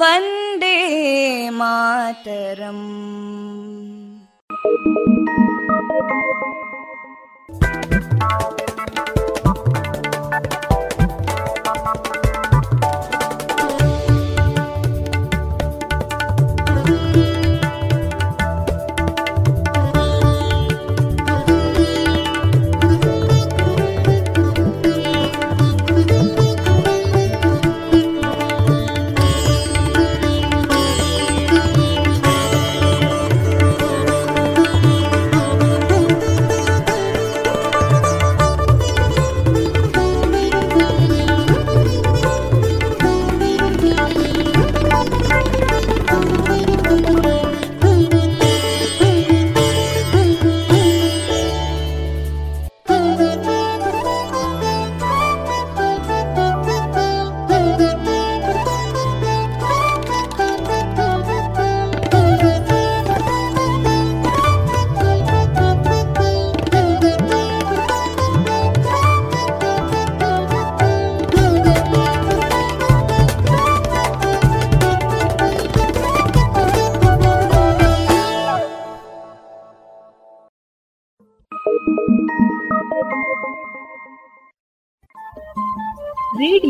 वन्दे मातरम्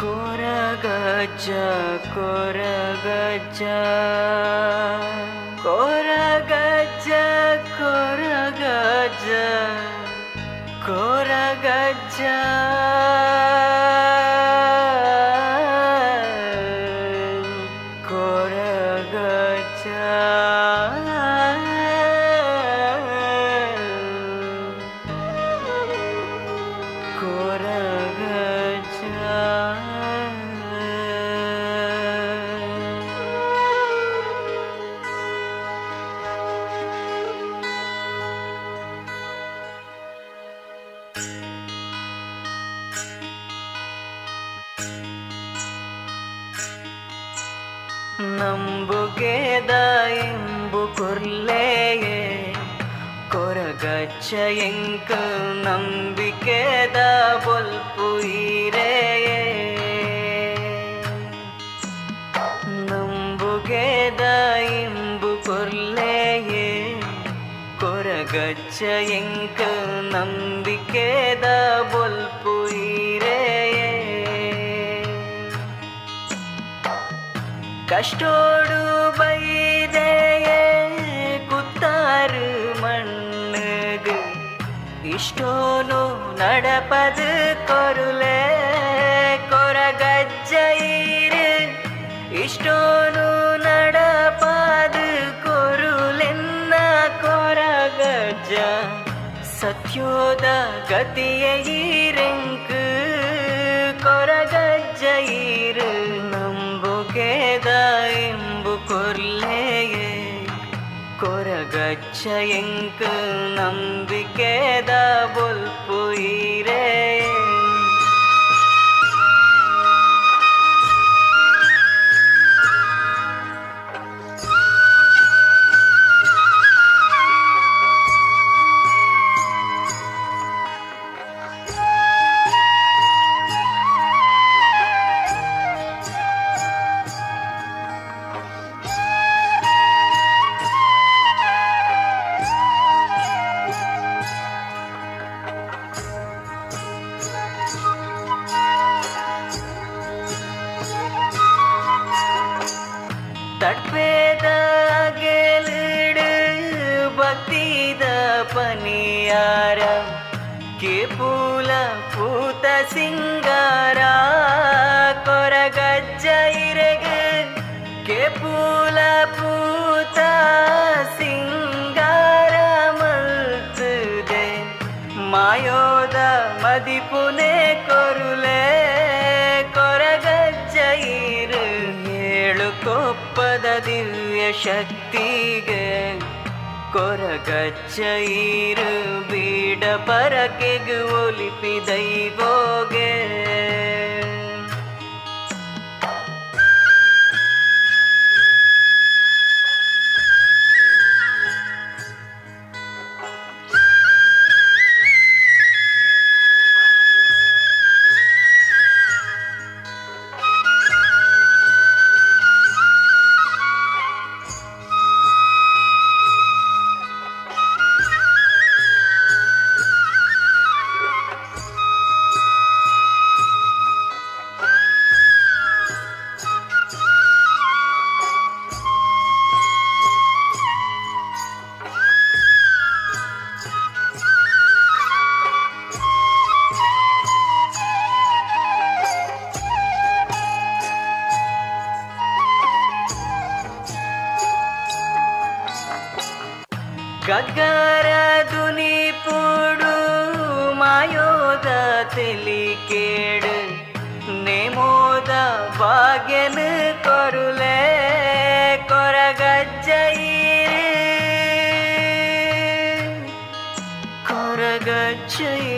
कोरग कोरग कोर ಎಂಕ ನಂಬಿಕೆದ ಬೊಲ್ಪು ಇರೆಯೇ ನಂಬುಗೆದ ಇಂಬು ಕೊರ್ಲೆಯೇ. ಕೊರಗಚ್ಚ ಎಂಕ ನಂಬಿಕೆದ ಬೊಲ್ಪು அஷ்டோடு பைதையே குத்தாறு மண்ணுகு இஷ்டோனு நடப்பது கொருளே கொரகஜயிரு இஷ்டோனு நடப்பது கொருளென்ன கொரகஜ சத்யோத கதியை ரெங்கு கொரகஜயிரு ரட்சையங்கு நம்பிக்கேதா பொல் ಶಕ್ತಿಗೆ ಕೊರಗಚ್ಚೈರು ಬೀಡ ಪರಕೆಗು ಒಲಿಪಿದೈಗೋಗೆ ಗಗ್ಗರ Actually,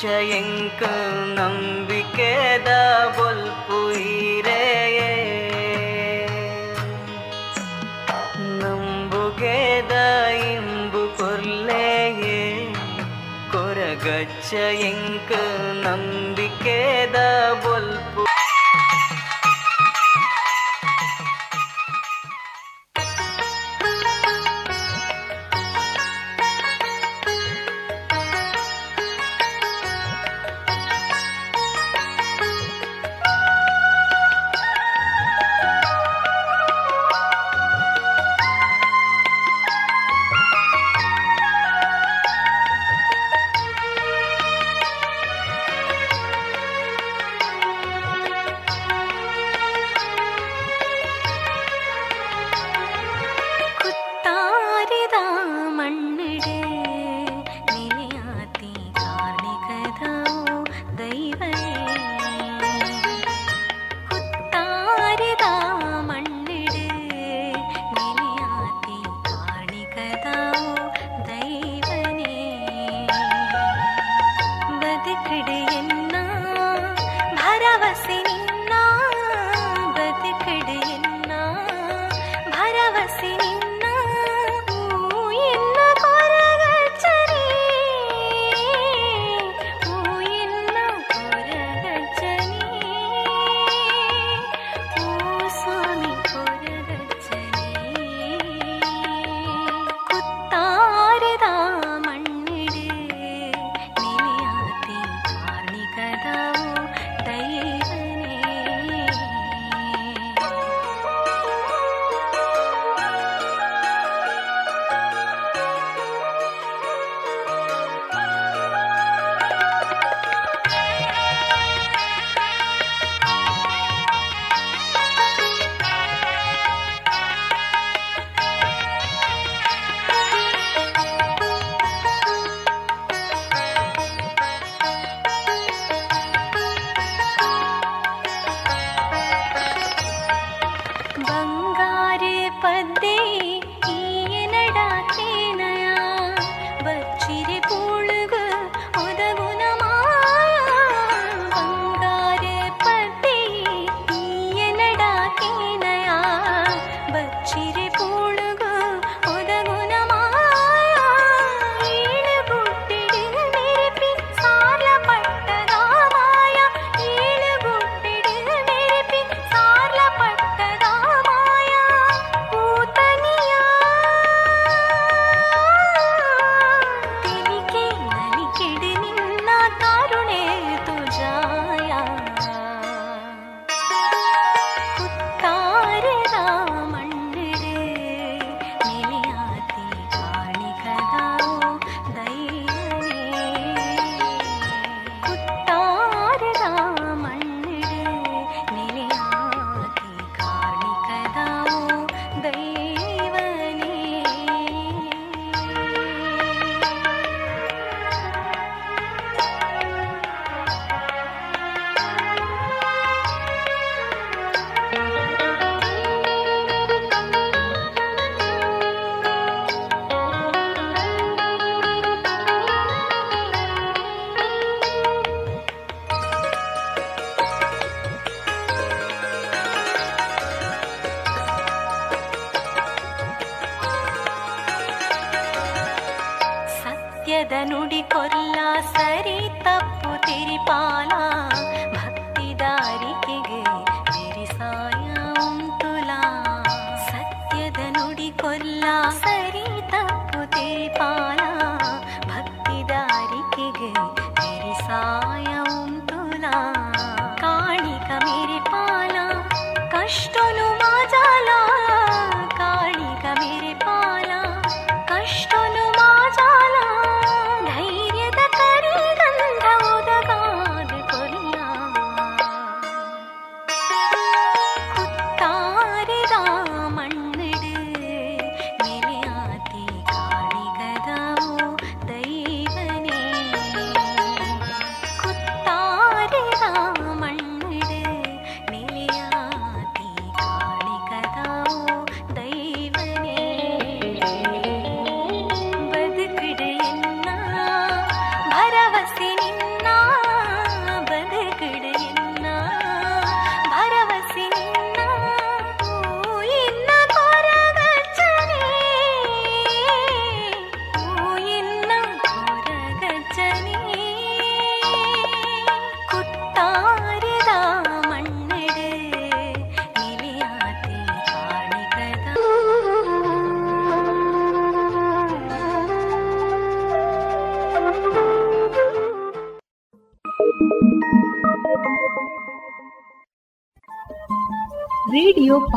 പക്ഷെങ്കിൽ നമ്പിക്കേത ബൊൽപ്പുയിരേ നമ്പുകേത ഇമ്പു കൊല്ലേയേ കൊരകച്ച എങ്കിൽ നമ്പിക്കേത ബൊൽപ്പു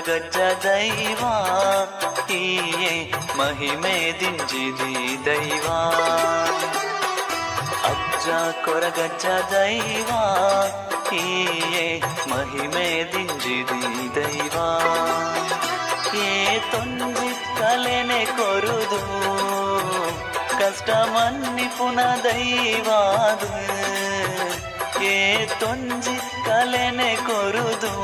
ಕೊರಗಜ್ಜ ದೈವ ಈಯೆ ಮಹಿಮೆ ದಿಂಜಿದಿ ದೈವ. ಅಜ್ಜ ಕೊರಗಜ್ಜ ದೈವ ಈಯೆ ಮಹಿಮೆ ದಿಂಜಿದಿ ದೈವ. ಏ ತೊಂಜಿ ತಲೆನೆ ಕೊರುದು ಕಷ್ಟ ಮನ್ನಿಪುನ ದೈವಾದು ಏ ತೊಂಜಿ ಕಲೆನೆ ಕೊರುದು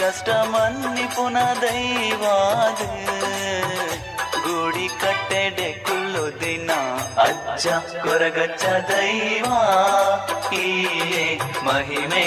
ಕಷ್ಟ ಮನ್ನಿಪುನ ದೈವಾದ ಗುಡಿ ಕಟ್ಟೆಡೆ ಕುಲ್ಲು ದಿನ ಅಜ್ಜ ಕೊರಗಚ್ಚ ದೈವ ಈ ಮಹಿಮೆ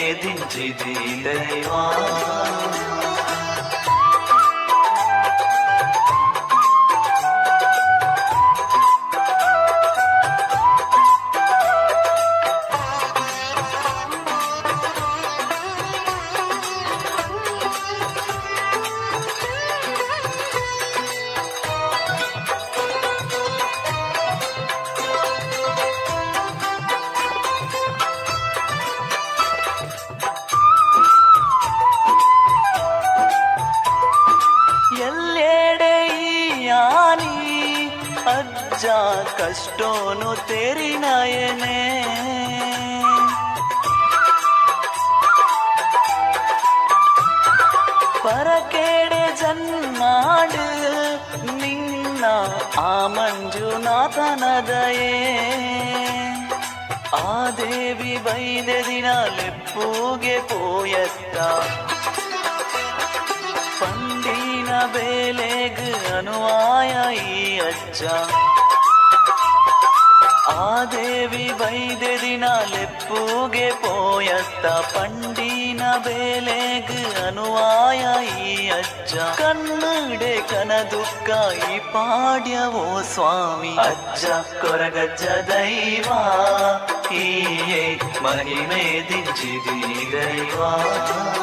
ದೇವಿ ಬೈದೆ ದಿನ ಲೆಪ್ಪುಗೆ ಪೋಯತ್ತ. ಪಂಡಿನ ಬೇಲೆಗ್ ಅನುವಾಯ ಈ ಅಜ್ಜ. ಆ ದೇವಿ ಬೈದೆ ದಿನ ಲೆಪ್ಪುಗೆ ಪೋಯತ್ತ. ಪಂಡಿನ ಬೇಲೆಗ್ ಅನುವಾಯ ಈ ಅಜ್ಜ. ಕನ್ನಡೆ ಕನ ದುಃಖ ಈ ಪಾಡ್ಯವೋ ಸ್ವಾಮಿ ಅಜ್ಜ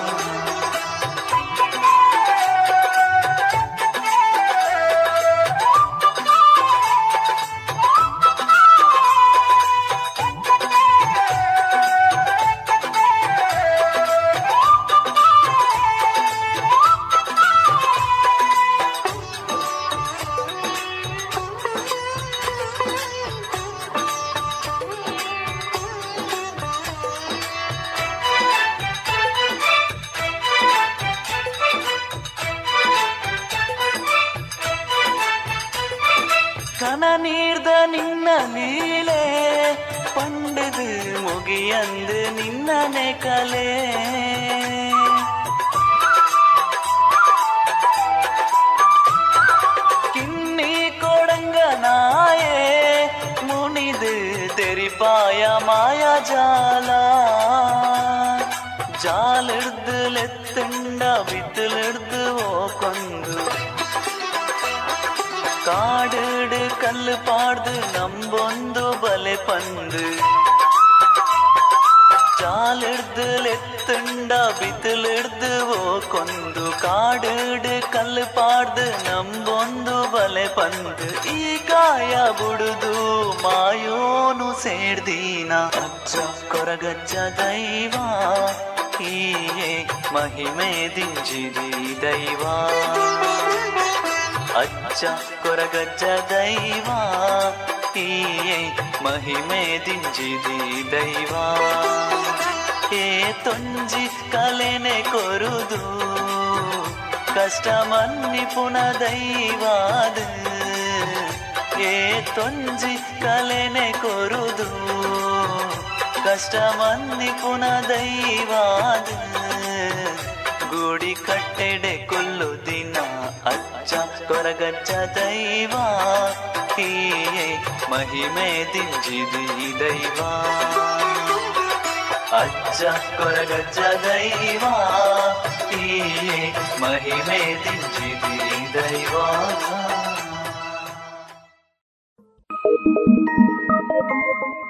ಜಾಲಿಡ್ದಲೆತ್ತಂಡ ಬಿತ್ತಲಿಡ್ದು ಓಕೊಂದು ಕಾಡಿಡು ಕಲ್ಲು ಪಾಡ್ದು ನಂಬೊಂದು ಬಲೆ ಪಂದು. ಜಾಲಿಡ್ದಲೆತ್ತಂಡ ಬಿತ್ತಲಿಡ್ದು ಓಕೊಂದು ಕಾಡಿಡು ಕಲ್ಲು ಪಾಡ್ದು ನಂಬೊಂದು ಬಲೆ ಪಂದು. ಈ ಕಾಯ ಬುಡುದು ಮಾಯೋನು ಸೇಡ್ದೀನ ಅಜ್ಜ ಕೊರಗಜ್ಜ ದೈವ. മഹിമേ മഹിമേ ദിഞ്ചിരി ദൈവാ അച്ഛ കൊരഗജ്ജ ദൈവാ ഈയേ മഹിമേ ദിഞ്ചിരി ദൈവാ ಏ ತೊಂಜಿ ಕಲೆನೆ ಕೊರುದು ಕಷ್ಟ ಮನ್ನಿಪುಣ ದೈವಾದ ಏ ತೊಂಜಿ ಕಲೆನೆ ಕೊರುದು കഷ്ടമന്നി പുനദൈവാത് ഗൂടി കട്ടെടെ കൊല്ലു ദിന അച്ഛ കൊരകച്ച ദൈവാ തീയെ മഹിമേ തിഞ്ചിതി ദൈവാ അച്ഛ കൊരകച്ച ദൈവാ തീയെ മഹിമേ തിഞ്ചിതി ദൈവാ Thank you.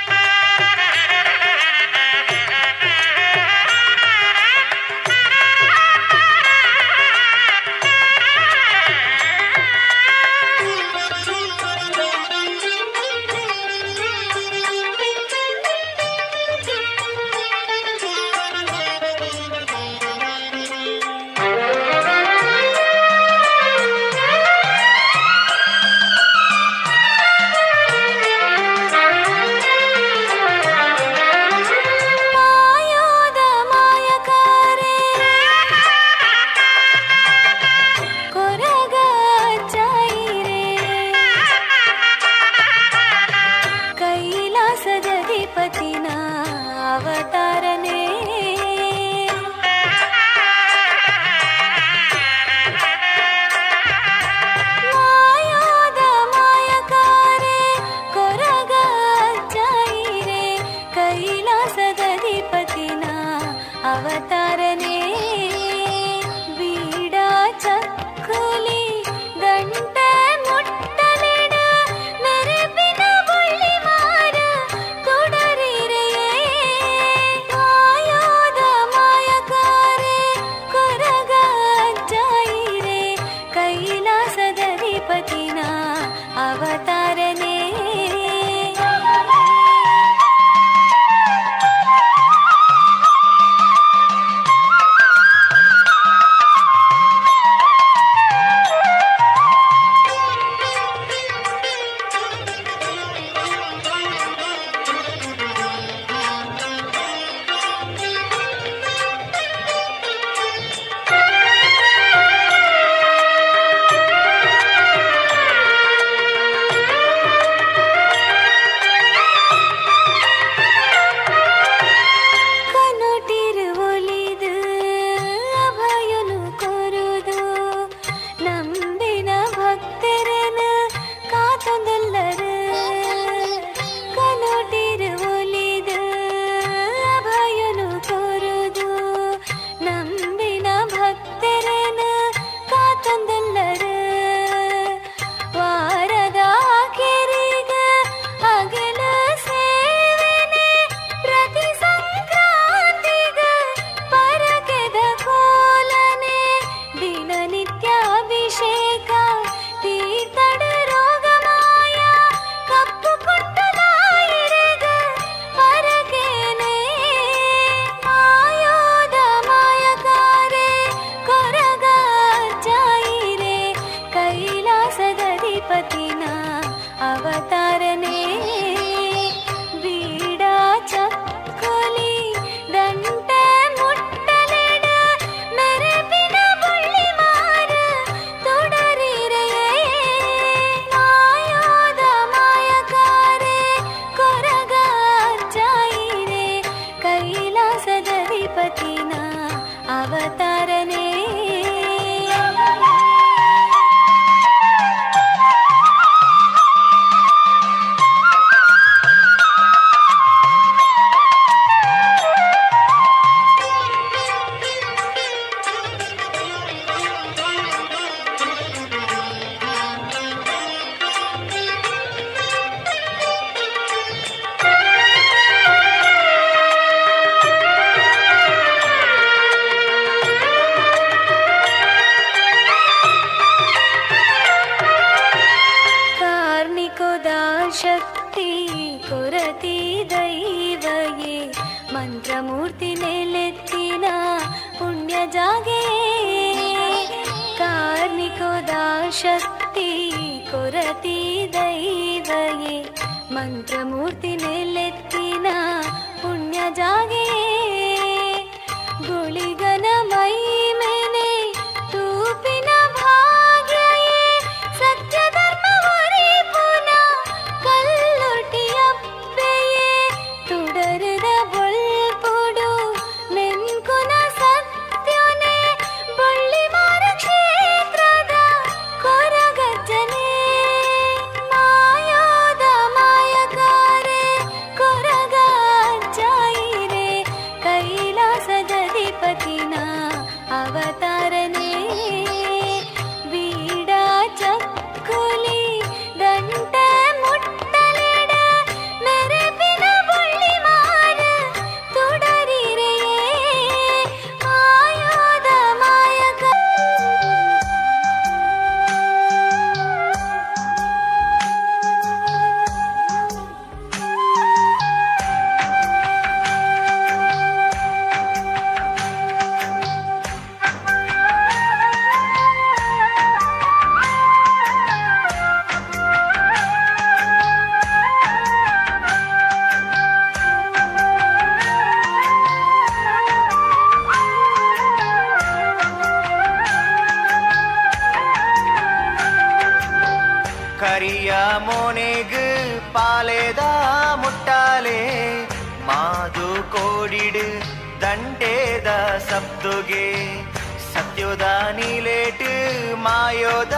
ಮಾಯೋದ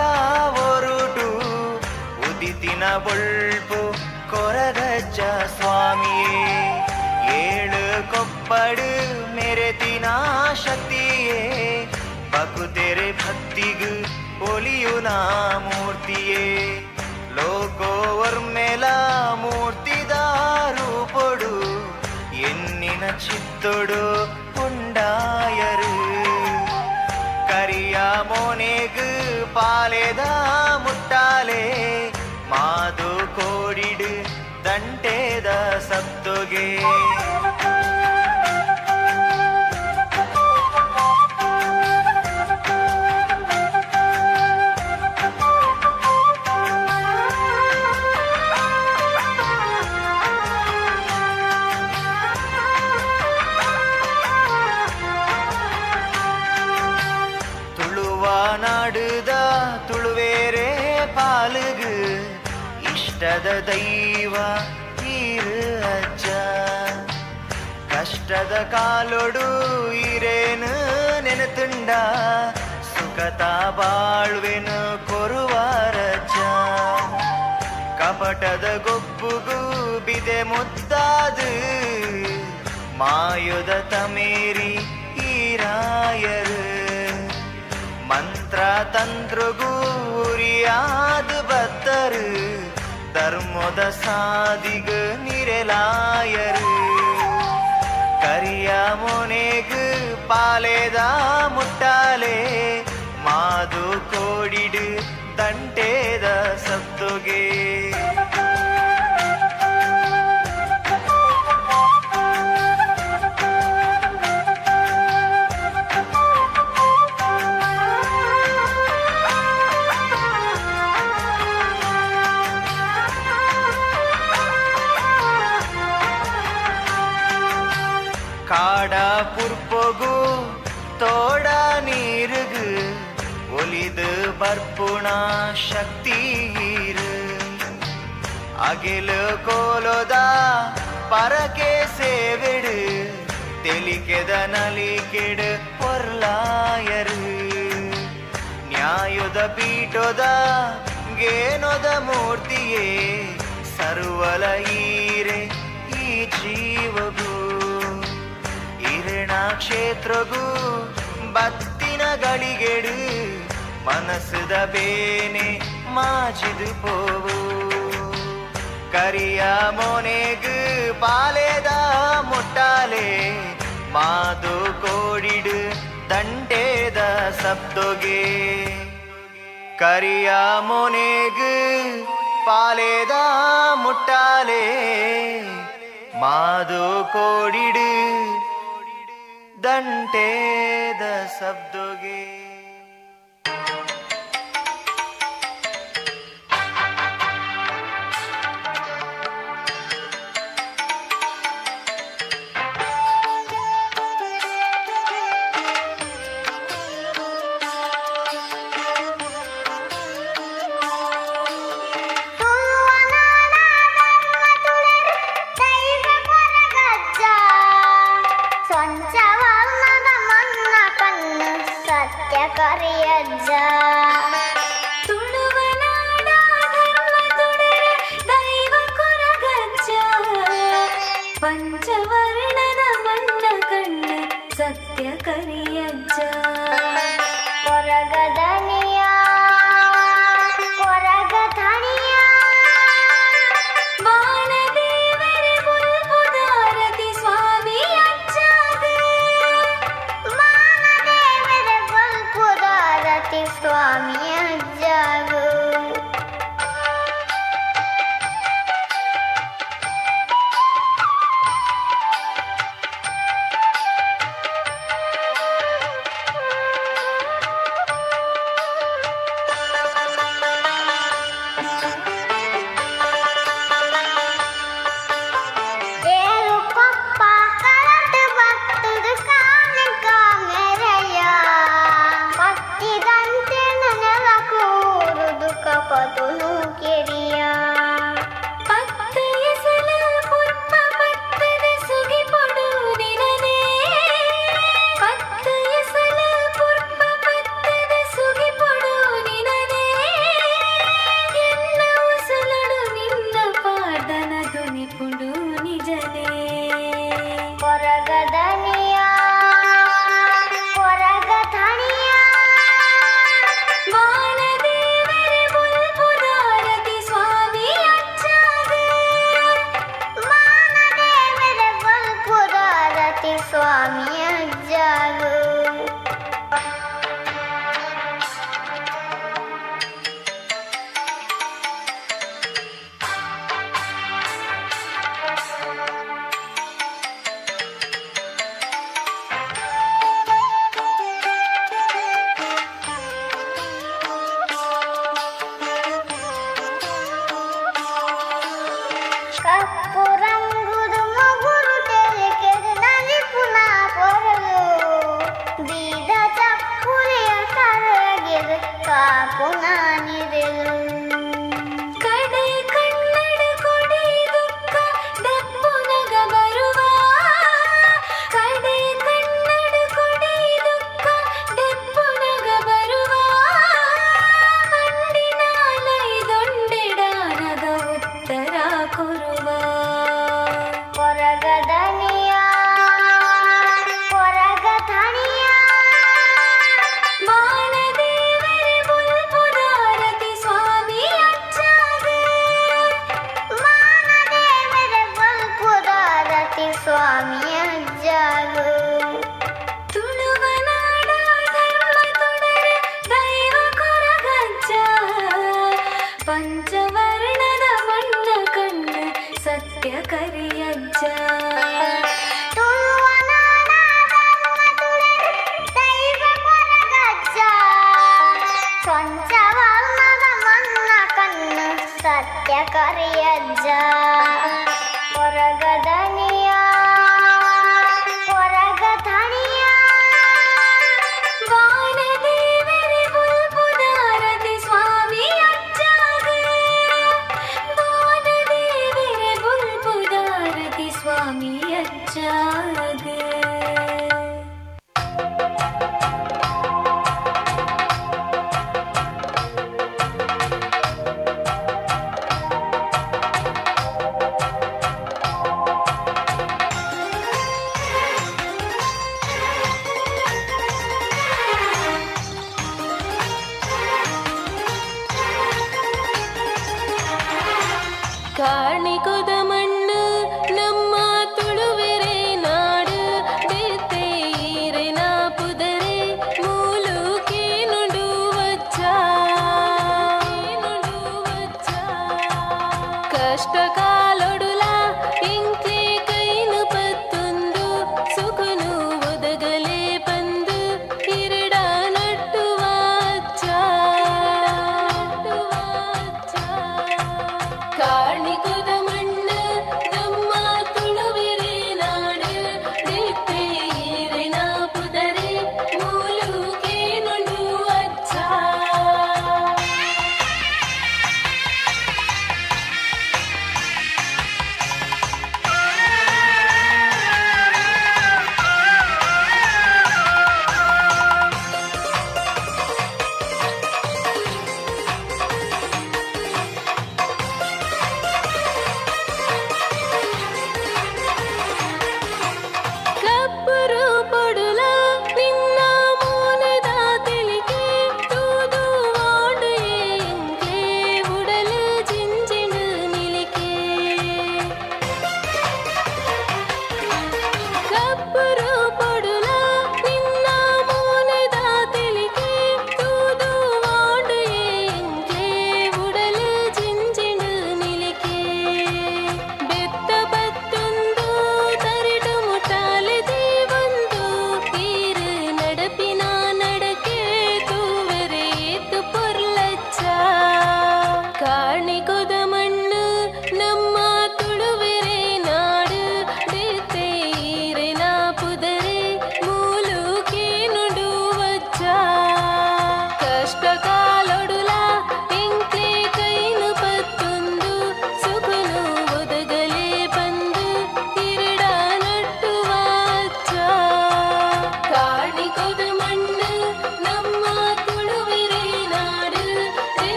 ಒರುಟು. ಉದಿತಿನ ಬೊಳ್ಪು ಕೊರಗಜ್ಜ ಸ್ವಾಮಿಯೇ. ಏಳು ಕೊಪ್ಪಡು ಮೆರೆತಿನ ಶಕ್ತಿಯೇ. ಪಕುತೆರೆ ಭಕ್ತಿಗು ಒಲಿಯು ನಾ ಮೂರ್ತಿಯೇ. ಲೋಕೋವರ್ಮೆಲ ಮೂರ್ತಿದಾರು ಪೊಡು. ಎನ್ನಿನ ಚಿತ್ತೊಡು பாலேதா முட்டாலே மாது கோடிடு தண்டேதா சப்துகே ಇಷ್ಟದ ದೈವ ತೀರು ಅಜ್ಜ. ಕಷ್ಟದ ಕಾಲೊಡು ಇರೇನು ನೆನತುಂಡ? ಸುಖತ ಬಾಳ್ವೆನು ಕೊರುವಾರಜ್ಜ ಕಪಟದ ಗೊಬ್ಬುಗೂ ಬಿದೆ ಮುದ್ದಾದು ಮಾಯುದ ತಮೇರಿ ಈರಾಯರು. ಮಂತ್ರ ತಂತ್ರಗೂ ಉರಿಯಾದ ಬತ್ತರು ಧರ್ಮದ ಸಾದಿಗ ನಿರೆಲಾಯರು. ಕರಿಯ ಮೊನೆಗು ಪಾಲೆದ ಮುಟ್ಟಾಲೆ ಮಾದು ಕೋಡಿಡು ದಂಟೇದ ಕಾಡ ಪುರ್ಪೊಗು ತೋಡ ನೀರುಗು ಒಲಿದು ಬರ್ಪುಣ ಶಕ್ತಿ ಈರು ಅಗಿಲು ಕೋಲೋದ ಪರಕೆ ಸೇವೆಡು ತೆಲಿಕೆದ ನಲಿಕೆಡು ಪೊರ್ಲಾಯರು ನ್ಯಾಯದ ಪೀಠದ ಗೇನೊದ ಮೂರ್ತಿಯೇ ಸರ್ವಲ ಈರೆ ಈ ಜೀವಗೂ ಇರಣ ಕ್ಷೇತ್ರಗೂ ಬತ್ತಿನ ಗಳಿಗೆಡು ಮನಸ್ಸದ ಬೇನೆ ಮಾಜಿದು ಪೋವು. ಕರಿಯ ಮೊನೆಗು ಪಾಲೆದ ಮುಟ್ಟಾಲೆ, ಮಾದು ಕೋಡಿಡು ದಂಡೇದ ಸಪ್ತೊಗೆ. ಕರಿಯ ಮೊನೆಗು ಪಾಲೆದ ಮುಟ್ಟಾಲೆ, ಮಾದು ಕೋಡಿಡು ದಂಟೇದ ಸಬ್ದೊಗೆ.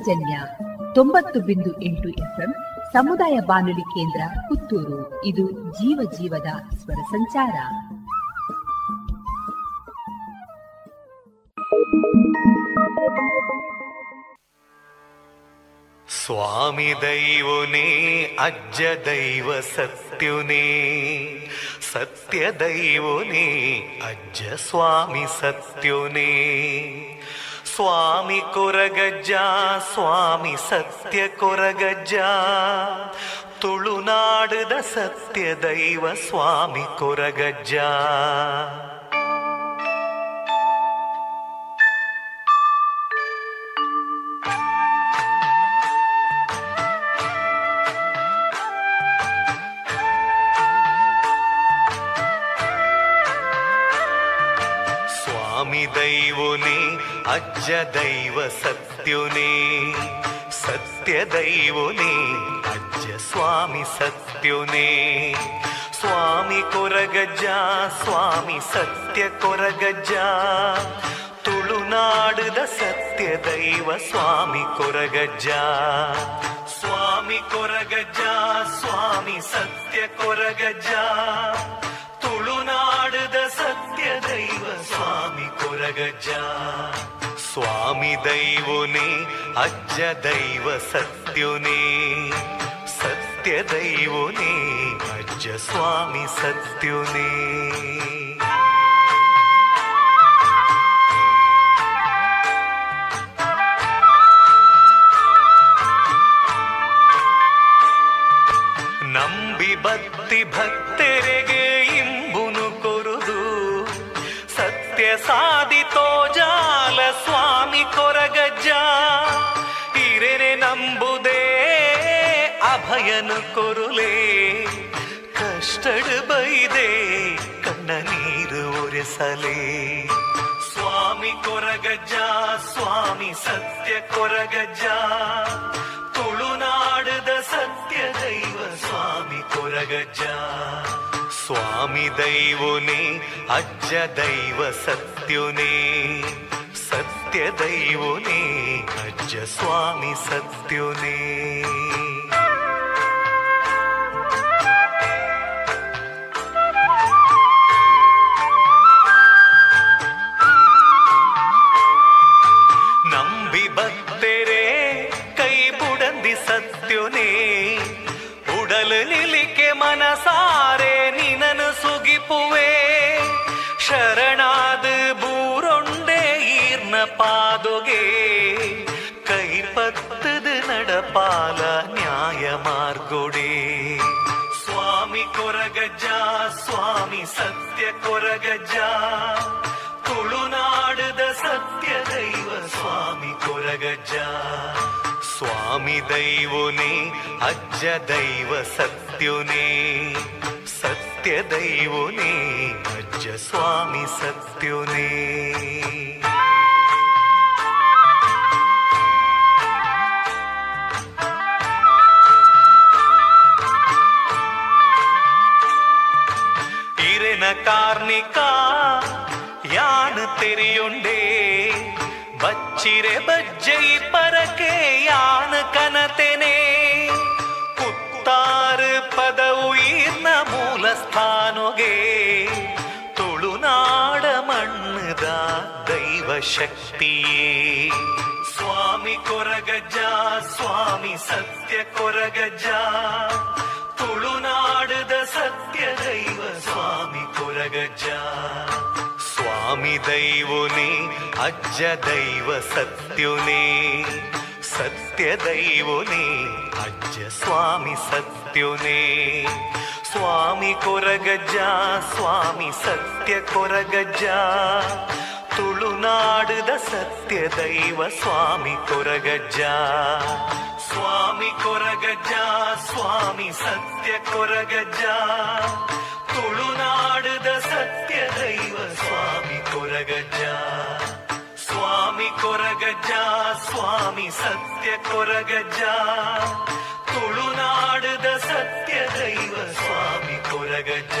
ಪಾಂಚಜನ್ಯ ತೊಂಬತ್ತು ಬಿಂದು ಎಂಟು ಎಫ್ಎಂ ಸಮುದಾಯ ಬಾನುಲಿ ಕೇಂದ್ರ ಪುತ್ತೂರು. ಇದು ಜೀವ ಜೀವದ ಸ್ವರ ಸಂಚಾರ. ಸ್ವಾಮಿ ದೈವನೇ, ಅಜ್ಜ ದೈವ ಸತ್ಯುನೇ, ಸತ್ಯ ದೈವನೇ, ಅಜ್ಜ ಸ್ವಾಮಿ ಸತ್ಯುನೇ. ಸ್ವಾಮಿ ಕೊರಗಜ್ಜ ಸ್ವಾಮಿ ಸತ್ಯ ಕೊರಗಜ್ಜ. ತುಳುನಾಡದ ಸತ್ಯ ದೈವ ಸ್ವಾಮಿ ಕೊರಗಜ್ಜ. ಸ್ವಾಮಿ ದೈವನೇ ಅಜ್ಜ ದೈವ ಸತ್ಯುನೇ ಸತ್ಯ ದೈವನೇ ಅಜ್ಜ ಸ್ವಾಮಿ ಸತ್ಯುನೇ ಸ್ವಾಮಿ ಕೊರಗಜ್ಜ, ಸ್ವಾಮಿ ಸತ್ಯ ಕೊರಗಜ್ಜ ತುಳುನಾಡದ ಸತ್ಯ ದೈವ ಸ್ವಾಮಿ ಕೊರಗಜ್ಜ. ಸ್ವಾಮಿ ಕೊರಗಜ್ಜ, ಸ್ವಾಮಿ ಸತ್ಯ ಕೊರಗಜ್ಜ ತುಳುನಾಡದ ಸತ್ಯ ದೈವ ಸ್ವಾಮಿ ಕೊರಗಜ್ಜ. ಸ್ವಾಮಿ ದೈವನೇ, ಅಜ್ಜ ದೈವ ಸತ್ಯುನೇ. ಸತ್ಯ ದೈವನೇ, ಅಜ್ಜ ಸ್ವಾಮಿ ಸತ್ಯುನೇ. ನಂಬಿ ಬತ್ತಿ ಭಕ್ತರಿಗೆ ಇಂಬುನು ಕೊರುದು. ಸತ್ಯ ಜಾಲ ಸ್ವಾಮಿ ಕೊರಗಜ್ಜ, ಹಿರೇನೆ ನಂಬುದೇ ಅಭಯನು ಕೊರುಲೇ. ಕಷ್ಟಡ್ ಬೈದೆ, ಕಣ್ಣ ನೀರು ಒರೆಸಲೇ. ಸ್ವಾಮಿ ಕೊರಗಜ್ಜ, ಸ್ವಾಮಿ ಸತ್ಯ ಕೊರಗಜ್ಜ, ತುಳುನಾಡದ ಸತ್ಯ ದೈವ ಸ್ವಾಮಿ ಕೊರಗಜ್ಜ. ಸ್ವಾಮಿ ದೈವನೇ, ಅಜ್ಜ ದೈವ ಸತ್ಯುನೇ. ಸತ್ಯ ದೈವನೇ ಅಜ್ಜ ಸ್ವಾಮಿ ಸತ್ಯುನೇ ಪತ್ತದ ನಡಪಾಲ ನ್ಯಾಯ ಮಾರ್ಗೊಡೆ. ಸ್ವಾಮಿ ಕೊರಗಜ್ಜ, ಸ್ವಾಮಿ ಸತ್ಯ ಕೊರಗಜ್ಜ. ತುಳುನಾಡದ ಸತ್ಯ ದೈವ ಸ್ವಾಮಿ ಕೊರಗಜ್ಜ. ಸ್ವಾಮಿ ದೈವನೇ, ಅಜ್ಜ ದೈವ ಸತ್ಯುನೇ. ಸತ್ಯ ದೈವನೇ, ಅಜ್ಜ ಸ್ವಾಮಿ ಸತ್ಯುನೇ. ಇರೆನ ಕಾರ್ಣಿಕ ಯಾನ್ ತೆರಿಯೊಂಡೆ? ಬಚ್ಚಿರೆ ಬಜ್ಜೈ ಪರಕೆ ಯಾನ್ ಕನತೆನೆ? ಕುತ್ತಾರು ಪದವು ಈರ್ನ ಮೂಲ ಸ್ಥಾನೊಗೆ ತುಳುನಾಡ ಮಣ್ಣ ದೈವ ಶಕ್ತಿಯೇ. ಸ್ವಾಮಿ ತುಳುನಾಡದ ಸತ್ಯ ದೈವ ಸ್ವಾಮಿ ಕೊರಗಜ್ಜ ಸ್ವಾಮಿ ದೈವನೇ, ಅಜ್ಜ ದೈವ ಸತ್ಯುನೇ. ಸತ್ಯ ದೈವನೇ, ಅಜ್ಜ ಸ್ವಾಮಿ ಸತ್ಯುನೇ. ಸ್ವಾಮಿ ಕೊರಗಜ್ಜ, ಸ್ವಾಮಿ ಸತ್ಯ ಕೊರಗಜ್ಜ. ತುಳುನಾಡದ ಸತ್ಯ ದೈವ ಸ್ವಾಮಿ ಕೊರಗಜ್ಜ. ಸ್ವಾಮಿ ಕೊರಗಜ್ಜ, ಸ್ವಾಮಿ ಸತ್ಯ ಕೊರಗಜ್ಜ. ತುಳುನಾಡದ ಸತ್ಯ ದೈವ ಸ್ವಾಮಿ ಕೊರಗಜ್ಜ. ಸ್ವಾಮಿ ಕೊರಗಜ್ಜ, ಸ್ವಾಮಿ ಸತ್ಯ ಕೊರಗಜ್ಜ. ತುಳುನಾಡದ ಸತ್ಯ ದೈವ ಸ್ವಾಮಿ ಕೊರಗಜ್ಜ.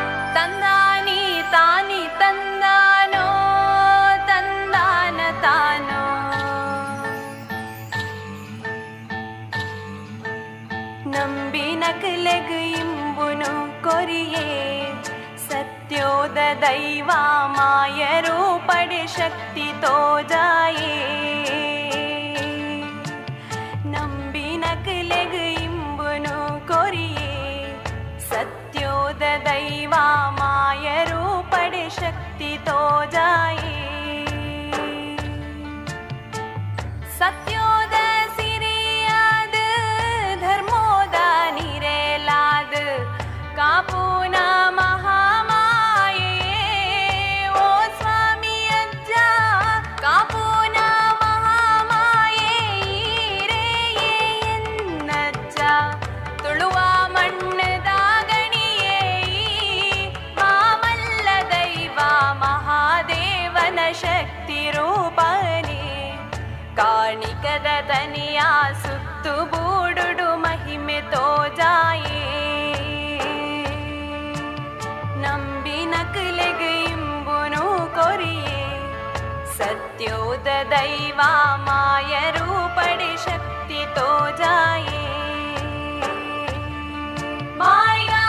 लघु इम्बुनु कोरि सत्यो दैववा मायरूप जाये नम्बिनक लघु इम्बुनु कोरि सत्योद दैववा मायरूप शक्ति तो सत्यो ತನಿಯ ಸುತ್ತು ಬೂಡುಡು ಮಹಿಮೆ ತೋಜಾಯೇ ನಂಬಿನಕಲೆಗೆ ಇಂಬುನು ಕೊರಿಯೇ ಸತ್ಯೋದ ದೈವ ಮಾಯರು ಪಡೆ ಶಕ್ತಿ ತೋಜಾಯೇ ಮಾಯಾರ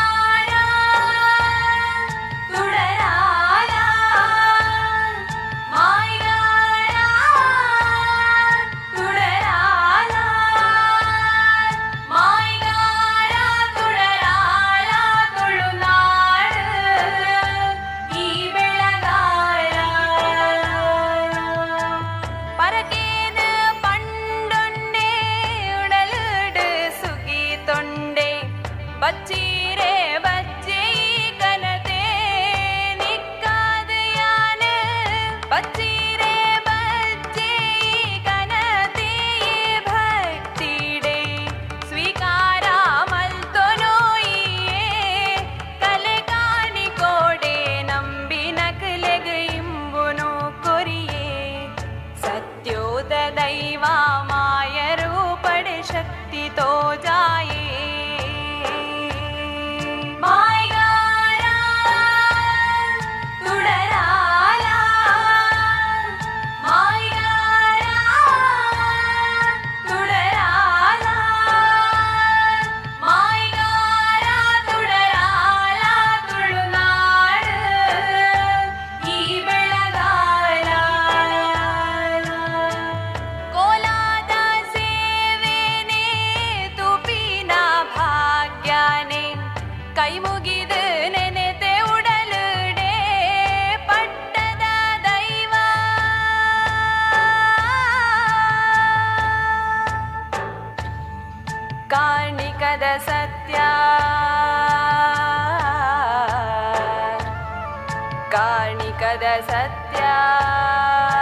गद सत्यम्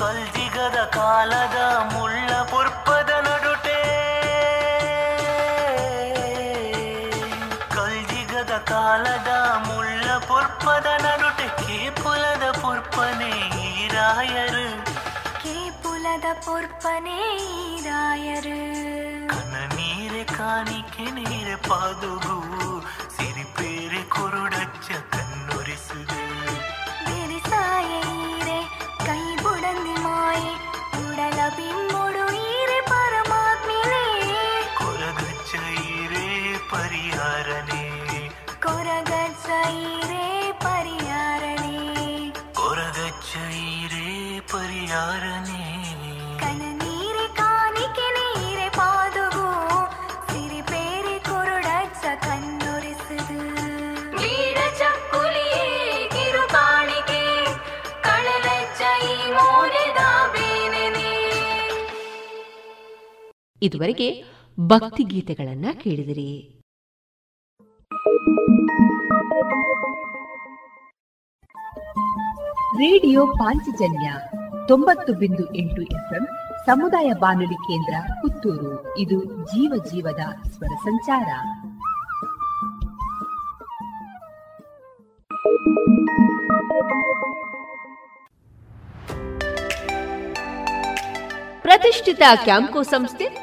ಕಲ್ಜಿಗದ ಕಾಲದ ಮುಳ್ಳ ಪುರ್ಪದ ನಡುಟೆ ಕಲ್ಜಿಗದ ಕಾಲದ ಮುಳ್ಳ ಪುರ್ಪದ ನಡುಟೆ ಕೇಪುಲದ ಪುರ್ಪನೆ ರಾಯರು ಕೇಪುಲದ ಪೊರ್ಪನೆ ರಾಯರು ಕನ ನೀರೆ ಕಾಣಿಕೆ ನೀರೆ ಪಾದುಗು ಇದುವರೆಗೆ ಭಕ್ತಿ ಗೀತೆಗಳನ್ನ ಕೇಳಿದಿರಿ. ರೇಡಿಯೋ ಪಾಂಚಜನ್ಯ ತೊಂಬತ್ತು ಬಿಂದು ಎಂಟು ಎಫ್ಎಂ ಸಮುದಾಯ ಬಾನುಲಿ ಕೇಂದ್ರ ಪುತ್ತೂರು. ಇದು ಜೀವ ಜೀವದ ಸ್ವರ ಸಂಚಾರ. ಪ್ರತಿಷ್ಠಿತ ಕ್ಯಾಂಕೋ ಸಂಸ್ಥೆ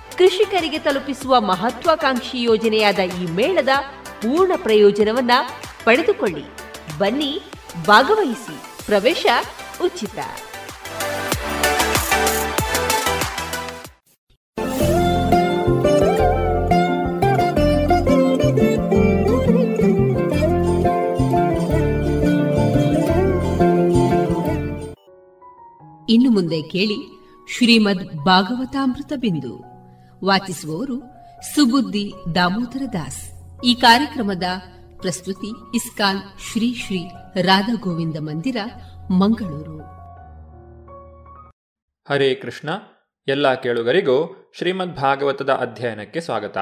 ಕೃಷಿಕರಿಗೆ ತಲುಪಿಸುವ ಮಹತ್ವಾಕಾಂಕ್ಷಿ ಯೋಜನೆಯಾದ ಈ ಮೇಳದ ಪೂರ್ಣ ಪ್ರಯೋಜನವನ್ನ ಪಡೆದುಕೊಳ್ಳಿ. ಬನ್ನಿ, ಭಾಗವಹಿಸಿ. ಪ್ರವೇಶ ಉಚಿತ. ಇನ್ನು ಮುಂದೆ ಕೇಳಿ ಶ್ರೀಮದ್ ಭಾಗವತಾಮೃತ ಬಿಂದು. ವಾಚಿಸುವವರು ಸುಬುದ್ದಿ ದಾಮೋದರ ದಾಸ್. ಈ ಕಾರ್ಯಕ್ರಮದ ಪ್ರಸ್ತುತಿ ಇಸ್ಕಾನ್ ಶ್ರೀ ಶ್ರೀ ರಾಧಾ ಗೋವಿಂದ ಮಂದಿರ, ಮಂಗಳೂರು. ಹರೇ ಕೃಷ್ಣ. ಎಲ್ಲ ಕೇಳುಗರಿಗೂ ಶ್ರೀಮದ್ ಭಾಗವತದ ಅಧ್ಯಯನಕ್ಕೆ ಸ್ವಾಗತ.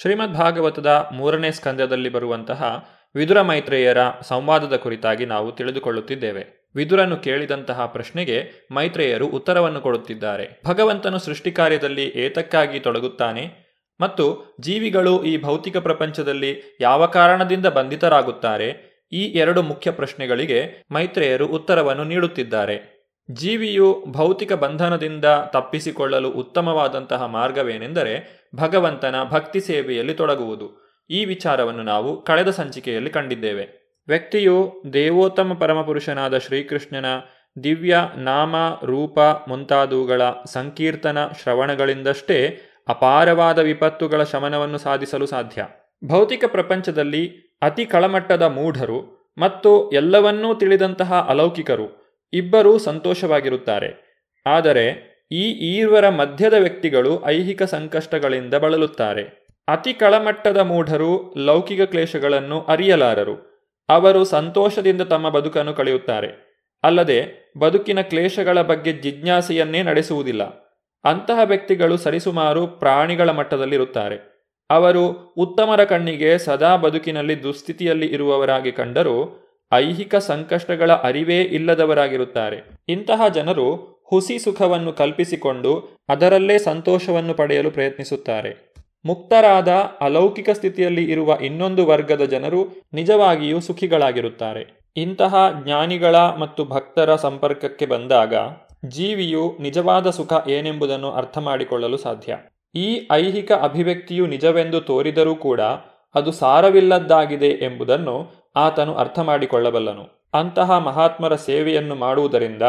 ಶ್ರೀಮದ್ ಭಾಗವತದ ಮೂರನೇ ಸ್ಕಂದದಲ್ಲಿ ಬರುವಂತಹ ವಿದುರ ಮೈತ್ರೇಯರ ಸಂವಾದದ ಕುರಿತಾಗಿ ನಾವು ತಿಳಿದುಕೊಳ್ಳುತ್ತಿದ್ದೇವೆ. ವಿದುರನು ಕೇಳಿದಂತಹ ಪ್ರಶ್ನೆಗೆ ಮೈತ್ರೇಯರು ಉತ್ತರವನ್ನು ಕೊಡುತ್ತಿದ್ದಾರೆ. ಭಗವಂತನು ಸೃಷ್ಟಿ ಕಾರ್ಯದಲ್ಲಿ ಏತಕ್ಕಾಗಿ ತೊಡಗುತ್ತಾನೆ ಮತ್ತು ಜೀವಿಗಳು ಈ ಭೌತಿಕ ಪ್ರಪಂಚದಲ್ಲಿ ಯಾವ ಕಾರಣದಿಂದ ಬಂಧಿತರಾಗುತ್ತಾರೆ? ಈ ಎರಡು ಮುಖ್ಯ ಪ್ರಶ್ನೆಗಳಿಗೆ ಮೈತ್ರೇಯರು ಉತ್ತರವನ್ನು ನೀಡುತ್ತಿದ್ದಾರೆ. ಜೀವಿಯು ಭೌತಿಕ ಬಂಧನದಿಂದ ತಪ್ಪಿಸಿಕೊಳ್ಳಲು ಉತ್ತಮವಾದಂತಹ ಮಾರ್ಗವೇನೆಂದರೆ ಭಗವಂತನ ಭಕ್ತಿ ಸೇವೆಯಲ್ಲಿ ತೊಡಗುವುದು. ಈ ವಿಚಾರವನ್ನು ನಾವು ಕಳೆದ ಸಂಚಿಕೆಯಲ್ಲಿ ಕಂಡಿದ್ದೇವೆ. ವ್ಯಕ್ತಿಯು ದೇವೋತ್ತಮ ಪರಮಪುರುಷನಾದ ಶ್ರೀಕೃಷ್ಣನ ದಿವ್ಯ ನಾಮ ರೂಪ ಮುಂತಾದವುಗಳ ಸಂಕೀರ್ತನ ಶ್ರವಣಗಳಿಂದಷ್ಟೇ ಅಪಾರವಾದ ವಿಪತ್ತುಗಳ ಶಮನವನ್ನು ಸಾಧಿಸಲು ಸಾಧ್ಯ. ಭೌತಿಕ ಪ್ರಪಂಚದಲ್ಲಿ ಅತಿ ಕಳಮಟ್ಟದ ಮೂಢರು ಮತ್ತು ಎಲ್ಲವನ್ನೂ ತಿಳಿದಂತಹ ಅಲೌಕಿಕರು ಇಬ್ಬರೂ ಸಂತೋಷವಾಗಿರುತ್ತಾರೆ. ಆದರೆ ಈ ಈರ್ವರ ಮಧ್ಯದ ವ್ಯಕ್ತಿಗಳು ಐಹಿಕ ಸಂಕಷ್ಟಗಳಿಂದ ಬಳಲುತ್ತಾರೆ. ಅತಿ ಕಳಮಟ್ಟದ ಮೂಢರು ಲೌಕಿಕ ಕ್ಲೇಶಗಳನ್ನು ಅರಿಯಲಾರರು. ಅವರು ಸಂತೋಷದಿಂದ ತಮ್ಮ ಬದುಕನ್ನು ಕಳೆಯುತ್ತಾರೆ. ಅಲ್ಲದೆ, ಬದುಕಿನ ಕ್ಲೇಶಗಳ ಬಗ್ಗೆ ಜಿಜ್ಞಾಸೆಯನ್ನೇ ನಡೆಸುವುದಿಲ್ಲ. ಅಂತಹ ವ್ಯಕ್ತಿಗಳು ಸರಿಸುಮಾರು ಪ್ರಾಣಿಗಳ ಮಟ್ಟದಲ್ಲಿರುತ್ತಾರೆ. ಅವರು ಉತ್ತಮರ ಕಣ್ಣಿಗೆ ಸದಾ ಬದುಕಿನಲ್ಲಿ ದುಸ್ಥಿತಿಯಲ್ಲಿ ಇರುವವರಾಗಿ ಕಂಡರೂ, ಐಹಿಕ ಸಂಕಷ್ಟಗಳ ಅರಿವೇ ಇಲ್ಲದವರಾಗಿರುತ್ತಾರೆ. ಇಂತಹ ಜನರು ಹುಸಿ ಸುಖವನ್ನು ಕಲ್ಪಿಸಿಕೊಂಡು ಅದರಲ್ಲೇ ಸಂತೋಷವನ್ನು ಪಡೆಯಲು ಪ್ರಯತ್ನಿಸುತ್ತಾರೆ. ಮುಕ್ತರಾದ ಅಲೌಕಿಕ ಸ್ಥಿತಿಯಲ್ಲಿ ಇರುವ ಇನ್ನೊಂದು ವರ್ಗದ ಜನರು ನಿಜವಾಗಿಯೂ ಸುಖಿಗಳಾಗಿರುತ್ತಾರೆ. ಇಂತಹ ಜ್ಞಾನಿಗಳ ಮತ್ತು ಭಕ್ತರ ಸಂಪರ್ಕಕ್ಕೆ ಬಂದಾಗ ಜೀವಿಯು ನಿಜವಾದ ಸುಖ ಏನೆಂಬುದನ್ನು ಅರ್ಥ ಮಾಡಿಕೊಳ್ಳಲು ಸಾಧ್ಯ. ಈ ಐಹಿಕ ಅಭಿವ್ಯಕ್ತಿಯು ನಿಜವೆಂದು ತೋರಿದರೂ ಕೂಡ ಅದು ಸಾರವಿಲ್ಲದ್ದಾಗಿದೆ ಎಂಬುದನ್ನು ಆತನು ಅರ್ಥ ಮಾಡಿಕೊಳ್ಳಬಲ್ಲನು ಅಂತಹ ಮಹಾತ್ಮರ ಸೇವೆಯನ್ನು ಮಾಡುವುದರಿಂದ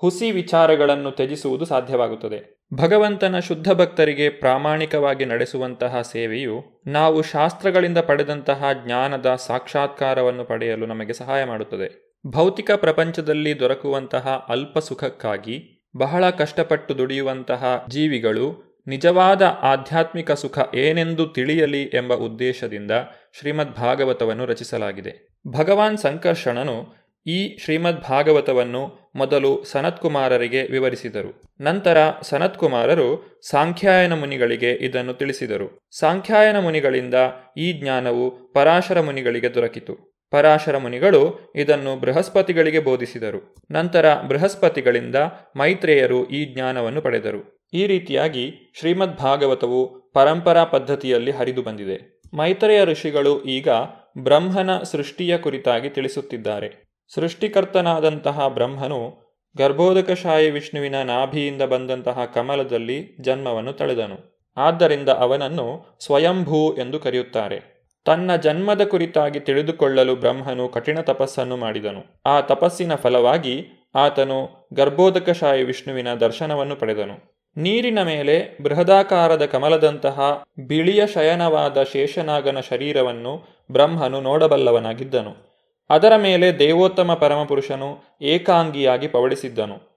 ಹುಸಿ ವಿಚಾರಗಳನ್ನು ತ್ಯಜಿಸುವುದು ಸಾಧ್ಯವಾಗುತ್ತದೆ. ಭಗವಂತನ ಶುದ್ಧ ಭಕ್ತರಿಗೆ ಪ್ರಾಮಾಣಿಕವಾಗಿ ನಡೆಸುವಂತಹ ಸೇವೆಯು ನಾವು ಶಾಸ್ತ್ರಗಳಿಂದ ಪಡೆದಂತಹ ಜ್ಞಾನದ ಸಾಕ್ಷಾತ್ಕಾರವನ್ನು ಪಡೆಯಲು ನಮಗೆ ಸಹಾಯ ಮಾಡುತ್ತದೆ. ಭೌತಿಕ ಪ್ರಪಂಚದಲ್ಲಿ ದೊರಕುವಂತಹ ಅಲ್ಪ ಸುಖಕ್ಕಾಗಿ ಬಹಳ ಕಷ್ಟಪಟ್ಟು ದುಡಿಯುವಂತಹ ಜೀವಿಗಳು ನಿಜವಾದ ಆಧ್ಯಾತ್ಮಿಕ ಸುಖ ಏನೆಂದು ತಿಳಿಯಲಿ ಎಂಬ ಉದ್ದೇಶದಿಂದ ಶ್ರೀಮದ್ ಭಾಗವತವನ್ನು ರಚಿಸಲಾಗಿದೆ. ಭಗವಾನ್ ಸಂಕರ್ಷಣನು ಈ ಶ್ರೀಮದ್ ಭಾಗವತವನ್ನು ಮೊದಲು ಸನತ್ಕುಮಾರರಿಗೆ ವಿವರಿಸಿದರು. ನಂತರ ಸನತ್ಕುಮಾರರು ಸಾಂಖ್ಯಾಯನ ಮುನಿಗಳಿಗೆ ಇದನ್ನು ತಿಳಿಸಿದರು. ಸಾಂಖ್ಯಾಯನ ಮುನಿಗಳಿಂದ ಈ ಜ್ಞಾನವು ಪರಾಶರ ಮುನಿಗಳಿಗೆ ದೊರಕಿತು. ಪರಾಶರ ಮುನಿಗಳು ಇದನ್ನು ಬೃಹಸ್ಪತಿಗಳಿಗೆ ಬೋಧಿಸಿದರು. ನಂತರ ಬೃಹಸ್ಪತಿಗಳಿಂದ ಮೈತ್ರೇಯರು ಈ ಜ್ಞಾನವನ್ನು ಪಡೆದರು. ಈ ರೀತಿಯಾಗಿ ಶ್ರೀಮದ್ ಭಾಗವತವು ಪರಂಪರಾ ಪದ್ಧತಿಯಲ್ಲಿ ಹರಿದು ಬಂದಿದೆ. ಮೈತ್ರೇಯ ಋಷಿಗಳು ಈಗ ಬ್ರಹ್ಮನ ಸೃಷ್ಟಿಯ ಕುರಿತಾಗಿ ತಿಳಿಸುತ್ತಿದ್ದಾರೆ. ಸೃಷ್ಟಿಕರ್ತನಾದಂತಹ ಬ್ರಹ್ಮನು ಗರ್ಭೋದಕಶಾಯಿ ವಿಷ್ಣುವಿನ ನಾಭಿಯಿಂದ ಬಂದಂತಹ ಕಮಲದಲ್ಲಿ ಜನ್ಮವನ್ನು ತಳೆದನು. ಆದ್ದರಿಂದ ಅವನನ್ನು ಸ್ವಯಂಭೂ ಎಂದು ಕರೆಯುತ್ತಾರೆ. ತನ್ನ ಜನ್ಮದ ಕುರಿತಾಗಿ ತಿಳಿದುಕೊಳ್ಳಲು ಬ್ರಹ್ಮನು ಕಠಿಣ ತಪಸ್ಸನ್ನು ಮಾಡಿದನು. ಆ ತಪಸ್ಸಿನ ಫಲವಾಗಿ ಆತನು ಗರ್ಭೋದಕಶಾಯಿ ವಿಷ್ಣುವಿನ ದರ್ಶನವನ್ನು ಪಡೆದನು. ನೀರಿನ ಮೇಲೆ ಬೃಹದಾಕಾರದ ಕಮಲದಂತಹ ಬಿಳಿಯ ಶಯನವಾದ ಶೇಷನಾಗನ ಶರೀರವನ್ನು ಬ್ರಹ್ಮನು ನೋಡಬಲ್ಲವನಾಗಿದ್ದನು. ಅದರ ಮೇಲೆ ದೇವೋತ್ತಮ ಪರಮಪುರುಷನು ಏಕಾಂಗಿಯಾಗಿ ಪವಡಿಸಿದ್ದನು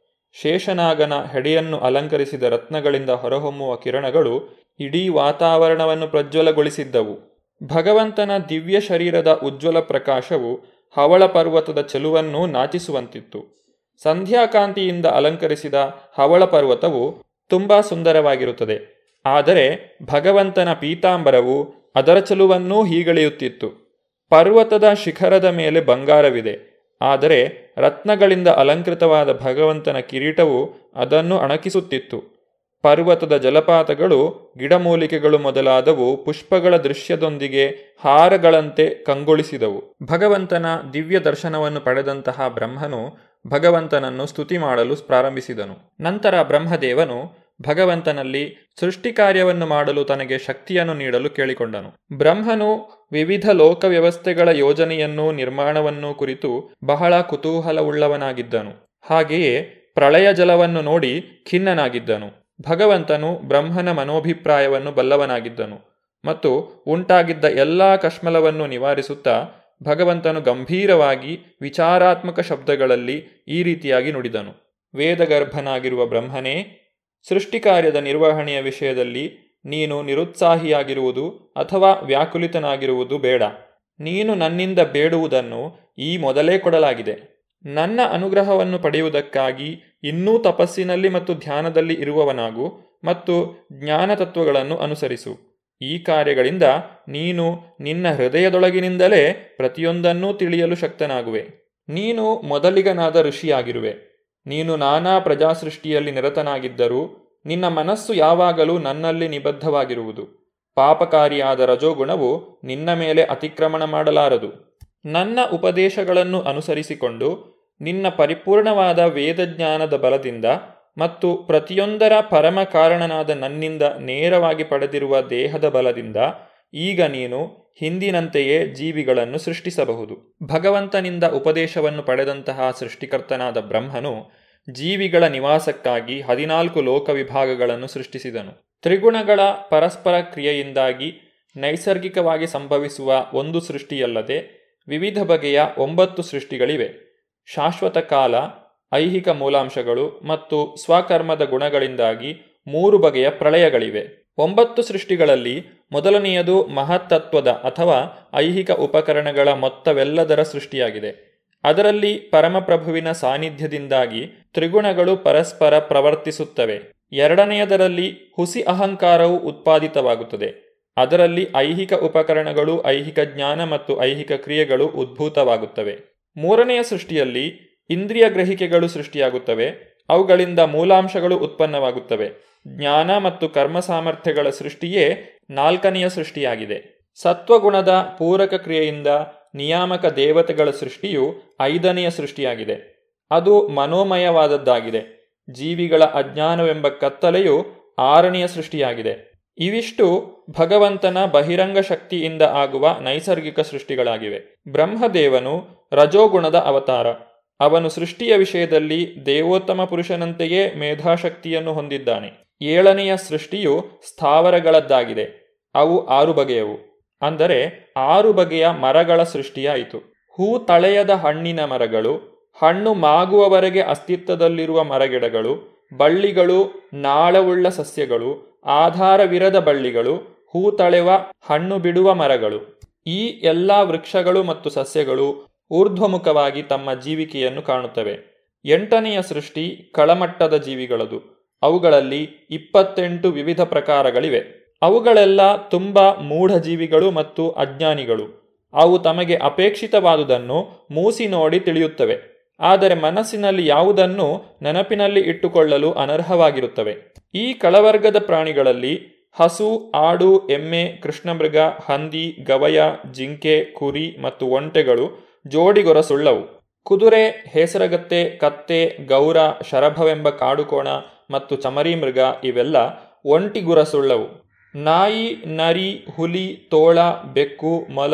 ಶೇಷನಾಗನ ಹೆಡೆಯನ್ನು ಅಲಂಕರಿಸಿದ ರತ್ನಗಳಿಂದ ಹೊರಹೊಮ್ಮುವ ಕಿರಣಗಳು ಇಡೀ ವಾತಾವರಣವನ್ನು ಪ್ರಜ್ವಲಗೊಳಿಸಿದ್ದವು. ಭಗವಂತನ ದಿವ್ಯ ಶರೀರದ ಉಜ್ವಲ ಪ್ರಕಾಶವು ಹವಳ ಪರ್ವತದ ಚೆಲುವನ್ನು ನಾಚಿಸುವಂತಿತ್ತು. ಸಂಧ್ಯಾಕಾಂತಿಯಿಂದ ಅಲಂಕರಿಸಿದ ಹವಳ ಪರ್ವತವು ತುಂಬ ಸುಂದರವಾಗಿರುತ್ತದೆ. ಆದರೆ ಭಗವಂತನ ಪೀತಾಂಬರವು ಅದರ ಚೆಲುವನ್ನೂ ಹೀಗಳೆಯುತ್ತಿತ್ತು. ಪರ್ವತದ ಶಿಖರದ ಮೇಲೆ ಬಂಗಾರವಿದೆ. ಆದರೆ ರತ್ನಗಳಿಂದ ಅಲಂಕೃತವಾದ ಭಗವಂತನ ಕಿರೀಟವು ಅದನ್ನು ಅಣಕಿಸುತ್ತಿತ್ತು. ಪರ್ವತದ ಜಲಪಾತಗಳು, ಗಿಡಮೂಲಿಕೆಗಳು ಮೊದಲಾದವು ಪುಷ್ಪಗಳ ದೃಶ್ಯದೊಂದಿಗೆ ಹಾರಗಳಂತೆ ಕಂಗೊಳಿಸಿದವು. ಭಗವಂತನ ದಿವ್ಯ ದರ್ಶನವನ್ನು ಪಡೆದಂತಹ ಬ್ರಹ್ಮನು ಭಗವಂತನನ್ನು ಸ್ತುತಿ ಮಾಡಲು ಪ್ರಾರಂಭಿಸಿದನು. ನಂತರ ಬ್ರಹ್ಮದೇವನು ಭಗವಂತನಲ್ಲಿ ಸೃಷ್ಟಿ ಕಾರ್ಯವನ್ನು ಮಾಡಲು ತನಗೆ ಶಕ್ತಿಯನ್ನು ನೀಡಲು ಕೇಳಿಕೊಂಡನು. ಬ್ರಹ್ಮನು ವಿವಿಧ ಲೋಕ ವ್ಯವಸ್ಥೆಗಳ ಯೋಜನೆಯನ್ನು ನಿರ್ಮಾಣವನ್ನು ಕುರಿತು ಬಹಳ ಕುತೂಹಲವುಳ್ಳವನಾಗಿದ್ದನು. ಹಾಗೆಯೇ ಪ್ರಳಯ ಜಲವನ್ನು ನೋಡಿ ಖಿನ್ನನಾಗಿದ್ದನು. ಭಗವಂತನು ಬ್ರಹ್ಮನ ಮನೋಭಿಪ್ರಾಯವನ್ನು ಬಲ್ಲವನಾಗಿದ್ದನು ಮತ್ತು ಉಂಟಾಗಿದ್ದ ಎಲ್ಲಾ ಕಶ್ಮಲವನ್ನು ನಿವಾರಿಸುತ್ತಾ ಭಗವಂತನು ಗಂಭೀರವಾಗಿ ವಿಚಾರಾತ್ಮಕ ಶಬ್ದಗಳಲ್ಲಿ ಈ ರೀತಿಯಾಗಿ ನುಡಿದನು. ವೇದಗರ್ಭನಾಗಿರುವ ಬ್ರಹ್ಮನೇ ಸೃಷ್ಟಿಕಾರ್ಯದ ನಿರ್ವಹಣೆಯ ವಿಷಯದಲ್ಲಿ ನೀನು ನಿರುತ್ಸಾಹಿಯಾಗಿರುವುದು ಅಥವಾ ವ್ಯಾಕುಲಿತನಾಗಿರುವುದು ಬೇಡ. ನೀನು ನನ್ನಿಂದ ಬೇಡುವುದನ್ನು ಈ ಮೊದಲೇ ಕೊಡಲಾಗಿದೆ. ನನ್ನ ಅನುಗ್ರಹವನ್ನು ಪಡೆಯುವುದಕ್ಕಾಗಿ ಇನ್ನೂ ತಪಸ್ಸಿನಲ್ಲಿ ಮತ್ತು ಧ್ಯಾನದಲ್ಲಿ ಇರುವವನಾಗು ಮತ್ತು ಜ್ಞಾನ ತತ್ವಗಳನ್ನು ಅನುಸರಿಸು. ಈ ಕಾರ್ಯಗಳಿಂದ ನೀನು ನಿನ್ನ ಹೃದಯದೊಳಗಿನಿಂದಲೇ ಪ್ರತಿಯೊಂದನ್ನೂ ತಿಳಿಯಲು ಶಕ್ತನಾಗುವೆ. ನೀನು ಮೊದಲಿಗನಾದ ಋಷಿಯಾಗಿರುವೆ. ನೀನು ನಾನಾ ಪ್ರಜಾಸೃಷ್ಟಿಯಲ್ಲಿ ನಿರತನಾಗಿದ್ದರೂ ನಿನ್ನ ಮನಸ್ಸು ಯಾವಾಗಲೂ ನನ್ನಲ್ಲಿ ನಿಬದ್ಧವಾಗಿರುವುದು. ಪಾಪಕಾರಿಯಾದ ರಜೋಗುಣವು ನಿನ್ನ ಮೇಲೆ ಅತಿಕ್ರಮಣ ಮಾಡಲಾರದು. ನನ್ನ ಉಪದೇಶಗಳನ್ನು ಅನುಸರಿಸಿಕೊಂಡು ನಿನ್ನ ಪರಿಪೂರ್ಣವಾದ ವೇದಜ್ಞಾನದ ಬಲದಿಂದ ಮತ್ತು ಪ್ರತಿಯೊಂದರ ಪರಮ ಕಾರಣನಾದ ನನ್ನಿಂದ ನೇರವಾಗಿ ಪಡೆದಿರುವ ದೇಹದ ಬಲದಿಂದ ಈಗ ನೀನು ಹಿಂದಿನಂತೆಯೇ ಜೀವಿಗಳನ್ನು ಸೃಷ್ಟಿಸಬಹುದು. ಭಗವಂತನಿಂದ ಉಪದೇಶವನ್ನು ಪಡೆದಂತಹ ಸೃಷ್ಟಿಕರ್ತನಾದ ಬ್ರಹ್ಮನು ಜೀವಿಗಳ ನಿವಾಸಕ್ಕಾಗಿ ಹದಿನಾಲ್ಕು ಲೋಕ ವಿಭಾಗಗಳನ್ನು ಸೃಷ್ಟಿಸಿದನು. ತ್ರಿಗುಣಗಳ ಪರಸ್ಪರ ಕ್ರಿಯೆಯಿಂದಾಗಿ ನೈಸರ್ಗಿಕವಾಗಿ ಸಂಭವಿಸುವ ಒಂದು ಸೃಷ್ಟಿಯಲ್ಲದೆ ವಿವಿಧ ಬಗೆಯ ಒಂಬತ್ತು ಸೃಷ್ಟಿಗಳಿವೆ. ಶಾಶ್ವತ ಕಾಲ, ಐಹಿಕ ಮೂಲಾಂಶಗಳು ಮತ್ತು ಸ್ವಕರ್ಮದ ಗುಣಗಳಿಂದಾಗಿ ಮೂರು ಬಗೆಯ ಪ್ರಳಯಗಳಿವೆ. ಒಂಬತ್ತು ಸೃಷ್ಟಿಗಳಲ್ಲಿ ಮೊದಲನೆಯದು ಮಹತ್ತತ್ವದ ಅಥವಾ ಐಹಿಕ ಉಪಕರಣಗಳ ಮೊತ್ತವೆಲ್ಲದರ ಸೃಷ್ಟಿಯಾಗಿದೆ. ಅದರಲ್ಲಿ ಪರಮಪ್ರಭುವಿನ ಸಾನ್ನಿಧ್ಯದಿಂದಾಗಿ ತ್ರಿಗುಣಗಳು ಪರಸ್ಪರ ಪ್ರವರ್ತಿಸುತ್ತವೆ. ಎರಡನೆಯದರಲ್ಲಿ ಹುಸಿ ಅಹಂಕಾರವು ಉತ್ಪಾದಿತವಾಗುತ್ತದೆ. ಅದರಲ್ಲಿ ಐಹಿಕ ಉಪಕರಣಗಳು, ಐಹಿಕ ಜ್ಞಾನ ಮತ್ತು ಐಹಿಕ ಕ್ರಿಯೆಗಳು ಉದ್ಭೂತವಾಗುತ್ತವೆ. ಮೂರನೆಯ ಸೃಷ್ಟಿಯಲ್ಲಿ ಇಂದ್ರಿಯ ಗ್ರಹಿಕೆಗಳು ಸೃಷ್ಟಿಯಾಗುತ್ತವೆ. ಅವುಗಳಿಂದ ಮೂಲಾಂಶಗಳು ಉತ್ಪನ್ನವಾಗುತ್ತವೆ. ಜ್ಞಾನ ಮತ್ತು ಕರ್ಮ ಸಾಮರ್ಥ್ಯಗಳ ಸೃಷ್ಟಿಯೇ ನಾಲ್ಕನೆಯ ಸೃಷ್ಟಿಯಾಗಿದೆ. ಸತ್ವಗುಣದ ಪೂರಕ ಕ್ರಿಯೆಯಿಂದ ನಿಯಾಮಕ ದೇವತೆಗಳ ಸೃಷ್ಟಿಯು ಐದನೆಯ ಸೃಷ್ಟಿಯಾಗಿದೆ. ಅದು ಮನೋಮಯವಾದದ್ದಾಗಿದೆ. ಜೀವಿಗಳ ಅಜ್ಞಾನವೆಂಬ ಕತ್ತಲೆಯು ಆರನೆಯ ಸೃಷ್ಟಿಯಾಗಿದೆ. ಇವಿಷ್ಟು ಭಗವಂತನ ಬಹಿರಂಗ ಶಕ್ತಿಯಿಂದ ಆಗುವ ನೈಸರ್ಗಿಕ ಸೃಷ್ಟಿಗಳಾಗಿವೆ. ಬ್ರಹ್ಮದೇವನು ರಜೋಗುಣದ ಅವತಾರ. ಅವನು ಸೃಷ್ಟಿಯ ವಿಷಯದಲ್ಲಿ ದೇವೋತ್ತಮ ಪುರುಷನಂತೆಯೇ ಮೇಧಾಶಕ್ತಿಯನ್ನು ಹೊಂದಿದ್ದಾನೆ. ಏಳನೆಯ ಸೃಷ್ಟಿಯು ಸ್ಥಾವರಗಳದ್ದಾಗಿದೆ. ಅವು ಆರು ಬಗೆಯವು. ಅಂದರೆ, ಆರು ಬಗೆಯ ಮರಗಳ ಸೃಷ್ಟಿಯಾಯಿತು. ಹೂ ತಳೆಯದ ಹಣ್ಣಿನ ಮರಗಳು, ಹಣ್ಣು ಮಾಗುವವರೆಗೆ ಅಸ್ತಿತ್ವದಲ್ಲಿರುವ ಮರಗಿಡಗಳು, ಬಳ್ಳಿಗಳು, ನಾಳವುಳ್ಳ ಸಸ್ಯಗಳು, ಆಧಾರವಿರದ ಬಳ್ಳಿಗಳು, ಹೂ ತಳೆವ, ಹಣ್ಣು ಬಿಡುವ ಮರಗಳು. ಈ ಎಲ್ಲ ವೃಕ್ಷಗಳು ಮತ್ತು ಸಸ್ಯಗಳು ಊರ್ಧ್ವಮುಖವಾಗಿ ತಮ್ಮ ಜೀವಿಕೆಯನ್ನು ಕಾಣುತ್ತವೆ. ಎಂಟನೆಯ ಸೃಷ್ಟಿ ಕಳಮಟ್ಟದ ಜೀವಿಗಳದು. ಅವುಗಳಲ್ಲಿ ಇಪ್ಪತ್ತೆಂಟು ವಿವಿಧ ಪ್ರಕಾರಗಳಿವೆ. ಅವುಗಳೆಲ್ಲ ತುಂಬ ಮೂಢಜೀವಿಗಳು ಮತ್ತು ಅಜ್ಞಾನಿಗಳು. ಅವು ತಮಗೆ ಅಪೇಕ್ಷಿತವಾದುದನ್ನು ಮೂಸಿ ನೋಡಿ ತಿಳಿಯುತ್ತವೆ. ಆದರೆ ಮನಸ್ಸಿನಲ್ಲಿ ಯಾವುದನ್ನು ನೆನಪಿನಲ್ಲಿ ಇಟ್ಟುಕೊಳ್ಳಲು ಅನರ್ಹವಾಗಿರುತ್ತವೆ. ಈ ಕಳವರ್ಗದ ಪ್ರಾಣಿಗಳಲ್ಲಿ ಹಸು, ಆಡು, ಎಮ್ಮೆ, ಕೃಷ್ಣಮೃಗ, ಹಂದಿ, ಗವಯ, ಜಿಂಕೆ, ಕುರಿ ಮತ್ತು ಒಂಟೆಗಳು ಜೋಡಿಗೊರಸುಳ್ಳವು. ಕುದುರೆ, ಹೇಸರಗತ್ತೆ, ಕತ್ತೆ, ಗೌರ, ಶರಭವೆಂಬ ಕಾಡುಕೋಣ ಮತ್ತು ಚಮರಿ ಮೃಗ ಇವೆಲ್ಲ ಒಂಟಿಗುರಸುಳ್ಳವು. ನಾಯಿ, ನರಿ, ಹುಲಿ, ತೋಳ, ಬೆಕ್ಕು, ಮೊಲ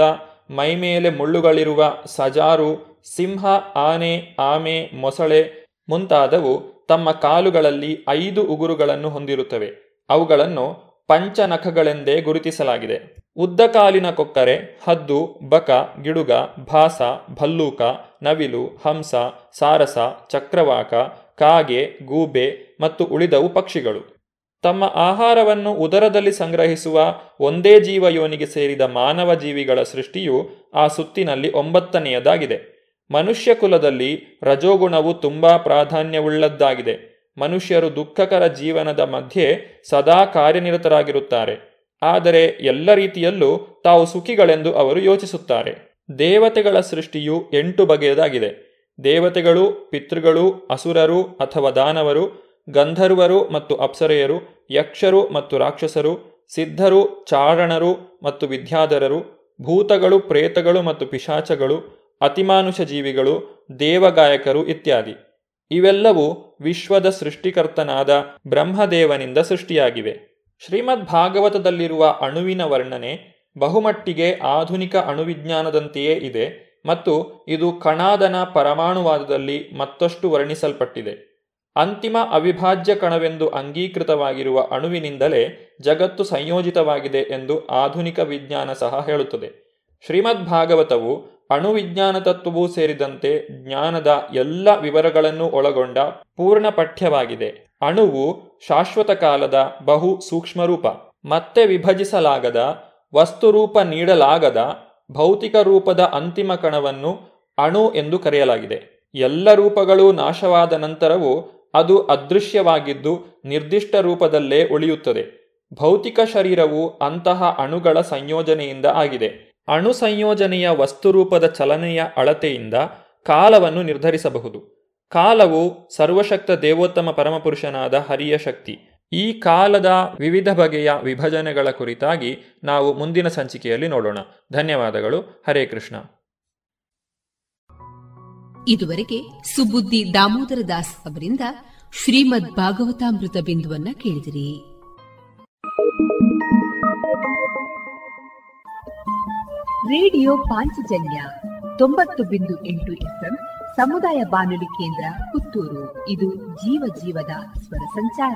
ಮೈಮೇಲೆ ಮುಳ್ಳುಗಳಿರುವ ಸಜಾರು, ಸಿಂಹ, ಆನೆ, ಆಮೆ, ಮೊಸಳೆ ಮುಂತಾದವು ತಮ್ಮ ಕಾಲುಗಳಲ್ಲಿ ಐದು ಉಗುರುಗಳನ್ನು ಹೊಂದಿರುತ್ತವೆ. ಅವುಗಳನ್ನು ಪಂಚನಖಗಳೆಂದೇ ಗುರುತಿಸಲಾಗಿದೆ. ಉದ್ದಕಾಲಿನ ಕೊಕ್ಕರೆ, ಹದ್ದು, ಬಕ, ಗಿಡುಗ, ಭಾಸ, ಭಲ್ಲೂಕ, ನವಿಲು, ಹಂಸ, ಸಾರಸ, ಚಕ್ರವಾಕ ಕಾಗೆ, ಗೂಬೆ ಮತ್ತು ಉಳಿದವು ಪಕ್ಷಿಗಳು. ತಮ್ಮ ಆಹಾರವನ್ನು ಉದರದಲ್ಲಿ ಸಂಗ್ರಹಿಸುವ ಒಂದೇ ಜೀವ ಯೋನಿಗೆ ಸೇರಿದ ಮಾನವ ಜೀವಿಗಳ ಸೃಷ್ಟಿಯು ಆ ಸುತ್ತಿನಲ್ಲಿ ಒಂಬತ್ತನೆಯದಾಗಿದೆ. ಮನುಷ್ಯ ಕುಲದಲ್ಲಿ ರಜೋಗುಣವು ತುಂಬಾ ಪ್ರಾಧಾನ್ಯವುಳ್ಳದ್ದಾಗಿದೆ. ಮನುಷ್ಯರು ದುಃಖಕರ ಜೀವನದ ಮಧ್ಯೆ ಸದಾ ಕಾರ್ಯನಿರತರಾಗಿರುತ್ತಾರೆ. ಆದರೆ ಎಲ್ಲ ರೀತಿಯಲ್ಲೂ ತಾವು ಸುಖಿಗಳೆಂದು ಅವರು ಯೋಚಿಸುತ್ತಾರೆ. ದೇವತೆಗಳ ಸೃಷ್ಟಿಯು ಎಂಟು ಬಗೆಯದಾಗಿದೆ. ದೇವತೆಗಳು, ಪಿತೃಗಳು, ಅಸುರರು ಅಥವಾ ದಾನವರು, ಗಂಧರ್ವರು ಮತ್ತು ಅಪ್ಸರೆಯರು, ಯಕ್ಷರು ಮತ್ತು ರಾಕ್ಷಸರು, ಸಿದ್ಧರು, ಚಾರಣರು ಮತ್ತು ವಿದ್ಯಾಧರರು, ಭೂತಗಳು, ಪ್ರೇತಗಳು ಮತ್ತು ಪಿಶಾಚಗಳು, ಅತಿಮಾನುಷ ಜೀವಿಗಳು, ದೇವಗಾಯಕರು ಇತ್ಯಾದಿ. ಇವೆಲ್ಲವೂ ವಿಶ್ವದ ಸೃಷ್ಟಿಕರ್ತನಾದ ಬ್ರಹ್ಮದೇವನಿಂದ ಸೃಷ್ಟಿಯಾಗಿವೆ. ಶ್ರೀಮದ್ ಭಾಗವತದಲ್ಲಿರುವ ಅಣುವಿನ ವರ್ಣನೆ ಬಹುಮಟ್ಟಿಗೆ ಆಧುನಿಕ ಅಣುವಿಜ್ಞಾನದಂತೆಯೇ ಇದೆ. ಮತ್ತು ಇದು ಕಣಾದನ ಪರಮಾಣುವಾದದಲ್ಲಿ ಮತ್ತಷ್ಟು ವರ್ಣಿಸಲ್ಪಟ್ಟಿದೆ. ಅಂತಿಮ ಅವಿಭಾಜ್ಯ ಕಣವೆಂದು ಅಂಗೀಕೃತವಾಗಿರುವ ಅಣುವಿನಿಂದಲೇ ಜಗತ್ತು ಸಂಯೋಜಿತವಾಗಿದೆ ಎಂದು ಆಧುನಿಕ ವಿಜ್ಞಾನ ಸಹ ಹೇಳುತ್ತದೆ. ಶ್ರೀಮದ್ ಭಾಗವತವು ಅಣುವಿಜ್ಞಾನ ತತ್ವವೂ ಸೇರಿದಂತೆ ಜ್ಞಾನದ ಎಲ್ಲ ವಿವರಗಳನ್ನು ಒಳಗೊಂಡ ಪೂರ್ಣ ಪಠ್ಯವಾಗಿದೆ. ಅಣುವು ಶಾಶ್ವತ ಕಾಲದ ಬಹು ಸೂಕ್ಷ್ಮರೂಪ ಮತ್ತೆ ವಿಭಜಿಸಲಾಗದ, ವಸ್ತುರೂಪ ನೀಡಲಾಗದ ಭೌತಿಕ ರೂಪದ ಅಂತಿಮ ಕಣವನ್ನು ಅಣು ಎಂದು ಕರೆಯಲಾಗಿದೆ. ಎಲ್ಲ ರೂಪಗಳು ನಾಶವಾದ ನಂತರವೂ ಅದು ಅದೃಶ್ಯವಾಗಿದ್ದು ನಿರ್ದಿಷ್ಟ ರೂಪದಲ್ಲೇ ಉಳಿಯುತ್ತದೆ. ಭೌತಿಕ ಶರೀರವು ಅಂತಹ ಅಣುಗಳ ಸಂಯೋಜನೆಯಿಂದ ಆಗಿದೆ. ಅಣು ಸಂಯೋಜನೆಯ ವಸ್ತುರೂಪದ ಚಲನೆಯ ಅಳತೆಯಿಂದ ಕಾಲವನ್ನು ನಿರ್ಧರಿಸಬಹುದು. ಕಾಲವು ಸರ್ವಶಕ್ತ ದೇವೋತ್ತಮ ಪರಮಪುರುಷನಾದ ಹರಿಯ ಶಕ್ತಿ. ಈ ಕಾಲದ ವಿವಿಧ ಬಗೆಯ ವಿಭಜನೆಗಳ ಕುರಿತಾಗಿ ನಾವು ಮುಂದಿನ ಸಂಚಿಕೆಯಲ್ಲಿ ನೋಡೋಣ. ಧನ್ಯವಾದಗಳು. ಹರೇ ಕೃಷ್ಣ. ಇದುವರೆಗೆ ಸುಬುದ್ದಿ ದಾಮೋದರ ದಾಸ್ ಅವರಿಂದ ಶ್ರೀಮದ್ ಭಾಗವತಾಮೃತ ಬಿಂದುವನ್ನ ಕೇಳಿದಿರಿ. ರೇಡಿಯೋ ಪಾಂಚಜನ್ಯ ತೊಂಬತ್ತು ಬಿಂದು ಎಂಟು ಎಫ್ಎಂ ಸಮುದಾಯ ಬಾನುಲಿ ಕೇಂದ್ರ ಪುತ್ತೂರು. ಇದು ಜೀವ ಜೀವದ ಸ್ವರ ಸಂಚಾರ.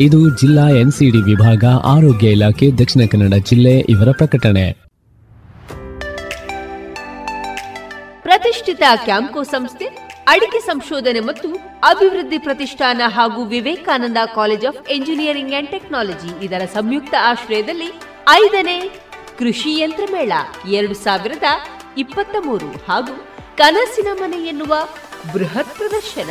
ಇದು ಜಿಲ್ಲಾ ಎನ್ಸಿಡಿ ವಿಭಾಗ, ಆರೋಗ್ಯ ಇಲಾಖೆ, ದಕ್ಷಿಣ ಕನ್ನಡ ಜಿಲ್ಲೆ ಇವರ ಪ್ರಕಟಣೆ. ಪ್ರತಿಷ್ಠಿತ ಕ್ಯಾಂಕೋ ಸಂಸ್ಥೆ, ಅಡಿಕೆ ಸಂಶೋಧನೆ ಮತ್ತು ಅಭಿವೃದ್ಧಿ ಪ್ರತಿಷ್ಠಾನ ಹಾಗೂ Vivekananda college of engineering and technology ಇದರ ಸಂಯುಕ್ತ ಆಶ್ರಯದಲ್ಲಿ ಐದನೇ ಕೃಷಿ ಯಂತ್ರ ಮೇಳ ಎರಡು ಸಾವಿರದ ಇಪ್ಪತ್ತ ಮೂರು ಹಾಗೂ ಕನಸಿನ ಮನೆ ಎನ್ನುವ ಬೃಹತ್ ಪ್ರದರ್ಶನ.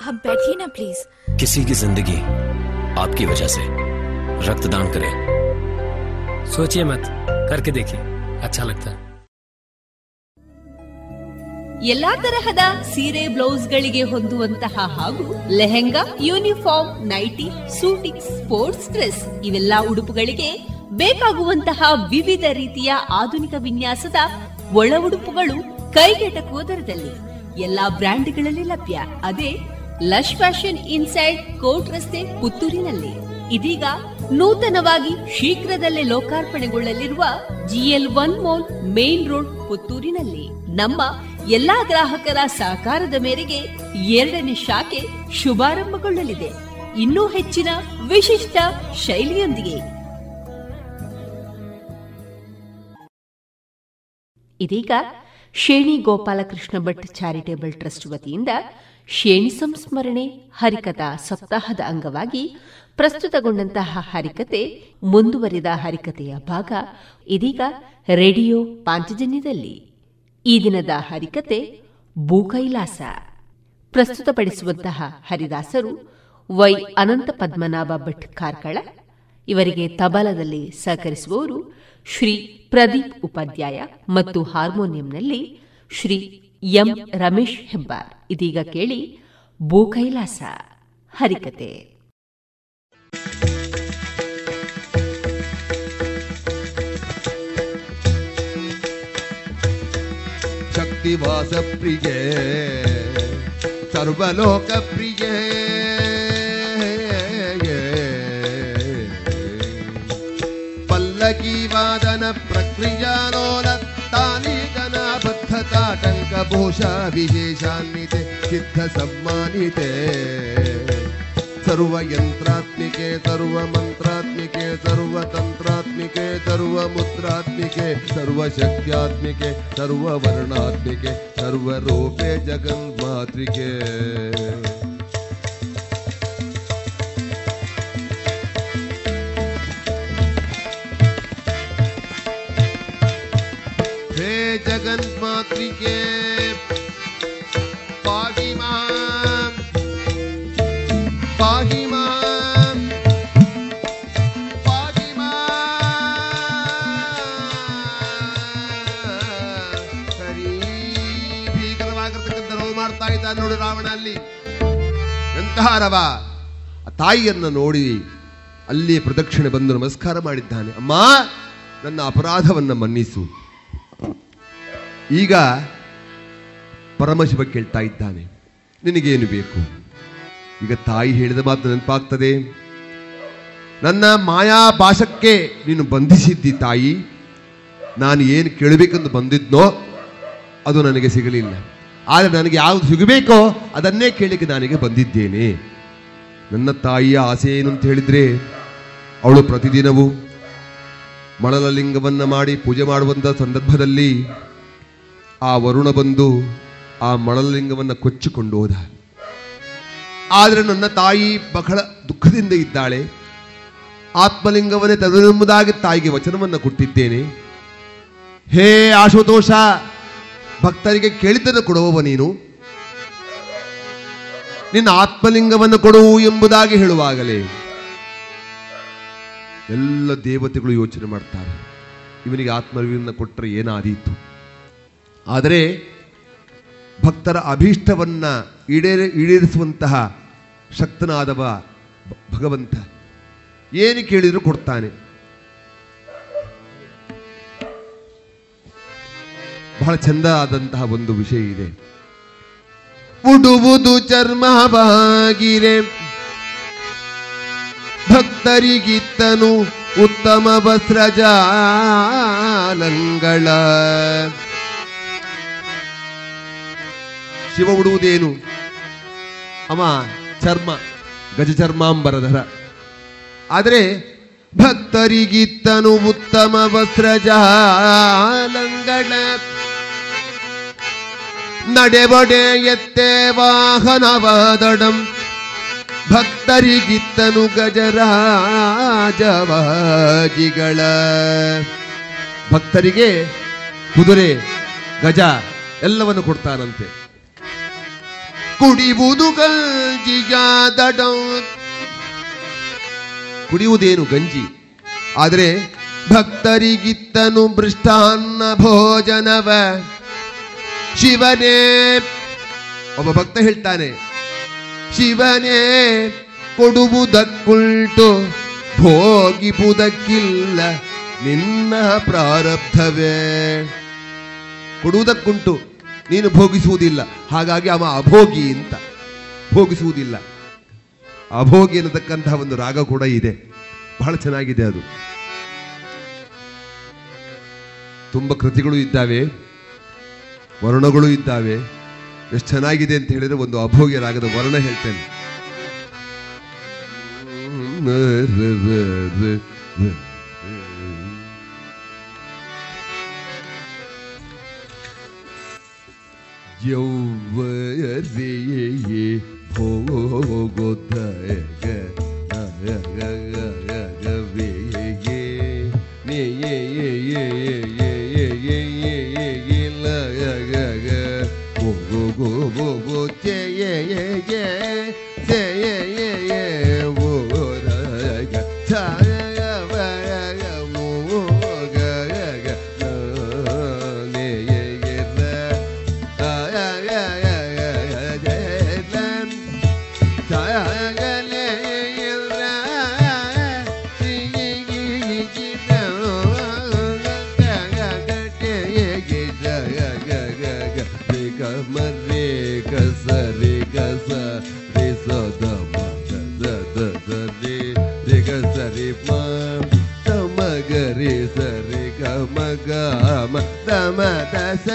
आप बैठिए ना प्लीज किसी की जिंदगी आपकी वजह से रक्तदान करें सोचिए मत करके देखिए अच्छा लगता है ಎಲ್ಲಾ ತರಹದ ಸೀರೆ ಬ್ಲೌಸ್ಗಳಿಗೆ ಹೊಂದುವಂತಹ ಹಾಗೂ lehenga uniform nightie suiting sports dress ಇವೆಲ್ಲ ಉಡುಪುಗಳಿಗೆ ಬೇಕಾಗುವಂತಹ ವಿವಿಧ ರೀತಿಯ ಆಧುನಿಕ ವಿನ್ಯಾಸದ ಒಳ ಉಡುಪುಗಳು ಕೈಗೆಟಕುವ ದರದಲ್ಲಿ ಎಲ್ಲಾ ಬ್ರ್ಯಾಂಡ್ಗಳಲ್ಲಿ ಲಭ್ಯ ಅದೇ ಲಶ್ ಫ್ಯಾಷನ್ ಇನ್ಸೈಡ್ ಕೋರ್ಟ್ ರಸ್ತೆ ಪುತ್ತೂರಿನಲ್ಲಿ. ಇದೀಗ ನೂತನವಾಗಿ ಶೀಘ್ರದಲ್ಲೇ ಲೋಕಾರ್ಪಣೆಗೊಳ್ಳಲಿರುವ GL one mall main road ಪುತ್ತೂರಿನಲ್ಲಿ. ನಮ್ಮ ಎಲ್ಲಾ ಗ್ರಾಹಕರ ಸಹಕಾರದ ಮೇರೆಗೆ ಎರಡನೇ ಶಾಖೆ ಶುಭಾರಂಭಗೊಳ್ಳಲಿದೆ. ಇನ್ನೂ ಹೆಚ್ಚಿನ ವಿಶಿಷ್ಟ ಶೈಲಿಯೊಂದಿಗೆ. ಇದೀಗ ಶೇಣಿ ಗೋಪಾಲಕೃಷ್ಣ ಭಟ್ ಚಾರಿಟೇಬಲ್ ಟ್ರಸ್ಟ್ ವತಿಯಿಂದ ಶೇಣಿ ಸಂಸ್ಮರಣೆ ಹರಿಕಥಾ ಸಪ್ತಾಹದ ಅಂಗವಾಗಿ ಪ್ರಸ್ತುತಗೊಂಡಂತಹ ಹರಿಕತೆ ಮುಂದುವರಿದ ಹರಿಕತೆಯ ಭಾಗ ಇದೀಗ ರೇಡಿಯೋ ಪಾಂಚಜನ್ಯದಲ್ಲಿ. ಈ ದಿನದ ಹರಿಕತೆ ಭೂಕೈಲಾಸ. ಪ್ರಸ್ತುತಪಡಿಸುವಂತಹ ಹರಿದಾಸರು ವೈ ಅನಂತ ಪದ್ಮನಾಭ ಭಟ್ ಕಾರ್ಕಳ, ಇವರಿಗೆ ತಬಲದಲ್ಲಿ ಸಹಕರಿಸುವವರು ಶ್ರೀ ಪ್ರದೀಪ್ ಉಪಾಧ್ಯಾಯ ಮತ್ತು ಹಾರ್ಮೋನಿಯಂನಲ್ಲಿ ಶ್ರೀ ಎಂ ರಮೇಶ್ ಹೆಬ್ಬಾರ್. ಇದೀಗ ಕೇಳಿ ಭೂಕೈಲಾಸ ಹರಿಕತೆ. ವಾಸಪ್ರಿಯೇ ಸರ್ವಲೋಕಪ್ರಿಯೇ ಪಲ್ಲಕಿ ವಾದನ ಪ್ರಕ್ರಿಯಾ ನೋಲ भूषा विशेषान्विते सिद्धसम्मानिते। सर्वयन्त्रात्मिके सर्वमन्त्रात्मिके सर्वतन्त्रात्मिके सर्वमुद्रात्मिके सर्वशक्त्यात्मिके सर्ववर्णात्मिके सर्वरूपे जगन्मातृके ಎಂತಹ ರವ ಆ ತಾಯಿಯನ್ನ ನೋಡಿ ಅಲ್ಲಿ ಪ್ರದಕ್ಷಿಣೆ ಬಂದು ನಮಸ್ಕಾರ ಮಾಡಿದ್ದಾನೆ. ಅಮ್ಮ, ನನ್ನ ಅಪರಾಧವನ್ನ ಮನ್ನಿಸು. ಈಗ ಪರಮಶಿವ ಕೇಳ್ತಾ ಇದ್ದಾನೆ, ನಿನಗೇನು ಬೇಕು? ಈಗ ತಾಯಿ ಹೇಳಿದ ಮಾತು ನೆನಪಾಗ್ತದೆ. ನನ್ನ ಮಾಯಾ ಭಾಷಕ್ಕೆ ನೀನು ಬಂಧಿಸಿದ್ದಿ ತಾಯಿ. ನಾನು ಏನು ಕೇಳಬೇಕೆಂದು ಬಂದಿದ್ನೋ, ಅದು ನನಗೆ ಸಿಗಲಿಲ್ಲ. ಆದರೆ ನನಗೆ ಯಾವುದು ಸಿಗಬೇಕೋ ಅದನ್ನೇ ಕೇಳಲಿಕ್ಕೆ ನಾನೀಗ ಬಂದಿದ್ದೇನೆ. ನನ್ನ ತಾಯಿಯ ಆಸೆ ಏನು ಅಂತ ಹೇಳಿದ್ರೆ, ಅವಳು ಪ್ರತಿದಿನವೂ ಮಳಲಲಿಂಗವನ್ನು ಮಾಡಿ ಪೂಜೆ ಮಾಡುವಂಥ ಸಂದರ್ಭದಲ್ಲಿ ಆ ವರುಣ ಬಂದು ಆ ಮಣಲಲಿಂಗವನ್ನು ಕೊಚ್ಚಿಕೊಂಡು ಹೋದ. ಆದರೆ ನನ್ನ ತಾಯಿ ಬಹಳ ದುಃಖದಿಂದ ಇದ್ದಾಳೆ. ಆತ್ಮಲಿಂಗವನ್ನೇ ತದನೆಂಬುದಾಗಿ ತಾಯಿಗೆ ವಚನವನ್ನು ಕೊಟ್ಟಿದ್ದೇನೆ. ಹೇ ಆಶುತೋಷ ಭಕ್ತರಿಗೆ ಕೇಳಿದ್ದನ್ನು ಕೊಡುವವ ನೀನು? ನಿನ್ನ ಆತ್ಮಲಿಂಗವನ್ನು ಕೊಡು ಎಂಬುದಾಗಿ ಹೇಳುವಾಗಲೇ. ಎಲ್ಲ ದೇವತೆಗಳು ಯೋಚನೆ ಮಾಡ್ತಾರೆ. ಇವನಿಗೆ ಆತ್ಮಲಿಂಗವನ್ನು ಕೊಟ್ಟರೆ ಏನಾದೀತು? ಆದರೆ ಭಕ್ತರ ಅಭೀಷ್ಟವನ್ನ ಈಡೇರಿ, ಈಡೇರಿಸುವಂತಹ ಶಕ್ತನಾದವ ಭಗವಂತ. ಏನು ಕೇಳಿದರೂ ಕೊಡ್ತಾನೆ. ಬಹಳ ಚಂದ ಆದಂತಹ ಒಂದು ವಿಷಯ ಇದೆ. ಉಡುವುದು ಚರ್ಮವಾಗಿರೆ. ಭಕ್ತರಿಗಿತ್ತನು ಉತ್ತಮ ವಸ್ತ್ರಜಾಲಂಗಳ. ಶಿವ ಉಡುವುದೇನು? ಅಮ್ಮ ಚರ್ಮ ಗಜ ಚರ್ಮಾಂಬರಧರ ಆದರೆ ಭಕ್ತರಿಗಿತ್ತನು ಉತ್ತಮ ವಸ್ತ್ರಜಾಲಂಗಳ. ಎತ್ತೆ ವಾಹನವಾದಡಂ. ಭಕ್ತರಿಗಿತ್ತನು ಗಜರಾಜವಾಜಿಗಳ. ಭಕ್ತರಿಗೆ ಕುದುರೆ, ಗಜ ಎಲ್ಲವನ್ನು ಕೊಡ್ತಾನಂತೆ ಕುಡಿಯುವುದು ಗಂಜಿಯಾದಡ. ಕುಡಿಯುವುದೇನು ಗಂಜಿ? ಆದರೆ ಭಕ್ತರಿಗಿತ್ತನು ಭೃಷ್ಟಾನ್ನ ಭೋಜನವ. ಶಿವನೇ. ಒಬ್ಬ ಭಕ್ತ ಹೇಳ್ತಾನೆ, ಶಿವನೇ, ಕೊಡುವುದಕ್ಕುಂಟು, ಭೋಗಿಪುದಕ್ಕಿಲ್ಲ ನಿನ್ನ ಪ್ರಾರಬ್ಧವೇ. ಕೊಡುವುದಕ್ಕುಂಟು, ನೀನು ಭೋಗಿಸುವುದಿಲ್ಲ. ಹಾಗಾಗಿ ಅವ ಅಭೋಗಿ ಅಂತ, ಭೋಗಿಸುವುದಿಲ್ಲ. ಅಭೋಗಿ ಅನ್ನತಕ್ಕಂತಹ ಒಂದು ರಾಗ ಕೂಡ ಇದೆ. ಬಹಳ ಚೆನ್ನಾಗಿದೆ ಅದು. ತುಂಬ ಕೃತಿಗಳು ಇದ್ದಾವೆ. ವರ್ಣಗಳು ಇದ್ದಾವೆ. ಎಷ್ಟು ಚೆನ್ನಾಗಿದೆ ಅಂತ ಹೇಳಿದ್ರೆ ಒಂದು ಅಭೋಗ್ಯ ರಾಗದ ವರ್ಣ ಹೇಳ್ತೇನೆ. ಯೌವರಿಯೇ ಭೋಗೋದಯ ಸ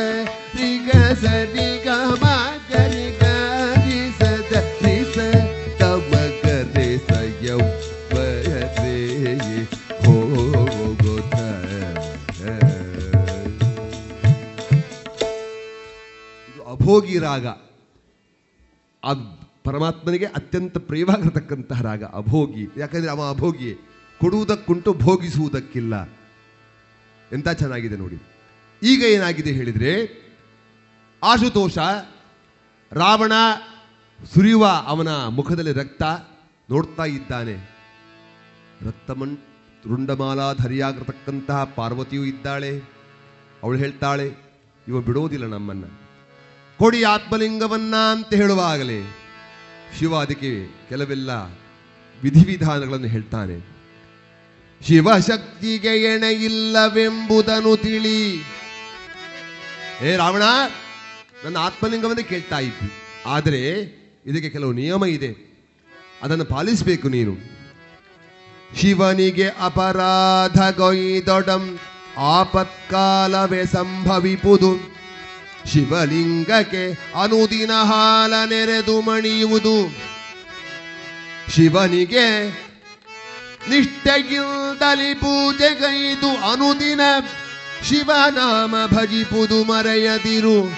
ರಿ ಗ ಸ ರಿ ಗ ಸ ದ ಅಭೋಗಿ ರಾಗ. ಆ ಪರಮಾತ್ಮನಿಗೆ ಅತ್ಯಂತ ಪ್ರಿಯವಾಗಿರತಕ್ಕಂತಹ ರಾಗ, ಅಭೋಗಿ. ಯಾಕಂದ್ರೆ ಅವ ಅಭೋಗಿ ಕೊಡುವುದಕ್ಕುಂಟು ಭೋಗಿಸುವುದಕ್ಕಿಲ್ಲ. ಎಂತ ಚೆನ್ನಾಗಿದೆ ನೋಡಿ. ಈಗ ಏನಾಗಿದೆ ಹೇಳಿದರೆ ಆಶುತೋಷ, ರಾವಣ ಸುರಿಯುವ ಅವನ ಮುಖದಲ್ಲಿ ರಕ್ತ ನೋಡ್ತಾ ಇದ್ದಾನೆ. ರಕ್ತಮಣ್ ರುಂಡಮಾಲಾಧರಿಯಾಗಿರತಕ್ಕಂತಹ ಪಾರ್ವತಿಯೂ ಇದ್ದಾಳೆ. ಅವಳು ಹೇಳ್ತಾಳೆ, ಇವ ಬಿಡೋದಿಲ್ಲ ನಮ್ಮನ್ನ. ಕೊಡಿ ಆತ್ಮಲಿಂಗವನ್ನ ಅಂತ ಹೇಳುವಾಗಲೇ ಶಿವ ಅದಕ್ಕೆ ಕೆಲವೆಲ್ಲ ವಿಧಿವಿಧಾನಗಳನ್ನು ಹೇಳ್ತಾನೆ. ಶಿವಶಕ್ತಿಗೆ ಎಣೆಯಿಲ್ಲವೆಂಬುದನ್ನು ತಿಳಿ. ಏ ರಾವಣ, ನನ್ನ ಆತ್ಮಲಿಂಗವನ್ನೇ ಕೇಳ್ತಾ ಇದ್ವಿ ಆದರೆ ಇದಕ್ಕೆ ಕೆಲವು ನಿಯಮ ಇದೆ. ಅದನ್ನು ಪಾಲಿಸಬೇಕು ನೀನು. ಶಿವನಿಗೆ ಅಪರಾಧ ಗೊಯ್ದೊಡಂ ಆಪತ್ಕಾಲವೇ ಸಂಭವಿಪುದು. ಶಿವಲಿಂಗಕ್ಕೆ ಅನುದಿನ ಹಾಲ ನೆರೆದು ಮಣಿಯುವುದು. ಶಿವನಿಗೆ ನಿಷ್ಠೆಗಿಲ್ದಲಿ ಪೂಜೆಗೈದು ಅನುದಿನ ಶಿವನಾಮ ಭಜಿಪುದು ಮರೆಯದಿರು.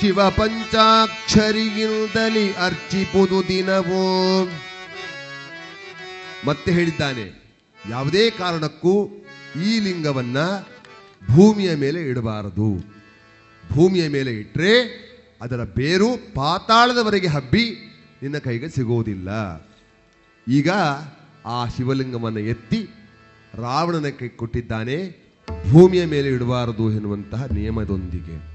ಶಿವ ಪಂಚಾಕ್ಷರಿಗಿಂತಲಿ ಅರ್ಚಿಪುದು ದಿನವೋ. ಮತ್ತೆ ಹೇಳಿದ್ದಾನೆ, ಯಾವುದೇ ಕಾರಣಕ್ಕೂ ಈ ಲಿಂಗವನ್ನ ಭೂಮಿಯ ಮೇಲೆ ಇಡಬಾರದು. ಭೂಮಿಯ ಮೇಲೆ ಇಟ್ಟರೆ ಅದರ ಬೇರು ಪಾತಾಳದವರೆಗೆ ಹಬ್ಬಿ ನಿನ್ನ ಕೈಗೆ ಸಿಗೋದಿಲ್ಲ. ಈಗ ಆ ಶಿವಲಿಂಗವನ್ನು ಎತ್ತಿ ರಾವಣನ ಕೈ ಕೊಟ್ಟಿದ್ದಾನೆ. ಭೂಮಿಯ ಮೇಲೆ ಇಡಬಾರದು ಎನ್ನುವಂತಹ ನಿಯಮದೊಂದಿಗೆ.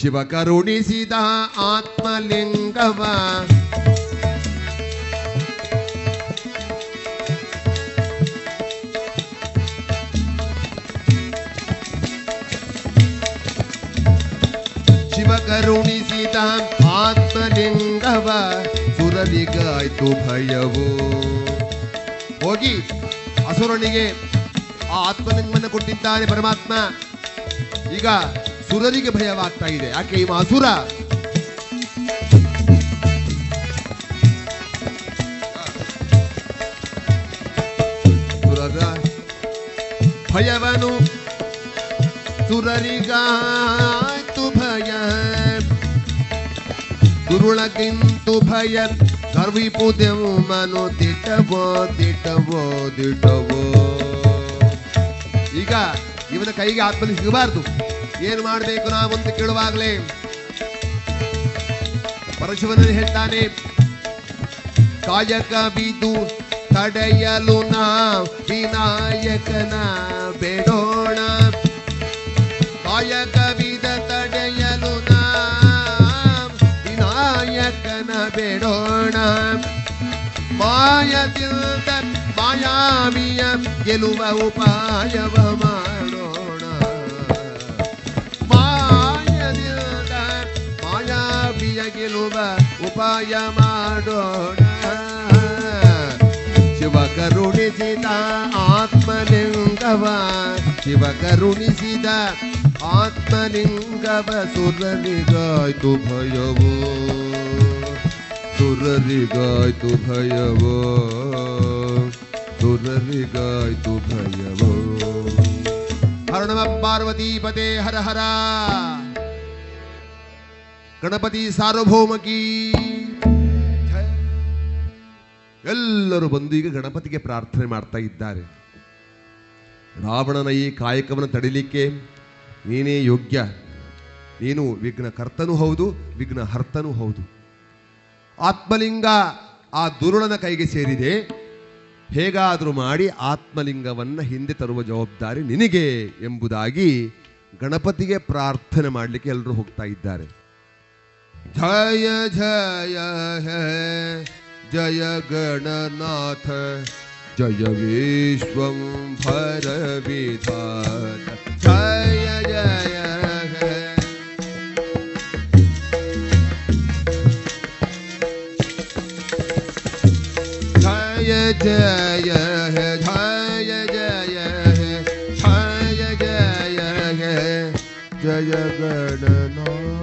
ಶಿವ ಕರುಣಿಸಿದ ಆತ್ಮಲಿಂಗವ. ಶಿವ ಕರುಣಿಸಿದ ಆತ್ಮಲಿಂಗವ. ಸುರನಿಗಾಯ್ತು ಭಯವು. ಹೋಗಿ ಅಸುರನಿಗೆ ಆ ಆತ್ಮಲಿಂಗವನ್ನು ಕೊಟ್ಟಿದ್ದಾನೆ ಪರಮಾತ್ಮ ಈಗ ಸುರರಿಗೆ ಭಯವಾಗ್ತಾ ಇದೆ. ಯಾಕೆ ಇವ ಅಸುರ ಸುರರ ಭಯವನು ಸುರರಿಗಾಯ್ತು ಭಯ. ದುರುಳಗಿಂತು ಭಯ. ಕರ್ವಿಪುದೆವು ಮನು ದಿಟ್ಟವೋ ದಿಟ್ಟವೋ ದಿಟ್ಟವೋ. ಈಗ ಇವನ ಕೈಗೆ ಆತ್ಮಲಿ ಸಿಗಬಾರ್ದು ಏನು ಮಾಡಬೇಕು ನಾವಂತ ಕೇಳುವಾಗಲೇ. ಪರಶುವನಲ್ಲಿ ಹೇಳ್ತಾನೆ, ಕಾಯಕ ಬೀದು ತಡೆಯಲು ನಾ ವಿನಾಯಕನ ಬೇಡೋಣ. ಕಾಯಕ ಬಿದ ತಡೆಯಲು ನಾ ವಿನಾಯಕನ ಬೇಡೋಣ. ಮಾಯದಿಂದ ಮಾಯಾವಿಯ ಗೆಲುವ ಉಪಾಯವ ಮಾಡೋಣ ಮಾಯದಿಂದ ಮಾಯಾವಿಯ ಗೆಲುವ ಉಪಾಯ ಮಾಡೋಣ ಶಿವ ಕರುಣಿಸಿದ ಆತ್ಮಲಿಂಗವ ಶಿವ ಕರುಣಿಸಿದ ಆತ್ಮಲಿಂಗವ ಸುರನಿಗಾಯ್ತು ಭಯವೋ ಸುರರಿಗಾಯ್ತು ಭಯವೋ ಸುರರಿಗಾಯ್ತು ಭಯವೋ. ಅರುಣಮ ಪಾರ್ವತಿ ಪದೇ ಹರ ಹರ. ಗಣಪತಿ ಸಾರ್ವಭೌಮಕಿ. ಎಲ್ಲರೂ ಬಂದು ಈಗ ಗಣಪತಿಗೆ ಪ್ರಾರ್ಥನೆ ಮಾಡ್ತಾ ಇದ್ದಾರೆ. ರಾವಣನ ಈ ಕಾಯಕವನ್ನು ತಡಿಲಿಕ್ಕೆ ನೀನೇ ಯೋಗ್ಯ. ನೀನು ವಿಘ್ನ ಕರ್ತನೂ ಹೌದು ವಿಘ್ನ ಹರ್ತನೂ ಹೌದು. ಆತ್ಮಲಿಂಗ ಆ ದುರುಳನ ಕೈಗೆ ಸೇರಿದೆ. ಹೇಗಾದರೂ ಮಾಡಿ ಆತ್ಮಲಿಂಗವನ್ನ ಹಿಂದೆ ತರುವ ಜವಾಬ್ದಾರಿ ನಿನಗೆ ಎಂಬುದಾಗಿ ಗಣಪತಿಗೆ ಪ್ರಾರ್ಥನೆ ಮಾಡಲಿಕ್ಕೆ ಎಲ್ಲರೂ ಹೋಗ್ತಾ ಇದ್ದಾರೆ. ಜಯ ಜಯ, ಹೇ, ಜಯ ಗಣನಾಥ, ಜಯ ವಿಶ್ವಂ ಭರ ವಿಧಾನ ಜಯ ಜಯ जय हे जय जय हे जय जय जय गणनाथ।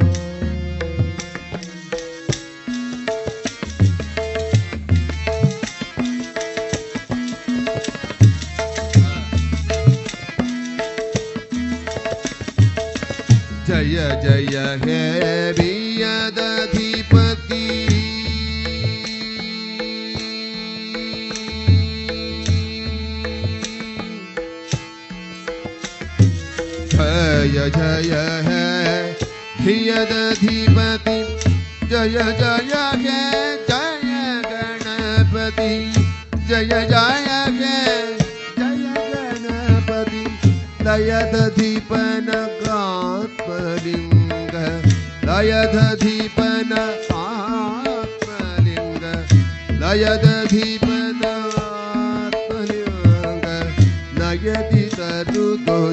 जय जय हे बियद जय जय है। धियदधिपति जय जय है। जय गणपति, जय जय है। जय गणपति लयदधिपन आत्मलिङ्ग लयदधिपन आत्मलिङ्ग लयदधिपन आत्मलिङ्ग नयति तरुतो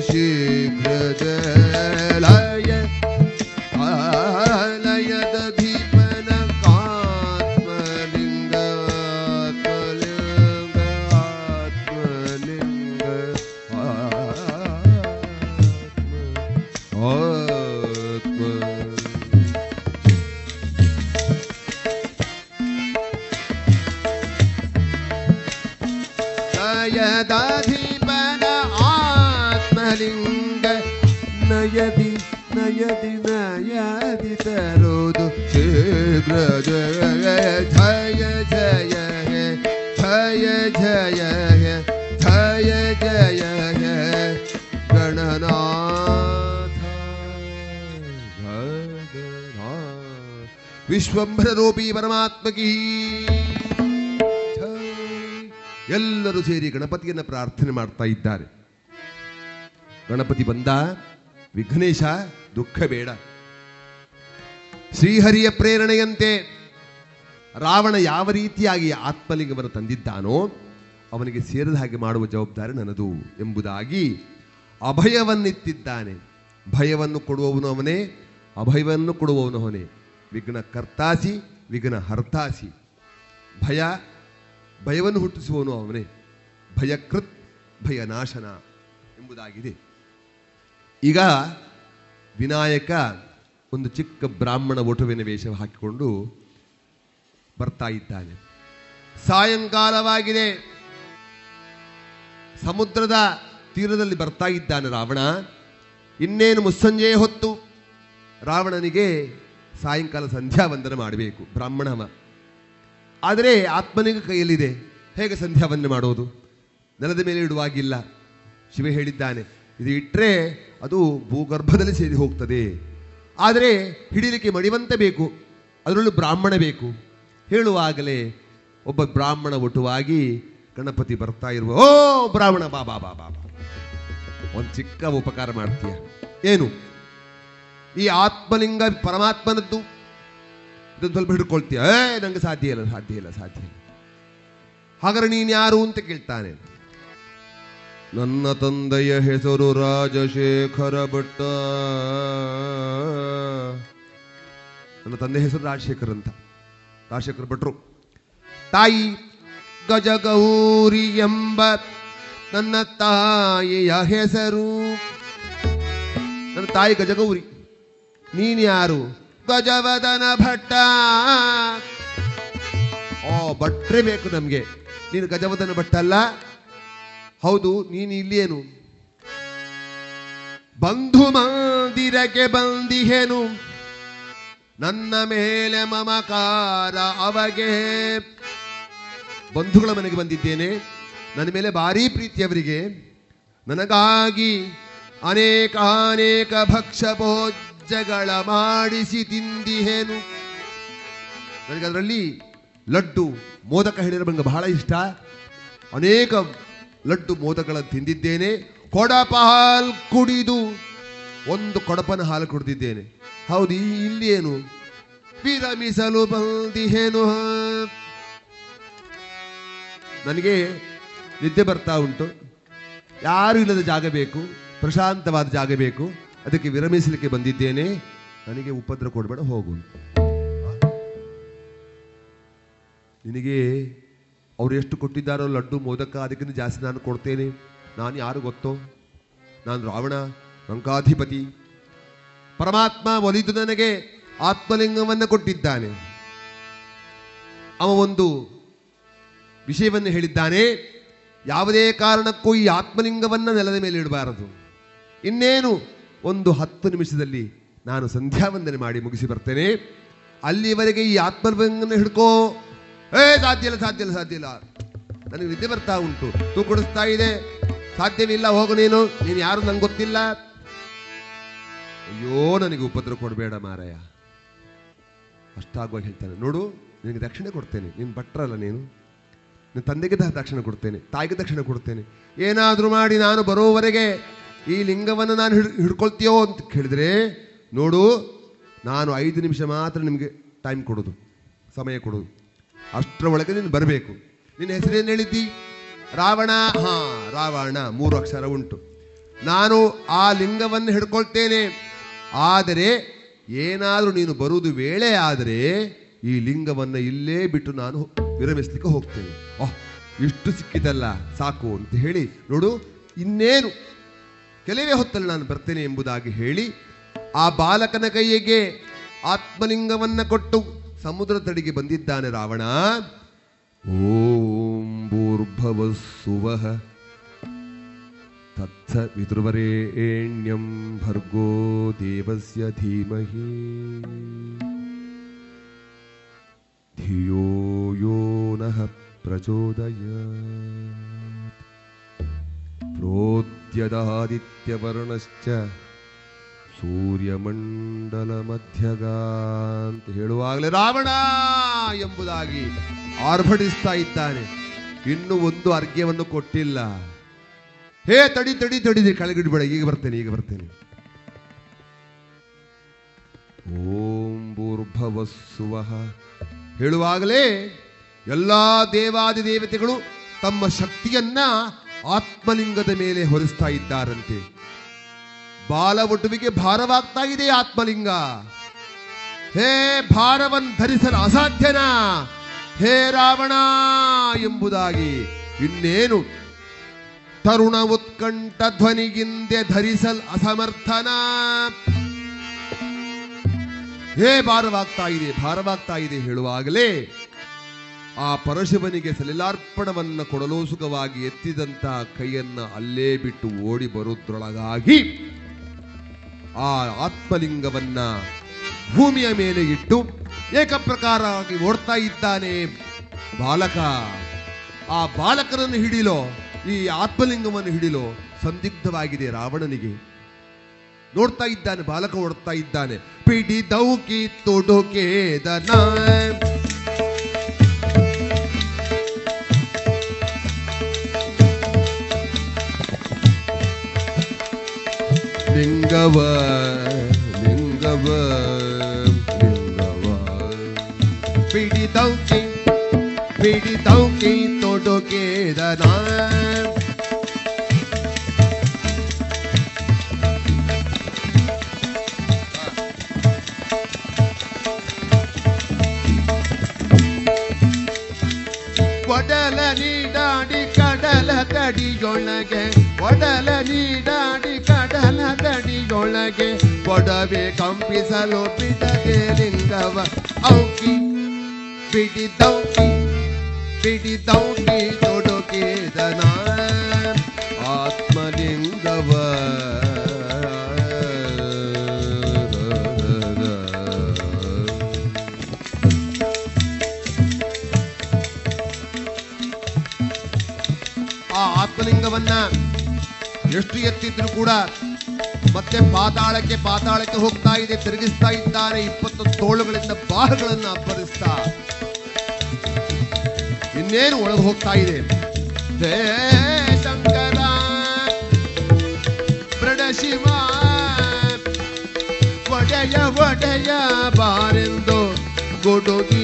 ಪರಮಾತ್ಮಕಿ ಎಲ್ಲರೂ ಸೇರಿ ಗಣಪತಿಯನ್ನ ಪ್ರಾರ್ಥನೆ ಮಾಡ್ತಾ ಇದ್ದಾರೆ. ಗಣಪತಿ ಬಂದ. ವಿಘ್ನೇಶ, ದುಃಖ ಬೇಡ. ಶ್ರೀಹರಿಯ ಪ್ರೇರಣೆಯಂತೆ ರಾವಣ ಯಾವ ರೀತಿಯಾಗಿ ಆತ್ಮಲಿಂಗವನ್ನು ತಂದಿದ್ದಾನೋ ಅವನಿಗೆ ಸೇರಿದ ಹಾಗೆ ಮಾಡುವ ಜವಾಬ್ದಾರಿ ನನ್ನದು ಎಂಬುದಾಗಿ ಅಭಯವನ್ನಿತ್ತಿದ್ದಾನೆ. ಭಯವನ್ನು ಕೊಡುವವನು ಅವನೇ, ಅಭಯವನ್ನು ಕೊಡುವವನು ಅವನೇ. ವಿಘ್ನ ಕರ್ತಾಸಿ ವಿಘ್ನ ಹರ್ತಾಸಿ. ಭಯ, ಭಯವನ್ನು ಹುಟ್ಟಿಸುವವನು ಅವನೇ. ಭಯಕೃತ್, ಭಯನಾಶನ ಎಂಬುದಾಗಿದೆ. ಈಗ ವಿನಾಯಕ ಒಂದು ಚಿಕ್ಕ ಬ್ರಾಹ್ಮಣ ಒಟುವಿನ ವೇಷ ಹಾಕಿಕೊಂಡು ಬರ್ತಾ ಇದ್ದಾನೆ. ಸಾಯಂಕಾಲವಾಗಿದೆ. ಸಮುದ್ರದ ತೀರದಲ್ಲಿ ಬರ್ತಾ ಇದ್ದಾನೆ ರಾವಣ. ಇನ್ನೇನು ಮುಸ್ಸಂಜೆಯ ಹೊತ್ತು ರಾವಣನಿಗೆ ಸಾಯಂಕಾಲ ಸಂಧ್ಯಾ ವಂದನೆ ಮಾಡಬೇಕು ಬ್ರಾಹ್ಮಣ ಆದರೆ ಆತ್ಮನಿಗೆ ಕೈಯಲ್ಲಿದೆ, ಹೇಗೆ ಸಂಧ್ಯಾ ವಂದನೆ ಮಾಡೋದು? ನೆಲದ ಮೇಲೆ ಇಡುವಾಗಿಲ್ಲ. ಶಿವ ಹೇಳಿದ್ದಾನೆ, ಇದು ಇಟ್ಟರೆ ಅದು ಭೂಗರ್ಭದಲ್ಲಿ ಸೇರಿ ಹೋಗ್ತದೆ. ಆದರೆ ಹಿಡಿಲಿಕ್ಕೆ ಮಡಿವಂತ ಬೇಕು, ಅದರಲ್ಲೂ ಬ್ರಾಹ್ಮಣ ಬೇಕು. ಹೇಳುವಾಗಲೇ ಒಬ್ಬ ಬ್ರಾಹ್ಮಣ ಒಟುವಾಗಿ ಗಣಪತಿ ಬರ್ತಾ ಇರುವ, ಓ ಬ್ರಾಹ್ಮಣ ಬಾಬಾ ಬಾಬಾ ಒಂದು ಚಿಕ್ಕ ಉಪಕಾರ ಮಾಡ್ತೀಯ. ಏನು? ಈ ಆತ್ಮಲಿಂಗ ಪರಮಾತ್ಮನದ್ದು. ಇದನ್ನು ಸ್ವಲ್ಪ ಹಿಡ್ಕೊಳ್ತೀಯ. ಏ, ನಂಗೆ ಸಾಧ್ಯ ಇಲ್ಲ ಸಾಧ್ಯ ಇಲ್ಲ ಸಾಧ್ಯ ಇಲ್ಲ. ಹಾಗಾದ್ರೆ ನೀನು ಯಾರು ಅಂತ ಕೇಳ್ತಾನೆ. ನನ್ನ ತಂದೆಯ ಹೆಸರು ರಾಜಶೇಖರ ಭಟ್ಟ. ನನ್ನ ತಂದೆ ಹೆಸರು ರಾಜಶೇಖರ್ ಅಂತ. ರಾಜಶೇಖರ್ ಭಟ್ರು. ತಾಯಿ ಗಜಗೌರಿ ಎಂಬ ನನ್ನ ತಾಯಿಯ ಹೆಸರು. ನನ್ನ ತಾಯಿ ಗಜಗೌರಿ. ನೀನು ಯಾರು ಗಜವದನ ಭಟ್ಟ. ಓ, ಭಟ್ರೆ ಬೇಕು ನಮ್ಗೆ. ನೀನು ಗಜವದನ ಭಟ್ಟ ಅಲ್ಲ ಹೌದು, ನೀನು ಇಲ್ಲೇನು? ಬಂಧು ಮಂದಿರಕ್ಕೆ ಬಂದಿಹೇನು? ನನ್ನ ಮೇಲೆ ಮಮಕಾರ ಅವಗೆ. ಬಂಧುಗಳ ಮನೆಗೆ ಬಂದಿದ್ದೇನೆ. ನನ್ನ ಮೇಲೆ ಭಾರಿ ಪ್ರೀತಿಯವರಿಗೆ ನನಗಾಗಿ ಅನೇಕ ಅನೇಕ ಭಕ್ಷ್ಯ ಭೋಜ್ಯಗಳ ಮಾಡಿಸಿ ತಿಂದಿಹೇನು. ನನಗೆ ಅದರಲ್ಲಿ ಲಡ್ಡು, ಮೋದಕ ಹೇಳಿದ್ರೆ ನನಗೆ ಬಹಳ ಇಷ್ಟ. ಅನೇಕ ಲಡ್ಡು, ಮೋದಕಗಳನ್ನು ತಿಂದಿದ್ದೇನೆ. ಕೊಡಪ ಹಾಲು ಕುಡಿದು ಒಂದು ಕೊಡಪನ ಹಾಲು ಕುಡಿದಿದ್ದೇನೆ. ಹೌದು ಇಲ್ಲಿ ಏನು ವಿರಮಿಸಲು ಬಂದಿಹೇನು? ನನಗೆ ನಿದ್ದೆ ಬರ್ತಾ ಉಂಟು. ಯಾರು ಇಲ್ಲದ ಜಾಗ ಬೇಕು, ಪ್ರಶಾಂತವಾದ ಜಾಗ ಬೇಕು. ಅದಕ್ಕೆ ವಿರಮಿಸಲಿಕ್ಕೆ ಬಂದಿದ್ದೇನೆ. ನನಗೆ ಉಪದ್ರ ಕೊಡಬೇಡ, ಹೋಗು ನಿನಗೆ ಅವ್ರು ಎಷ್ಟು ಕೊಟ್ಟಿದ್ದಾರೋ ಲಡ್ಡು, ಮೋದಕ, ಅದಕ್ಕಿಂತ ಜಾಸ್ತಿ ನಾನು ಕೊಡ್ತೇನೆ. ನಾನು ಯಾರು ಗೊತ್ತೋ? ನಾನು ರಾವಣ, ಲಂಕಾಧಿಪತಿ. ಪರಮಾತ್ಮ ಒಲಿದು ನನಗೆ ಆತ್ಮಲಿಂಗವನ್ನು ಕೊಟ್ಟಿದ್ದಾನೆ. ಅವ ಒಂದು ವಿಷಯವನ್ನು ಹೇಳಿದ್ದಾನೆ, ಯಾವುದೇ ಕಾರಣಕ್ಕೂ ಈ ಆತ್ಮಲಿಂಗವನ್ನು ನೆಲದ ಮೇಲೆ ಇಡಬಾರದು. ಇನ್ನೇನು? ಒಂದು ಹತ್ತು ನಿಮಿಷದಲ್ಲಿ ನಾನು ಸಂಧ್ಯಾ ವಂದನೆ ಮಾಡಿ ಮುಗಿಸಿ ಬರ್ತೇನೆ. ಅಲ್ಲಿವರೆಗೆ ಈ ಆತ್ಮರ್ಭಂಗನ ಹಿಡ್ಕೋ. ಏ, ಸಾಧ್ಯ ಇಲ್ಲ ಸಾಧ್ಯ ಇಲ್ಲ ಸಾಧ್ಯ ಇಲ್ಲ. ನನಗೆ ನಿದ್ದೆ ಬರ್ತಾ ಉಂಟು. ತೂ ಕುಡಿಸ್ತಾ ಇದೆ. ಸಾಧ್ಯವಿಲ್ಲ, ಹೋಗು ನೀನು. ನೀನು ಯಾರು ನಂಗೆ ಗೊತ್ತಿಲ್ಲ. ಅಯ್ಯೋ, ನನಗೆ ಉಪದ್ರ ಕೊಡಬೇಡ ಮಾರಾಯ. ಅಷ್ಟಾಗುವಾಗ ಹೇಳ್ತಾನೆ. ನೋಡು, ನಿನಗೆ ದಕ್ಷಿಣೆ ಕೊಡ್ತೇನೆ. ನೀನು ಭಟ್ರಲ್ಲ ನೀನು. ನಿನ್ನ ತಂದೆಗೆ ದಕ್ಷಿಣ ಕೊಡ್ತೇನೆ. ತಾಯಿಗೆ ದಕ್ಷಿಣ ಕೊಡ್ತೇನೆ. ಏನಾದರೂ ಮಾಡಿ ನಾನು ಬರೋವರೆಗೆ ಈ ಲಿಂಗವನ್ನು ನಾನು ಹಿಡ್, ಹಿಡ್ಕೊಳ್ತೀಯೋ ಅಂತ ಕೇಳಿದ್ರೆ, ನೋಡು, ನಾನು ಐದು ನಿಮಿಷ ಮಾತ್ರ ನಿಮಗೆ ಟೈಮ್ ಕೊಡೋದು, ಸಮಯ ಕೊಡೋದು. ಅಷ್ಟರ ಒಳಗೆ ನೀನು ಬರಬೇಕು. ನಿನ್ನ ಹೆಸರೇನು ಹೇಳಿದ್ದಿ? ರಾವಣ? ಹಾ, ರಾವಣ, ಮೂರು ಅಕ್ಷರ ಉಂಟು. ನಾನು ಆ ಲಿಂಗವನ್ನು ಹಿಡ್ಕೊಳ್ತೇನೆ. ಆದರೆ, ಏನಾದರೂ ನೀನು ಬರುವುದು ವೇಳೆ ಆದರೆ, ಈ ಲಿಂಗವನ್ನು ಇಲ್ಲೇ ಬಿಟ್ಟು ನಾನು ವಿರಮಿಸ್ಲಿಕ್ಕೆ ಹೋಗ್ತೇನೆ. ಓಹ್ ಇಷ್ಟು ಸಿಕ್ಕಿದಲ್ಲ, ಸಾಕು ಅಂತ ಹೇಳಿ, ನೋಡು, ಇನ್ನೇನು ಕೆಲವೇ ಹೊತ್ತಲ್ಲಿ ನಾನು ಬರ್ತೇನೆ ಎಂಬುದಾಗಿ ಹೇಳಿ ಆ ಬಾಲಕನ ಕೈಯಿಗೆ ಆತ್ಮಲಿಂಗವನ್ನ ಕೊಟ್ಟು ಸಮುದ್ರ ತಡಿಗೆ ಬಂದಿದ್ದಾನೆ ರಾವಣ. ಓಂ ಭೂರ್ಭವ ಸುವಹ ವಿದುರ್ವರೇಣ್ಯಂ ಭರ್ಗೋ ದೇವಸ್ಯ ಧೀಮಹಿ ಧಿಯೋ ಯೋ ನಃ ಪ್ರಚೋದಯಾತ್ ಪ್ರೋದ್ಯದಾದಿತ್ಯವರ್ಣಶ್ಚ ಸೂರ್ಯಮಂಡಲ ಮಧ್ಯಗ ಅಂತ ಹೇಳುವಾಗಲೇ ರಾವಣ ಎಂಬುದಾಗಿ ಆರ್ಭಟಿಸ್ತಾ ಇದ್ದಾನೆ. ಇನ್ನು ಒಂದು ಅರ್ಘ್ಯವನ್ನು ಕೊಟ್ಟಿಲ್ಲ. ಹೇ, ತಡಿ ತಡಿ ತಡಿದಿ ಕೆಳಗಿಡ್ಬೇಡ, ಈಗ ಬರ್ತೇನೆ ಈಗ ಬರ್ತೇನೆ. ಓಂ ಭೂರ್ಭವಸ್ಸುವ. ಹೇಳುವಾಗಲೇ ಎಲ್ಲಾ ದೇವಾದಿ ದೇವತೆಗಳು ತಮ್ಮ ಶಕ್ತಿಯನ್ನ ಆತ್ಮಲಿಂಗದ ಮೇಲೆ ಹೊರಿಸ್ತಾ ಇದ್ದಾರಂತೆ. ಬಾಲ ಬಾಲವಟುವಿಗೆ ಭಾರವಾಗ್ತಾ ಇದೆ ಆತ್ಮಲಿಂಗ. ಹೇ ಭಾರವನ್ ಧರಿಸಲು ಅಸಾಧ್ಯನ? ಹೇ ರಾವಣ ಎಂಬುದಾಗಿ ಇನ್ನೇನು? ತರುಣ ಉತ್ಕಂಠ ಧ್ವನಿಗಿಂದೆ ಧರಿಸಲ್ ಅಸಮರ್ಥನ. ಹೇ ಭಾರವಾಗ್ತಾ ಇದೆ ಭಾರವಾಗ್ತಾ ಇದೆ ಹೇಳುವಾಗಲೇ ಆ ಪರಶಿವನಿಗೆ ಸಲಿಲಾರ್ಪಣವನ್ನ ಕೊಡಲು ಸುಖವಾಗಿ ಎತ್ತಿದಂತ ಕೈಯನ್ನ ಅಲ್ಲೇ ಬಿಟ್ಟು ಓಡಿ ಬರುವುದರೊಳಗಾಗಿ ಆ ಆತ್ಮಲಿಂಗವನ್ನ ಭೂಮಿಯ ಮೇಲೆ ಇಟ್ಟು ಏಕಪ್ರಕಾರವಾಗಿ ಓಡ್ತಾ ಇದ್ದಾನೆ ಬಾಲಕ. ಆ ಬಾಲಕನನ್ನು ಹಿಡಿಲೋ ಈ ಆತ್ಮಲಿಂಗವನ್ನು ಹಿಡಿಲೋ ಸಂದಿಗ್ಧವಾಗಿದೆ ರಾವಣನಿಗೆ. ನೋಡ್ತಾ ಇದ್ದಾನೆ, ಬಾಲಕ ಓಡ್ತಾ ಇದ್ದಾನೆ. ಪಿಡಿ ದೌಕಿ ತೊಡುಕೇದನ ಲಿಂಗವ ಲಿಂಗವ ಲಿಂಗವ ಪಿಡಿ ದೌಕಿ ಪಿಡಿ ದೌಕಿ ತೊಡುಕೇದನ ಒಡಲ ನೀಡಾಡಿ ಕಡಲ ತಡಿಯೊಳಗೆ ಒಡಲ ನೀಡಾಡಿ ಕಡಲ ತಡಿಯೊಳಗೆ ಒಡವೆ ಕಂಪಿಸಲು ಬಿಡದೆ ಲಿಂಗವ ಔಕಿ. ಬಿಡಿದೌಕಿ ಬಿಡಿದೌಕಿ ತೊಡಗಿದನ ಆತ್ಮಲಿಂಗವ. ಆ ಆತ್ಮಲಿಂಗವನ್ನ ಎಷ್ಟು ಎತ್ತಿದ್ರು ಕೂಡ ಮತ್ತೆ ಪಾತಾಳಕ್ಕೆ ಪಾತಾಳಕ್ಕೆ ಹೋಗ್ತಾ ಇದೆ, ತಿರುಗಿಸ್ತಾ ಇದ್ದಾರೆ. ಇಪ್ಪತ್ತು ತೋಳುಗಳಿಂದ ಬಾಹುಗಳನ್ನು ಅಬ್ಬರಿಸ್ತಾ ಇನ್ನೇನು ಒಳಗೆ ಹೋಗ್ತಾ ಇದೆ? ಶಂಕರ ಪ್ರಡ ಶಿವ, ಒಡೆಯ ಒಡೆಯ ಬಾರೆಂದು ಗುಡುಗಿ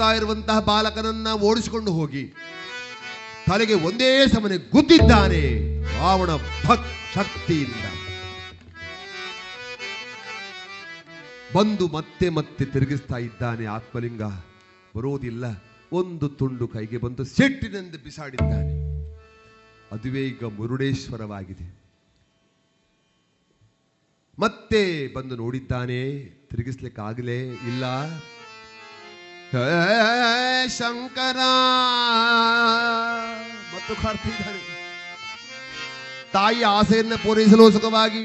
ಓಡ್ತಾ ಇರುವಂತಹ ಬಾಲಕನನ್ನ ಓಡಿಸಿಕೊಂಡು ಹೋಗಿ ತಲೆಗೆ ಒಂದೇ ಸಮನೆ ಗುದ್ದಿದ್ದಾನೆ. ರಾವಣ ಭಕ್ ಶಕ್ತಿಯಿಂದ. ಬಂದು ಮತ್ತೆ ಮತ್ತೆ ತಿರುಗಿಸ್ತಾ ಇದ್ದಾನೆ ಆತ್ಮಲಿಂಗ. ಬರೋದಿಲ್ಲ. ಒಂದು ತುಂಡು ಕೈಗೆ ಬಂದು ಸಿಟ್ಟಿನಿಂದ ಬಿಸಾಡಿದ್ದಾನೆ. ಅದುವೇ ಈಗ ಮುರುಡೇಶ್ವರವಾಗಿದೆ. ಮತ್ತೆ ಬಂದು ನೋಡಿದ್ದಾನೆ, ತಿರುಗಿಸ್ಲಿಕ್ಕಾಗಲೇ ಇಲ್ಲ. ಹೇ ಶಂಕರ! ಮತ್ತು ಕರ್ತಿದ್ದಾನೆ ತಾಯಿ ಆಸೆಯನ್ನ ಪೂರೈಸಲು ಸುಖವಾಗಿ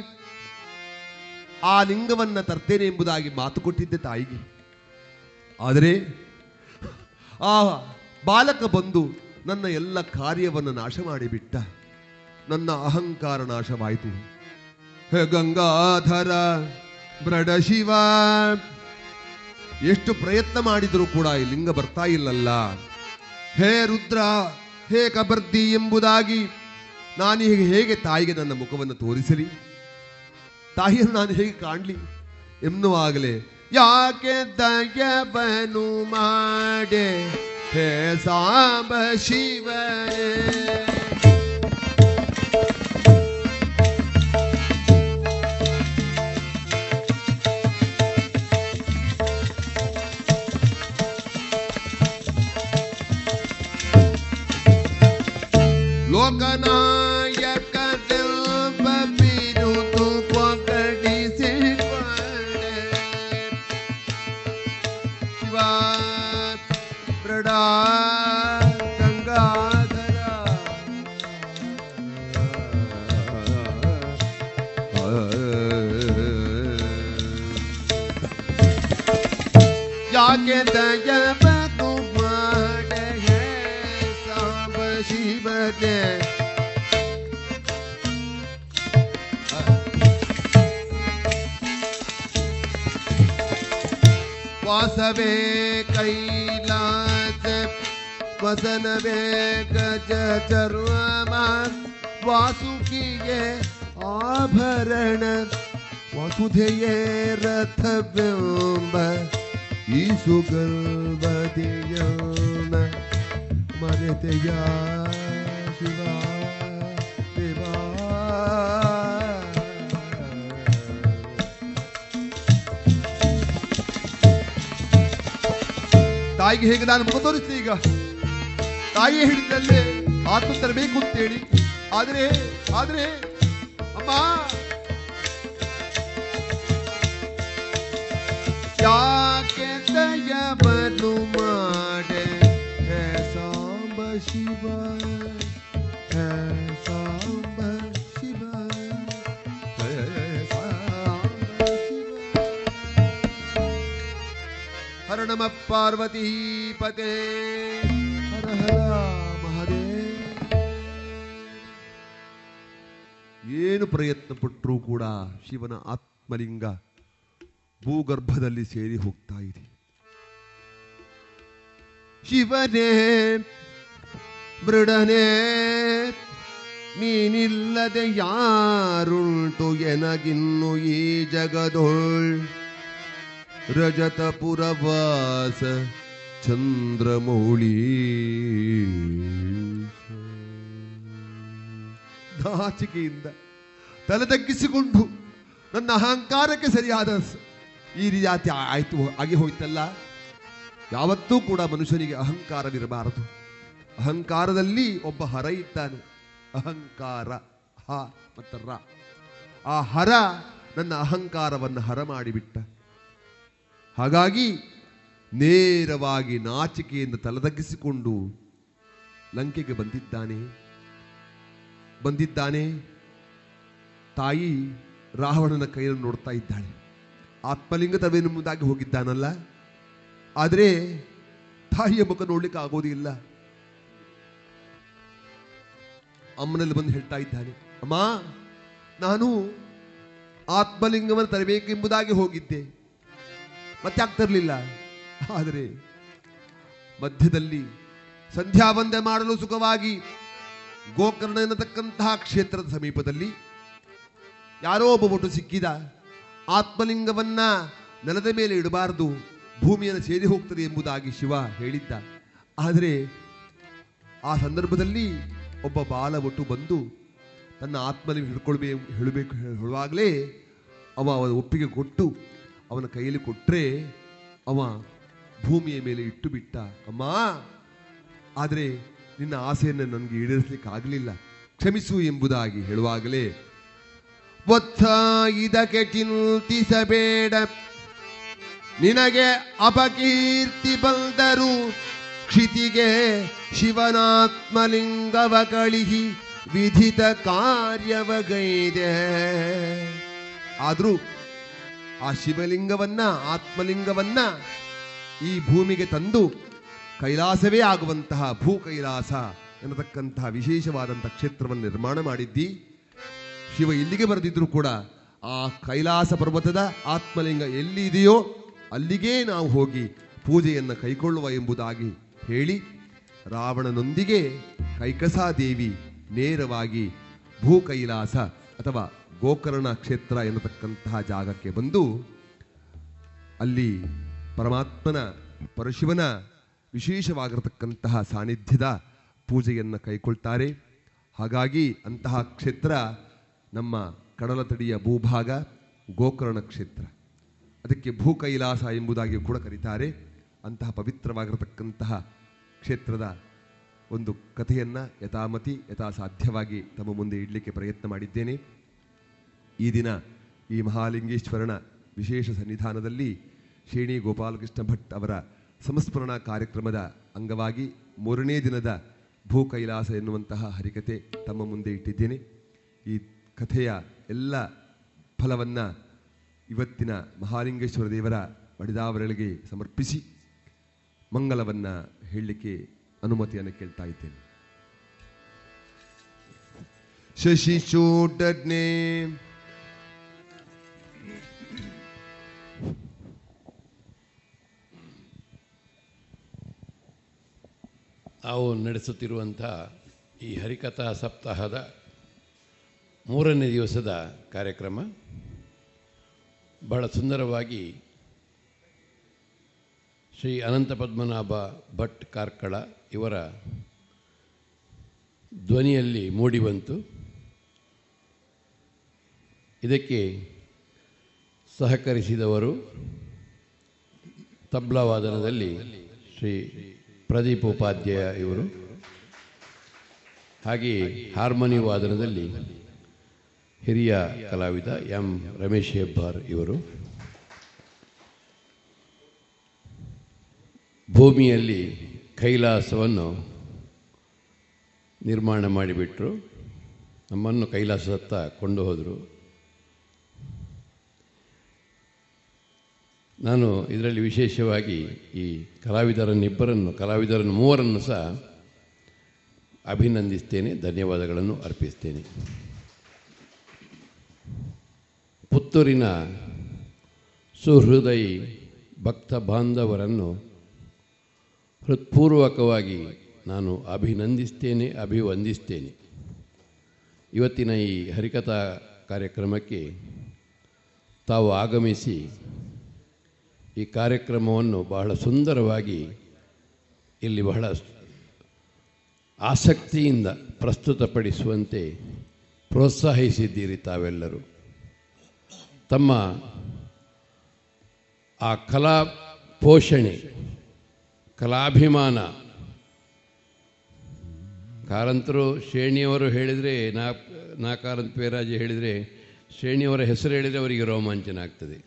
ಆ ಲಿಂಗವನ್ನ ತರ್ತೇನೆ ಎಂಬುದಾಗಿ ಮಾತು ಕೊಟ್ಟಿದ್ದೆ ತಾಯಿಗೆ. ಆದರೆ ಆ ಬಾಲಕ ಬಂದು ನನ್ನ ಎಲ್ಲ ಕಾರ್ಯವನ್ನು ನಾಶ ಮಾಡಿಬಿಟ್ಟ. ನನ್ನ ಅಹಂಕಾರ ನಾಶವಾಯಿತು. ಗಂಗಾಧರ, ಬ್ರಡ ಶಿವ ಎಷ್ಟು ಪ್ರಯತ್ನ ಮಾಡಿದರೂ ಕೂಡ ಈ ಲಿಂಗ ಬರ್ತಾ ಇಲ್ಲಲ್ಲ. ಹೇ ರುದ್ರ, ಹೇ ಕಬರ್ದಿ ಎಂಬುದಾಗಿ ನಾನು ಹೀಗೆ ಹೇಗೆ ತಾಯಿಗೆ ನನ್ನ ಮುಖವನ್ನು ತೋರಿಸಲಿ? ತಾಯಿಯನ್ನು ನಾನು ಹೇಗೆ ಕಾಣಲಿ ಎನ್ನುವಾಗಲೇ, ಯಾಕೆ ದಯಬನು ಮಾಡೆ? ಹೇ ಸಾಂಬ ಶಿವ Lokana. ವಸನವೇ ಗಜ ಚರ್ಮ ವಾಸುಕಿಗೆ ಆಭರಣ ವಸುಧೆಯೇ ರಥವೆಂಬ ಈ ಸುಗರ್ಭದಿಯನ ಮರೆತೆಯ ಶಿವ ದೇವಾ ತಾಯಿಗೆ ಹೇಗೆ ನಾನು ಮುಖ ತೋರಿಸ್ತೀನಿ ಈಗ ತಾಯಿ ಹೇಳಿದ್ದಲ್ಲೇ ಆತ್ಮ ತರಬೇಕು ಅಂತೇಳಿ ಆದ್ರೆ ಆದ್ರೆ, ಅಮ್ಮ ಯಾಕೆ ದಯವನ್ನು ಮಾಡೆ? ಹೇ ಸಾಂಬ ಶಿವ, ಹೇ ಸಾಂಬ ಶಿವ, ಹೇ ಸಾಂಬ ಶಿವ. ಹರ ನಮ ಪಾರ್ವತಿ ಪತೆ ಏನು ಪ್ರಯತ್ನ ಪಟ್ಟರೂ ಕೂಡ ಶಿವನ ಆತ್ಮಲಿಂಗ ಭೂಗರ್ಭದಲ್ಲಿ ಸೇರಿ ಹೋಗ್ತಾ ಇದೆ. ಶಿವನೇ, ಮೃಡನೇ, ನೀನಿಲ್ಲದೆ ಯಾರುಂಟು ಎನಗಿನ್ನು ಈ ಜಗದೊಳ್? ರಜತ ಪುರವಾಸ ಚಂದ್ರಮೌಳಿ. ನಾಚಿಕೆಯಿಂದ ತಲೆ ತಗ್ಗಿಸಿಕೊಂಡು ನನ್ನ ಅಹಂಕಾರಕ್ಕೆ ಸರಿಯಾದ ಈ ರೀತಿ ಆಯ್ತು, ಆಗಿ ಹೋಯ್ತಲ್ಲ. ಯಾವತ್ತೂ ಕೂಡ ಮನುಷ್ಯನಿಗೆ ಅಹಂಕಾರವಿರಬಾರದು. ಅಹಂಕಾರದಲ್ಲಿ ಒಬ್ಬ ಹರ ಇದ್ದಾನೆ. ಅಹಂಕಾರ, ಹ ಮತ್ತು ರ. ಆ ಹರ ನನ್ನ ಅಹಂಕಾರವನ್ನು ಹರ ಮಾಡಿಬಿಟ್ಟ. ಹಾಗಾಗಿ ನೇರವಾಗಿ ನಾಚಿಕೆಯಿಂದ ತಲೆದಗ್ಗಿಸಿಕೊಂಡು ಲಂಕೆಗೆ ಬಂದಿದ್ದಾನೆ. ಬಂದಿದ್ದಾನೆ. ತಾಯಿ ರಾವಣನ ಕೈಯನ್ನು ನೋಡ್ತಾ ಇದ್ದಾಳೆ. ಆತ್ಮಲಿಂಗ ತವೆನ್ನುವುದಾಗಿ ಹೋಗಿದ್ದಾನಲ್ಲ? ಆದರೆ ತಾಯಿಯ ಮುಖ ನೋಡ್ಲಿಕ್ಕೆ ಆಗೋದಿಲ್ಲ ಅಮ್ಮನಲ್ಲಿ ಬಂದು ಹೇಳ್ತಾ ಇದ್ದಾನೆ, ಅಮ್ಮ, ನಾನು ಆತ್ಮಲಿಂಗವನ್ನು ತರಬೇಕೆಂಬುದಾಗಿ ಹೋಗಿದ್ದೆ. ಮತ್ತೆ ಆಗ್ತಿರ್ಲಿಲ್ಲ ಆದರೆ ಮಧ್ಯದಲ್ಲಿ ಸಂಧ್ಯಾ ವಂದನೆ ಮಾಡಲು ಸುಖವಾಗಿ ಗೋಕರ್ಣ ಎನ್ನತಕ್ಕಂತಹ ಕ್ಷೇತ್ರದ ಸಮೀಪದಲ್ಲಿ ಯಾರೋ ಒಬ್ಬ ಒಟ್ಟು ಸಿಕ್ಕಿದ. ಆತ್ಮಲಿಂಗವನ್ನ ನೆಲದ ಮೇಲೆ ಇಡಬಾರದು, ಭೂಮಿಯನ್ನು ಸೇರಿ ಹೋಗ್ತದೆ ಎಂಬುದಾಗಿ ಶಿವ ಹೇಳಿದ್ದ. ಆದರೆ ಆ ಸಂದರ್ಭದಲ್ಲಿ ಒಬ್ಬ ಬಾಲ ಒಟ್ಟು ಬಂದು ತನ್ನ ಆತ್ಮಲಿ ಹಿಡ್ಕೊಳ್ಬೇ ಹೇಳಬೇಕು ಹೇಳುವಾಗಲೇ ಅವ ಅವನ ಒಪ್ಪಿಗೆ ಕೊಟ್ಟು, ಅವನ ಕೈಯಲ್ಲಿ ಕೊಟ್ಟರೆ ಅವ ಭೂಮಿಯ ಮೇಲೆ ಇಟ್ಟು ಬಿಟ್ಟ ಅಮ್ಮ, ಆದರೆ ನಿನ್ನ ಆಸೆಯನ್ನು ನನಗೆ ಈಡೇರಿಸಲಿಕ್ಕೆ ಕ್ಷಮಿಸು ಎಂಬುದಾಗಿ ಹೇಳುವಾಗಲೇ ಒತ್ತ ಇದಕ್ಕೆ ಚಿಂತಿಸಬೇಡ ನಿನಗೆ ಅಪಕೀರ್ತಿ ಬಂದರು ಕ್ಷಿತಿಗೆ ಶಿವನಾತ್ಮಲಿಂಗವ ಕಳಿಹಿ ವಿಧಿತ ಕಾರ್ಯವಗೈದೆ. ಆದರೂ ಆ ಶಿವಲಿಂಗವನ್ನ, ಆತ್ಮಲಿಂಗವನ್ನ ಈ ಭೂಮಿಗೆ ತಂದು ಕೈಲಾಸವೇ ಆಗುವಂತಹ ಭೂ ಕೈಲಾಸ ಎನ್ನತಕ್ಕಂತಹ ವಿಶೇಷವಾದಂತಹ ಕ್ಷೇತ್ರವನ್ನು ನಿರ್ಮಾಣ ಮಾಡಿದ್ದಿ. ಶಿವ ಇಲ್ಲಿಗೆ ಬರೆದಿದ್ರು ಕೂಡ ಆ ಕೈಲಾಸ ಪರ್ವತದ ಆತ್ಮಲಿಂಗ ಎಲ್ಲಿ ಇದೆಯೋ ಅಲ್ಲಿಗೇ ನಾವು ಹೋಗಿ ಪೂಜೆಯನ್ನು ಕೈಕೊಳ್ಳುವ ಎಂಬುದಾಗಿ ಹೇಳಿ ರಾವಣನೊಂದಿಗೆ ಕೈಕಸಾದೇವಿ ನೇರವಾಗಿ ಭೂ ಕೈಲಾಸ ಅಥವಾ ಗೋಕರ್ಣ ಕ್ಷೇತ್ರ ಎನ್ನತಕ್ಕಂತಹ ಜಾಗಕ್ಕೆ ಬಂದು ಅಲ್ಲಿ ಪರಮಾತ್ಮನ ಪರಶಿವನ ವಿಶೇಷವಾಗಿರತಕ್ಕಂತಹ ಸಾನ್ನಿಧ್ಯದ ಪೂಜೆಯನ್ನು ಕೈಕೊಳ್ತಾರೆ. ಹಾಗಾಗಿ ಅಂತಹ ಕ್ಷೇತ್ರ ನಮ್ಮ ಕಡಲ ತಡಿಯ ಭೂಭಾಗ ಗೋಕರ್ಣ ಕ್ಷೇತ್ರ. ಅದಕ್ಕೆ ಭೂ ಕೈಲಾಸ ಎಂಬುದಾಗಿ ಕೂಡ ಕರೀತಾರೆ. ಅಂತಹ ಪವಿತ್ರವಾಗಿರತಕ್ಕಂತಹ ಕ್ಷೇತ್ರದ ಒಂದು ಕಥೆಯನ್ನು ಯಥಾಮತಿ ಯಥಾ ಸಾಧ್ಯವಾಗಿ ತಮ್ಮ ಮುಂದೆ ಇಡಲಿಕ್ಕೆ ಪ್ರಯತ್ನ ಮಾಡಿದ್ದೇನೆ. ಈ ದಿನ ಈ ಮಹಾಲಿಂಗೇಶ್ವರನ ವಿಶೇಷ ಸನ್ನಿಧಾನದಲ್ಲಿ ಶೇಣಿ ಗೋಪಾಲಕೃಷ್ಣ ಭಟ್ ಅವರ ಸಂಸ್ಮರಣಾ ಕಾರ್ಯಕ್ರಮದ ಅಂಗವಾಗಿ ಮೂರನೇ ದಿನದ ಭೂ ಕೈಲಾಸ ಎನ್ನುವಂತಹ ಹರಿಕತೆ ತಮ್ಮ ಮುಂದೆ ಇಟ್ಟಿದ್ದೇನೆ. ಈ ಕಥೆಯ ಎಲ್ಲ ಫಲವನ್ನು ಇವತ್ತಿನ ಮಹಾಲಿಂಗೇಶ್ವರ ದೇವರ ಬಡಿದಾವರಳಿಗೆ ಸಮರ್ಪಿಸಿ ಮಂಗಳವನ್ನು ಹೇಳಲಿಕ್ಕೆ ಅನುಮತಿಯನ್ನು ಕೇಳ್ತಾ ಇದ್ದೇನೆ. ಶಶಿ ಚೋಟಜ್ಞೆ ನಾವು ನಡೆಸುತ್ತಿರುವಂಥ ಈ ಹರಿಕಥಾ ಸಪ್ತಾಹದ ಮೂರನೇ ದಿವಸದ ಕಾರ್ಯಕ್ರಮ ಬಹಳ ಸುಂದರವಾಗಿ ಶ್ರೀ ಅನಂತ ಪದ್ಮನಾಭ ಭಟ್ ಕಾರ್ಕಳ ಇವರ ಧ್ವನಿಯಲ್ಲಿ ಮೂಡಿಬಂತು ಇದಕ್ಕೆ ಸಹಕರಿಸಿದವರು ತಬ್ಲಾವಾದನದಲ್ಲಿ ಶ್ರೀ ಪ್ರದೀಪ್ ಉಪಾಧ್ಯಾಯ ಇವರು. ಹಾಗೆಯೇ ಹಾರ್ಮೋನಿ ವಾದನದಲ್ಲಿ ಹಿರಿಯ ಕಲಾವಿದ ಎಂ. ರಮೇಶ್ ಹೆಬ್ಬಾರ್ ಇವರು. ಭೂಮಿಯಲ್ಲಿ ಕೈಲಾಸವನ್ನು ನಿರ್ಮಾಣ ಮಾಡಿಬಿಟ್ರು. ನಮ್ಮನ್ನು ಕೈಲಾಸದತ್ತ ಕೊಂಡು ಹೋದರು. ನಾನು ಇದರಲ್ಲಿ ವಿಶೇಷವಾಗಿ ಈ ಕಲಾವಿದರನ್ನಿಬ್ಬರನ್ನು, ಕಲಾವಿದರನ್ನು ಮೂವರನ್ನು ಸಹ ಅಭಿನಂದಿಸ್ತೇನೆ, ಧನ್ಯವಾದಗಳನ್ನು ಅರ್ಪಿಸ್ತೇನೆ. ಪುತ್ತೂರಿನ ಸುಹೃದಯಿ ಭಕ್ತ ಬಾಂಧವರನ್ನು ಹೃತ್ಪೂರ್ವಕವಾಗಿ ನಾನು ಅಭಿನಂದಿಸ್ತೇನೆ, ಅಭಿವಂದಿಸ್ತೇನೆ. ಇವತ್ತಿನ ಈ ಹರಿಕಥಾ ಕಾರ್ಯಕ್ರಮಕ್ಕೆ ತಾವು ಆಗಮಿಸಿ ಈ ಕಾರ್ಯಕ್ರಮವನ್ನು ಬಹಳ ಸುಂದರವಾಗಿ ಇಲ್ಲಿ ಬಹಳ ಆಸಕ್ತಿಯಿಂದ ಪ್ರಸ್ತುತಪಡಿಸುವಂತೆ ಪ್ರೋತ್ಸಾಹಿಸಿದ್ದೀರಿ ತಾವೆಲ್ಲರೂ. ತಮ್ಮ ಆ ಕಲಾ ಪೋಷಣೆ, ಕಲಾಭಿಮಾನ. ಕಾರಂತರು ಶ್ರೇಣಿಯವರು ಹೇಳಿದರೆ, ನಾ ನಾ ಕಾರಂತ ಪೇರಾಜ ಹೇಳಿದರೆ, ಶ್ರೇಣಿಯವರ ಹೆಸರು ಹೇಳಿದರೆ ಅವರಿಗೆ ರೋಮಾಂಚನ ಆಗ್ತದೆ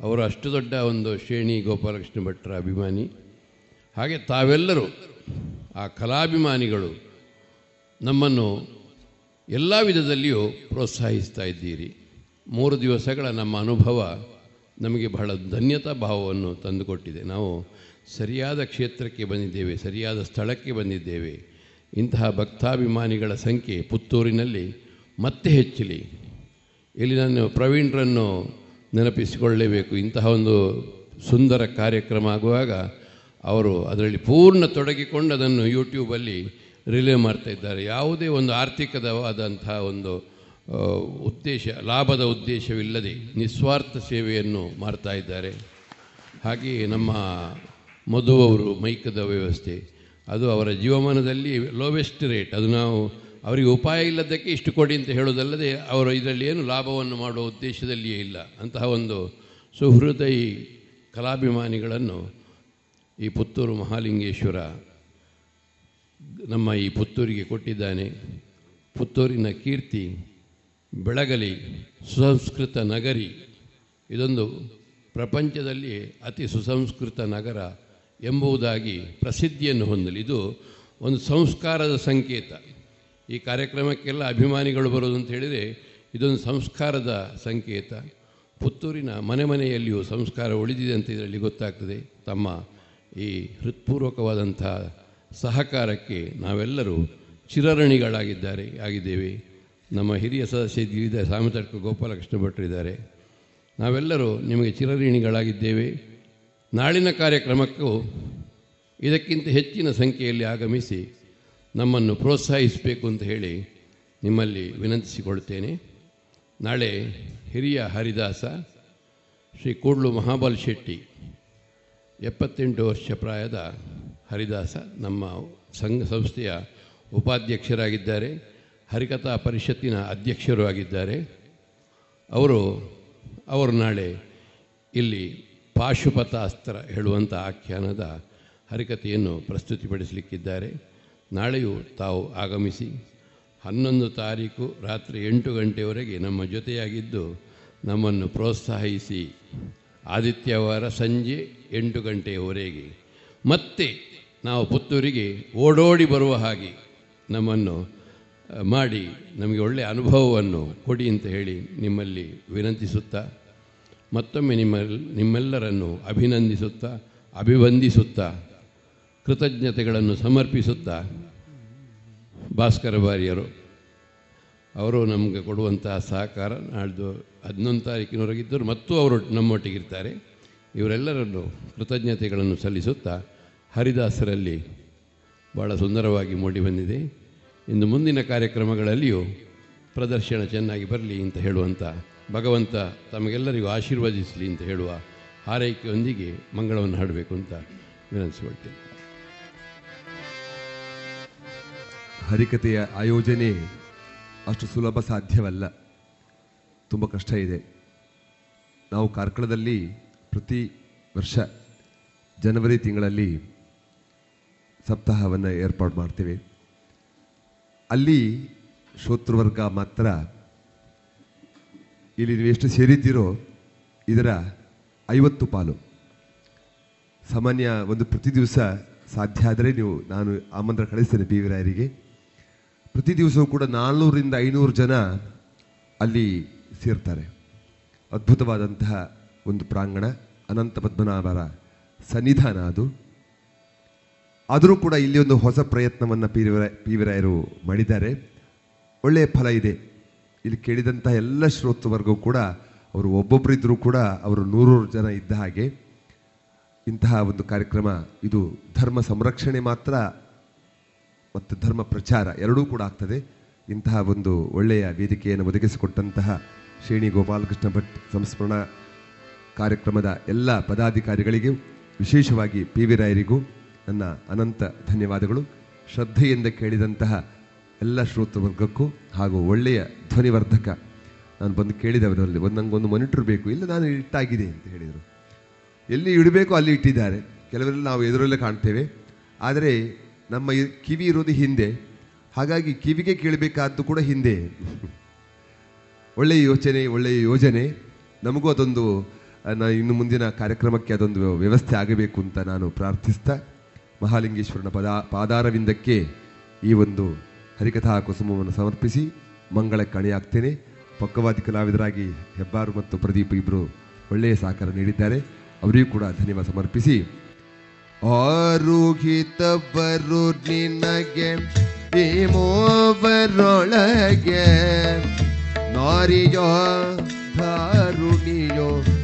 ಅವರು ಅಷ್ಟು ದೊಡ್ಡ ಒಂದು ಶ್ರೇಣಿ ಗೋಪಾಲಕೃಷ್ಣ ಭಟ್ರ ಅಭಿಮಾನಿ. ಹಾಗೆ ತಾವೆಲ್ಲರೂ ಆ ಕಲಾಭಿಮಾನಿಗಳು ನಮ್ಮನ್ನು ಎಲ್ಲ ವಿಧದಲ್ಲಿಯೂ ಪ್ರೋತ್ಸಾಹಿಸ್ತಾ ಇದ್ದೀರಿ. ಮೂರು ದಿವಸಗಳ ನಮ್ಮ ಅನುಭವ ನಮಗೆ ಬಹಳ ಧನ್ಯತಾ ಭಾವವನ್ನು ತಂದುಕೊಟ್ಟಿದೆ. ನಾವು ಸರಿಯಾದ ಕ್ಷೇತ್ರಕ್ಕೆ ಬಂದಿದ್ದೇವೆ, ಸರಿಯಾದ ಸ್ಥಳಕ್ಕೆ ಬಂದಿದ್ದೇವೆ. ಇಂತಹ ಭಕ್ತಾಭಿಮಾನಿಗಳ ಸಂಖ್ಯೆ ಪುತ್ತೂರಿನಲ್ಲಿ ಮತ್ತೆ ಹೆಚ್ಚಲಿ. ಇಲ್ಲಿ ನಾನು ಪ್ರವೀಣ್ರನ್ನು ನೆನಪಿಸಿಕೊಳ್ಳಲೇಬೇಕು ಇಂತಹ ಒಂದು ಸುಂದರ ಕಾರ್ಯಕ್ರಮ ಆಗುವಾಗ ಅವರು ಅದರಲ್ಲಿ ಪೂರ್ಣ ತೊಡಗಿಕೊಂಡು ಅದನ್ನು ಯೂಟ್ಯೂಬಲ್ಲಿ ರಿಲೇ ಮಾಡ್ತಾ ಇದ್ದಾರೆ. ಯಾವುದೇ ಒಂದು ಆರ್ಥಿಕದವಾದಂತಹ ಒಂದು ಉದ್ದೇಶ, ಲಾಭದ ಉದ್ದೇಶವಿಲ್ಲದೆ ನಿಸ್ವಾರ್ಥ ಸೇವೆಯನ್ನು ಮಾಡ್ತಾ ಇದ್ದಾರೆ. ಹಾಗೆಯೇ ನಮ್ಮ ಮಧು ಅವರು ಮೈಕದ ವ್ಯವಸ್ಥೆ, ಅದು ಅವರ ಜೀವಮಾನದಲ್ಲಿ ಲೋವೆಸ್ಟ್ ರೇಟ್ ಅದು ನಾವು ಅವರಿಗೆ ಉಪಾಯ ಇಲ್ಲದಕ್ಕೆ ಇಷ್ಟು ಕೊಡಿ ಅಂತ ಹೇಳೋದಲ್ಲದೆ ಅವರು ಇದರಲ್ಲಿ ಏನು ಲಾಭವನ್ನು ಮಾಡುವ ಉದ್ದೇಶದಲ್ಲಿಯೇ ಇಲ್ಲ. ಅಂತಹ ಒಂದು ಸುಹೃದಯಿ ಕಲಾಭಿಮಾನಿಗಳನ್ನು ಈ ಪುತ್ತೂರು ಮಹಾಲಿಂಗೇಶ್ವರ ನಮ್ಮ ಈ ಪುತ್ತೂರಿಗೆ ಕೊಟ್ಟಿದ್ದಾನೆ. ಪುತ್ತೂರಿನ ಕೀರ್ತಿ ಬೆಳಗಲಿ ಸುಸಂಸ್ಕೃತ ನಗರಿ. ಇದೊಂದು ಪ್ರಪಂಚದಲ್ಲಿ ಅತಿ ಸುಸಂಸ್ಕೃತ ನಗರ ಎಂಬುದಾಗಿ ಪ್ರಸಿದ್ಧಿಯನ್ನು ಹೊಂದಲಿ. ಇದು ಒಂದು ಸಂಸ್ಕಾರದ ಸಂಕೇತ. ಈ ಕಾರ್ಯಕ್ರಮಕ್ಕೆಲ್ಲ ಅಭಿಮಾನಿಗಳು ಬರೋದು ಅಂತ ಹೇಳಿದರೆ ಇದೊಂದು ಸಂಸ್ಕಾರದ ಸಂಕೇತ. ಪುತ್ತೂರಿನ ಮನೆ ಮನೆಯಲ್ಲಿಯೂ ಸಂಸ್ಕಾರ ಉಳಿದಿದೆ ಅಂತ ಇದರಲ್ಲಿ ಗೊತ್ತಾಗ್ತದೆ. ತಮ್ಮ ಈ ಹೃತ್ಪೂರ್ವಕವಾದಂಥ ಸಹಕಾರಕ್ಕೆ ನಾವೆಲ್ಲರೂ ಚಿರಋಣಿಗಳಾಗಿದ್ದಾರೆ, ಆಗಿದ್ದೇವೆ. ನಮ್ಮ ಹಿರಿಯ ಸದಸ್ಯ ಗಿರಿದ ಸಾಮತರ್ಕ ಗೋಪಾಲಕೃಷ್ಣ ಭಟ್ರಿದ್ದಾರೆ ನಾವೆಲ್ಲರೂ ನಿಮಗೆ ಚಿರಋಣಿಗಳಾಗಿದ್ದೇವೆ. ನಾಳಿನ ಕಾರ್ಯಕ್ರಮಕ್ಕೂ ಇದಕ್ಕಿಂತ ಹೆಚ್ಚಿನ ಸಂಖ್ಯೆಯಲ್ಲಿ ಆಗಮಿಸಿ ನಮ್ಮನ್ನು ಪ್ರೋತ್ಸಾಹಿಸಬೇಕು ಅಂತ ಹೇಳಿ ನಿಮ್ಮಲ್ಲಿ ವಿನಂತಿಸಿಕೊಳ್ತೇನೆ ನಾಳೆ ಹಿರಿಯ ಹರಿದಾಸ ಶ್ರೀ ಕೂಡ್ಲು ಮಹಾಬಲ್ ಶೆಟ್ಟಿ ಎಪ್ಪತ್ತೆಂಟು ವರ್ಷ ಪ್ರಾಯದ ಹರಿದಾಸ ನಮ್ಮ ಸಂಘ ಸಂಸ್ಥೆಯ ಉಪಾಧ್ಯಕ್ಷರಾಗಿದ್ದಾರೆ. ಹರಿಕಥಾ ಪರಿಷತ್ತಿನ ಅಧ್ಯಕ್ಷರು ಆಗಿದ್ದಾರೆ. ಅವರು ಅವರು ನಾಳೆ ಇಲ್ಲಿ ಪಾಶುಪತಾಸ್ತ್ರ ಹೇಳುವಂಥ ಆಖ್ಯಾನದ ಹರಿಕಥೆಯನ್ನು ಪ್ರಸ್ತುತಿಪಡಿಸಲಿಕ್ಕಿದ್ದಾರೆ. ನಾಳೆಯೂ ತಾವು ಆಗಮಿಸಿ ಹನ್ನೊಂದು ತಾರೀಕು ರಾತ್ರಿ ಎಂಟು ಗಂಟೆಯವರೆಗೆ ನಮ್ಮ ಜೊತೆಯಾಗಿದ್ದು ನಮ್ಮನ್ನು ಪ್ರೋತ್ಸಾಹಿಸಿ ಆದಿತ್ಯವಾರ ಸಂಜೆ ಎಂಟು ಗಂಟೆಯವರೆಗೆ ಮತ್ತೆ ನಾವು ಪುತ್ತೂರಿಗೆ ಓಡೋಡಿ ಬರುವ ಹಾಗೆ ನಮ್ಮನ್ನು ಮಾಡಿ ನಮಗೆ ಒಳ್ಳೆಯ ಅನುಭವವನ್ನು ಕೊಡಿ ಅಂತ ಹೇಳಿ ನಿಮ್ಮಲ್ಲಿ ವಿನಂತಿಸುತ್ತಾ, ಮತ್ತೊಮ್ಮೆ ನಿಮ್ಮ ನಿಮ್ಮೆಲ್ಲರನ್ನು ಅಭಿನಂದಿಸುತ್ತಾ, ಅಭಿವಂದಿಸುತ್ತಾ, ಕೃತಜ್ಞತೆಗಳನ್ನು ಸಮರ್ಪಿಸುತ್ತಾ, ಭಾಸ್ಕರ ಬಾರಿಯರು ಅವರು ನಮಗೆ ಕೊಡುವಂತಹ ಸಹಕಾರ ನಾಡ್ದು ಹದಿನೊಂದು ತಾರೀಕಿನವರೆಗಿದ್ದರು, ಮತ್ತು ಅವರು ನಮ್ಮೊಟ್ಟಿಗಿರ್ತಾರೆ. ಇವರೆಲ್ಲರನ್ನು ಕೃತಜ್ಞತೆಗಳನ್ನು ಸಲ್ಲಿಸುತ್ತಾ, ಹರಿದಾಸರಲ್ಲಿ ಭಾಳ ಸುಂದರವಾಗಿ ಮೂಡಿ ಬಂದಿದೆ. ಇನ್ನು ಮುಂದಿನ ಕಾರ್ಯಕ್ರಮಗಳಲ್ಲಿಯೂ ಪ್ರದರ್ಶನ ಚೆನ್ನಾಗಿ ಬರಲಿ ಅಂತ ಹೇಳುವಂಥ ಭಗವಂತ ತಮಗೆಲ್ಲರಿಗೂ ಆಶೀರ್ವದಿಸಲಿ ಅಂತ ಹೇಳುವ ಹಾರೈಕೆಯೊಂದಿಗೆ ಮಂಗಳವನ್ನು ಹಾಡಬೇಕು ಅಂತ ವಿನಂತಿಸಿಕೊಳ್ತೇನೆ. ಹರಿಕತೆಯ ಆಯೋಜನೆ ಅಷ್ಟು ಸುಲಭ ಸಾಧ್ಯವಲ್ಲ. ತುಂಬ ಕಷ್ಟ ಇದೆ. ನಾವು ಕಾರ್ಕಳದಲ್ಲಿ ಪ್ರತಿ ವರ್ಷ ಜನವರಿ ತಿಂಗಳಲ್ಲಿ ಸಪ್ತಾಹವನ್ನು ಏರ್ಪಾಡು ಮಾಡ್ತೇವೆ. ಅಲ್ಲಿ ಶೋತೃವರ್ಗ ಮಾತ್ರ. ಇಲ್ಲಿ ನೀವು ಎಷ್ಟು ಸೇರಿದ್ದೀರೋ ಇದರ ಐವತ್ತು ಪಾಲು. ಸಾಮಾನ್ಯ ಒಂದು ಪ್ರತಿ ದಿವಸ ಸಾಧ್ಯ ಆದರೆ ನೀವು ನಾನು ಆಮಂತ್ರ ಕಳಿಸ್ತೇನೆ ಬಿ ವಿ ರಾಯರಿಗೆ. ಪ್ರತಿ ದಿವಸವೂ ಕೂಡ ನಾಲ್ನೂರಿಂದ ಐನೂರು ಜನ ಅಲ್ಲಿ ಸೇರ್ತಾರೆ. ಅದ್ಭುತವಾದಂತಹ ಒಂದು ಪ್ರಾಂಗಣ, ಅನಂತ ಪದ್ಮನಾಭರ ಸನ್ನಿಧಾನ ಅದು. ಆದರೂ ಕೂಡ ಇಲ್ಲಿ ಒಂದು ಹೊಸ ಪ್ರಯತ್ನವನ್ನು ಪಿ ಪಿ ವಿ ರಾಯರು ಮಾಡಿದ್ದಾರೆ. ಒಳ್ಳೆಯ ಫಲ ಇದೆ. ಇಲ್ಲಿ ಕೇಳಿದಂಥ ಎಲ್ಲ ಶ್ರೋತೃವರ್ಗೂ ಕೂಡ, ಅವರು ಒಬ್ಬೊಬ್ಬರಿದ್ದರೂ ಕೂಡ ಅವರು ನೂರೂರು ಜನ ಇದ್ದ ಹಾಗೆ ಇಂತಹ ಒಂದು ಕಾರ್ಯಕ್ರಮ, ಇದು ಧರ್ಮ ಸಂರಕ್ಷಣೆ ಮಾತ್ರ ಮತ್ತು ಧರ್ಮ ಪ್ರಚಾರ ಎರಡೂ ಕೂಡ ಆಗ್ತದೆ. ಇಂತಹ ಒಂದು ಒಳ್ಳೆಯ ವೇದಿಕೆಯನ್ನು ಒದಗಿಸಿಕೊಟ್ಟಂತಹ ಶ್ರೇಣಿ ಗೋಪಾಲಕೃಷ್ಣ ಭಟ್ ಸಂಸ್ಮರಣಾ ಕಾರ್ಯಕ್ರಮದ ಎಲ್ಲ ಪದಾಧಿಕಾರಿಗಳಿಗೂ, ವಿಶೇಷವಾಗಿ ಪಿ ವಿ ರಾಯರಿಗೂ ನನ್ನ ಅನಂತ ಧನ್ಯವಾದಗಳು. ಶ್ರದ್ಧೆಯಿಂದ ಕೇಳಿದಂತಹ ಎಲ್ಲ ಶ್ರೋತೃವರ್ಗಕ್ಕೂ ಹಾಗೂ ಒಳ್ಳೆಯ ಧ್ವನಿವರ್ಧಕ ನಾನು ಬಂದು ಕೇಳಿದವರಲ್ಲಿ ಒಂದು ನನಗೊಂದು ಮಾನಿಟರ್ ಬೇಕು. ಇಲ್ಲ, ನಾನು ಇಟ್ಟಾಗಿದೆ ಅಂತ ಹೇಳಿದರು. ಎಲ್ಲಿ ಇಡಬೇಕು ಅಲ್ಲಿ ಇಟ್ಟಿದ್ದಾರೆ. ಕೆಲವರೆಲ್ಲ ನಾವು ಎದುರಲ್ಲೇ ಕಾಣ್ತೇವೆ. ಆದರೆ ನಮ್ಮ ಕಿವಿ ಇರೋದು ಹಿಂದೆ. ಹಾಗಾಗಿ ಕಿವಿಗೆ ಕೇಳಬೇಕಾದ್ದು ಕೂಡ ಹಿಂದೆ. ಒಳ್ಳೆಯ ಯೋಚನೆ, ಒಳ್ಳೆಯ ಯೋಜನೆ. ನಮಗೂ ಅದೊಂದು ಇನ್ನು ಮುಂದಿನ ಕಾರ್ಯಕ್ರಮಕ್ಕೆ ಅದೊಂದು ವ್ಯವಸ್ಥೆ ಆಗಬೇಕು ಅಂತ ನಾನು ಪ್ರಾರ್ಥಿಸ್ತಾ ಮಹಾಲಿಂಗೇಶ್ವರನ ಪದ, ಪಾದಾರವಿಂದಕ್ಕೆ ಈ ಒಂದು ಹರಿಕಥಾ ಕುಸುಮವನ್ನು ಸಮರ್ಪಿಸಿ ಮಂಗಳಕ್ಕೆ ಕಣಿಯಾಗ್ತೇನೆ ಪಕ್ಕವಾದಿ ಕಲಾವಿದರಾಗಿ ಹೆಬ್ಬಾರು ಮತ್ತು ಪ್ರದೀಪ್ ಇಬ್ಬರು ಒಳ್ಳೆಯ ಸಹಕಾರ ನೀಡಿದ್ದಾರೆ. ಅವರಿಗೂ ಕೂಡ ಧನ್ಯವಾದ ಸಮರ್ಪಿಸಿ. ಆರುಹಿತವರು ನಿನಗೆ, ಭೀಮೋವರೊಳಗೆ, ನಾರಿಯೋ ಧಾರುಣಿಯೋ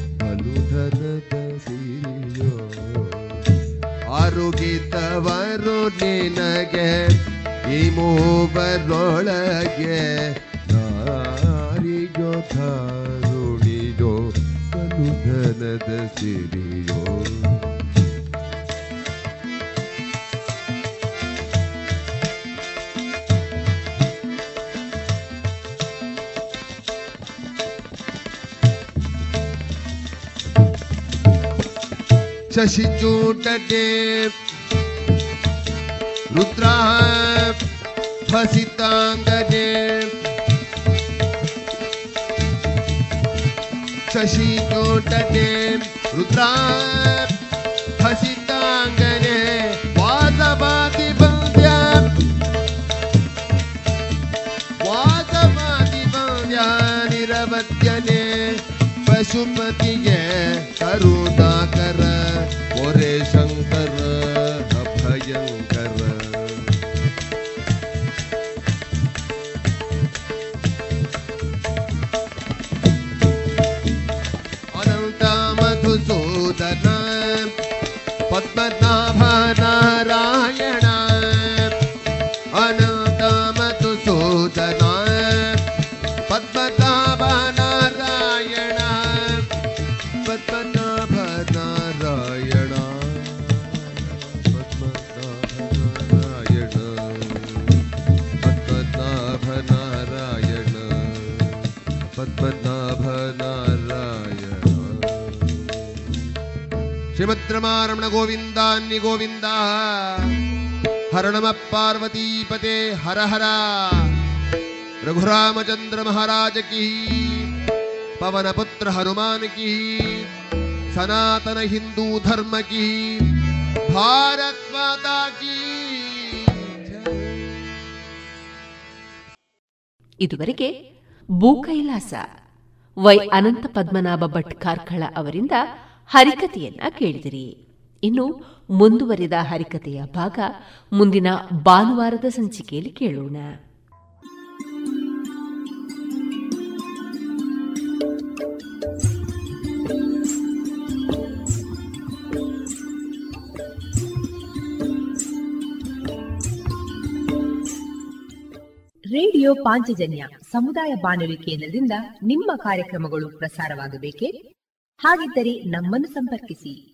ಆರುಗಿತವರು ನಿನಗೆ ಭೀಮೋವರೊಳಗೆ ನಾರಿಯೋ ಧಾರುಣಿಯೋ ಬಲುಧನದ ಸಿರಿಯೋ. शशिचूटके शशि चोट शशिचूटके रुद्राः फसि ಪಶುಪತಿಗೆ ಕರುಣಾಕರ ಒರೆ ಶಂಕರ ಅಭಯಂಕರ ಅನಂತ ಮಧುಸೂದನ ಗೋವಿಂದೇವಿ ಗೋವಿಂದ. ಹರಣಮ ಪಾರ್ವತೀಪತೆ, ಹರ ಹರ. ರಘುರಾಮಚಂದ್ರ ಮಹಾರಾಜ ಕಿ. ಪವನ ಪುತ್ರ ಹನುಮಾನ್ ಕಿ. ಸನಾತನ ಹಿಂದೂ ಧರ್ಮ ಕಿ. ಭಾರತ್ ಮಾತಾ ಕಿ. ಇದುವರೆಗೆ ಭೂಕೈಲಾಸ ವೈ ಅನಂತ ಪದ್ಮನಾಭ ಭಟ್ ಕಾರ್ಕಳ ಅವರಿಂದ ಹರಿಕತೆಯನ್ನ ಕೇಳಿದಿರಿ. ಇನ್ನು ಮುಂದುವರಿದ ಹರಿಕತೆಯ ಭಾಗ ಮುಂದಿನ ಭಾನುವಾರದ ಸಂಚಿಕೆಯಲ್ಲಿ ಕೇಳೋಣ. ರೇಡಿಯೋ ಪಾಂಚಜನ್ಯ ಸಮುದಾಯ ಬಾನುಲಿ ಕೇಂದ್ರದಿಂದ ನಿಮ್ಮ ಕಾರ್ಯಕ್ರಮಗಳು ಪ್ರಸಾರವಾಗಬೇಕೆ? ಹಾಗಿದ್ದರೆ ನಮ್ಮನ್ನು ಸಂಪರ್ಕಿಸಿ.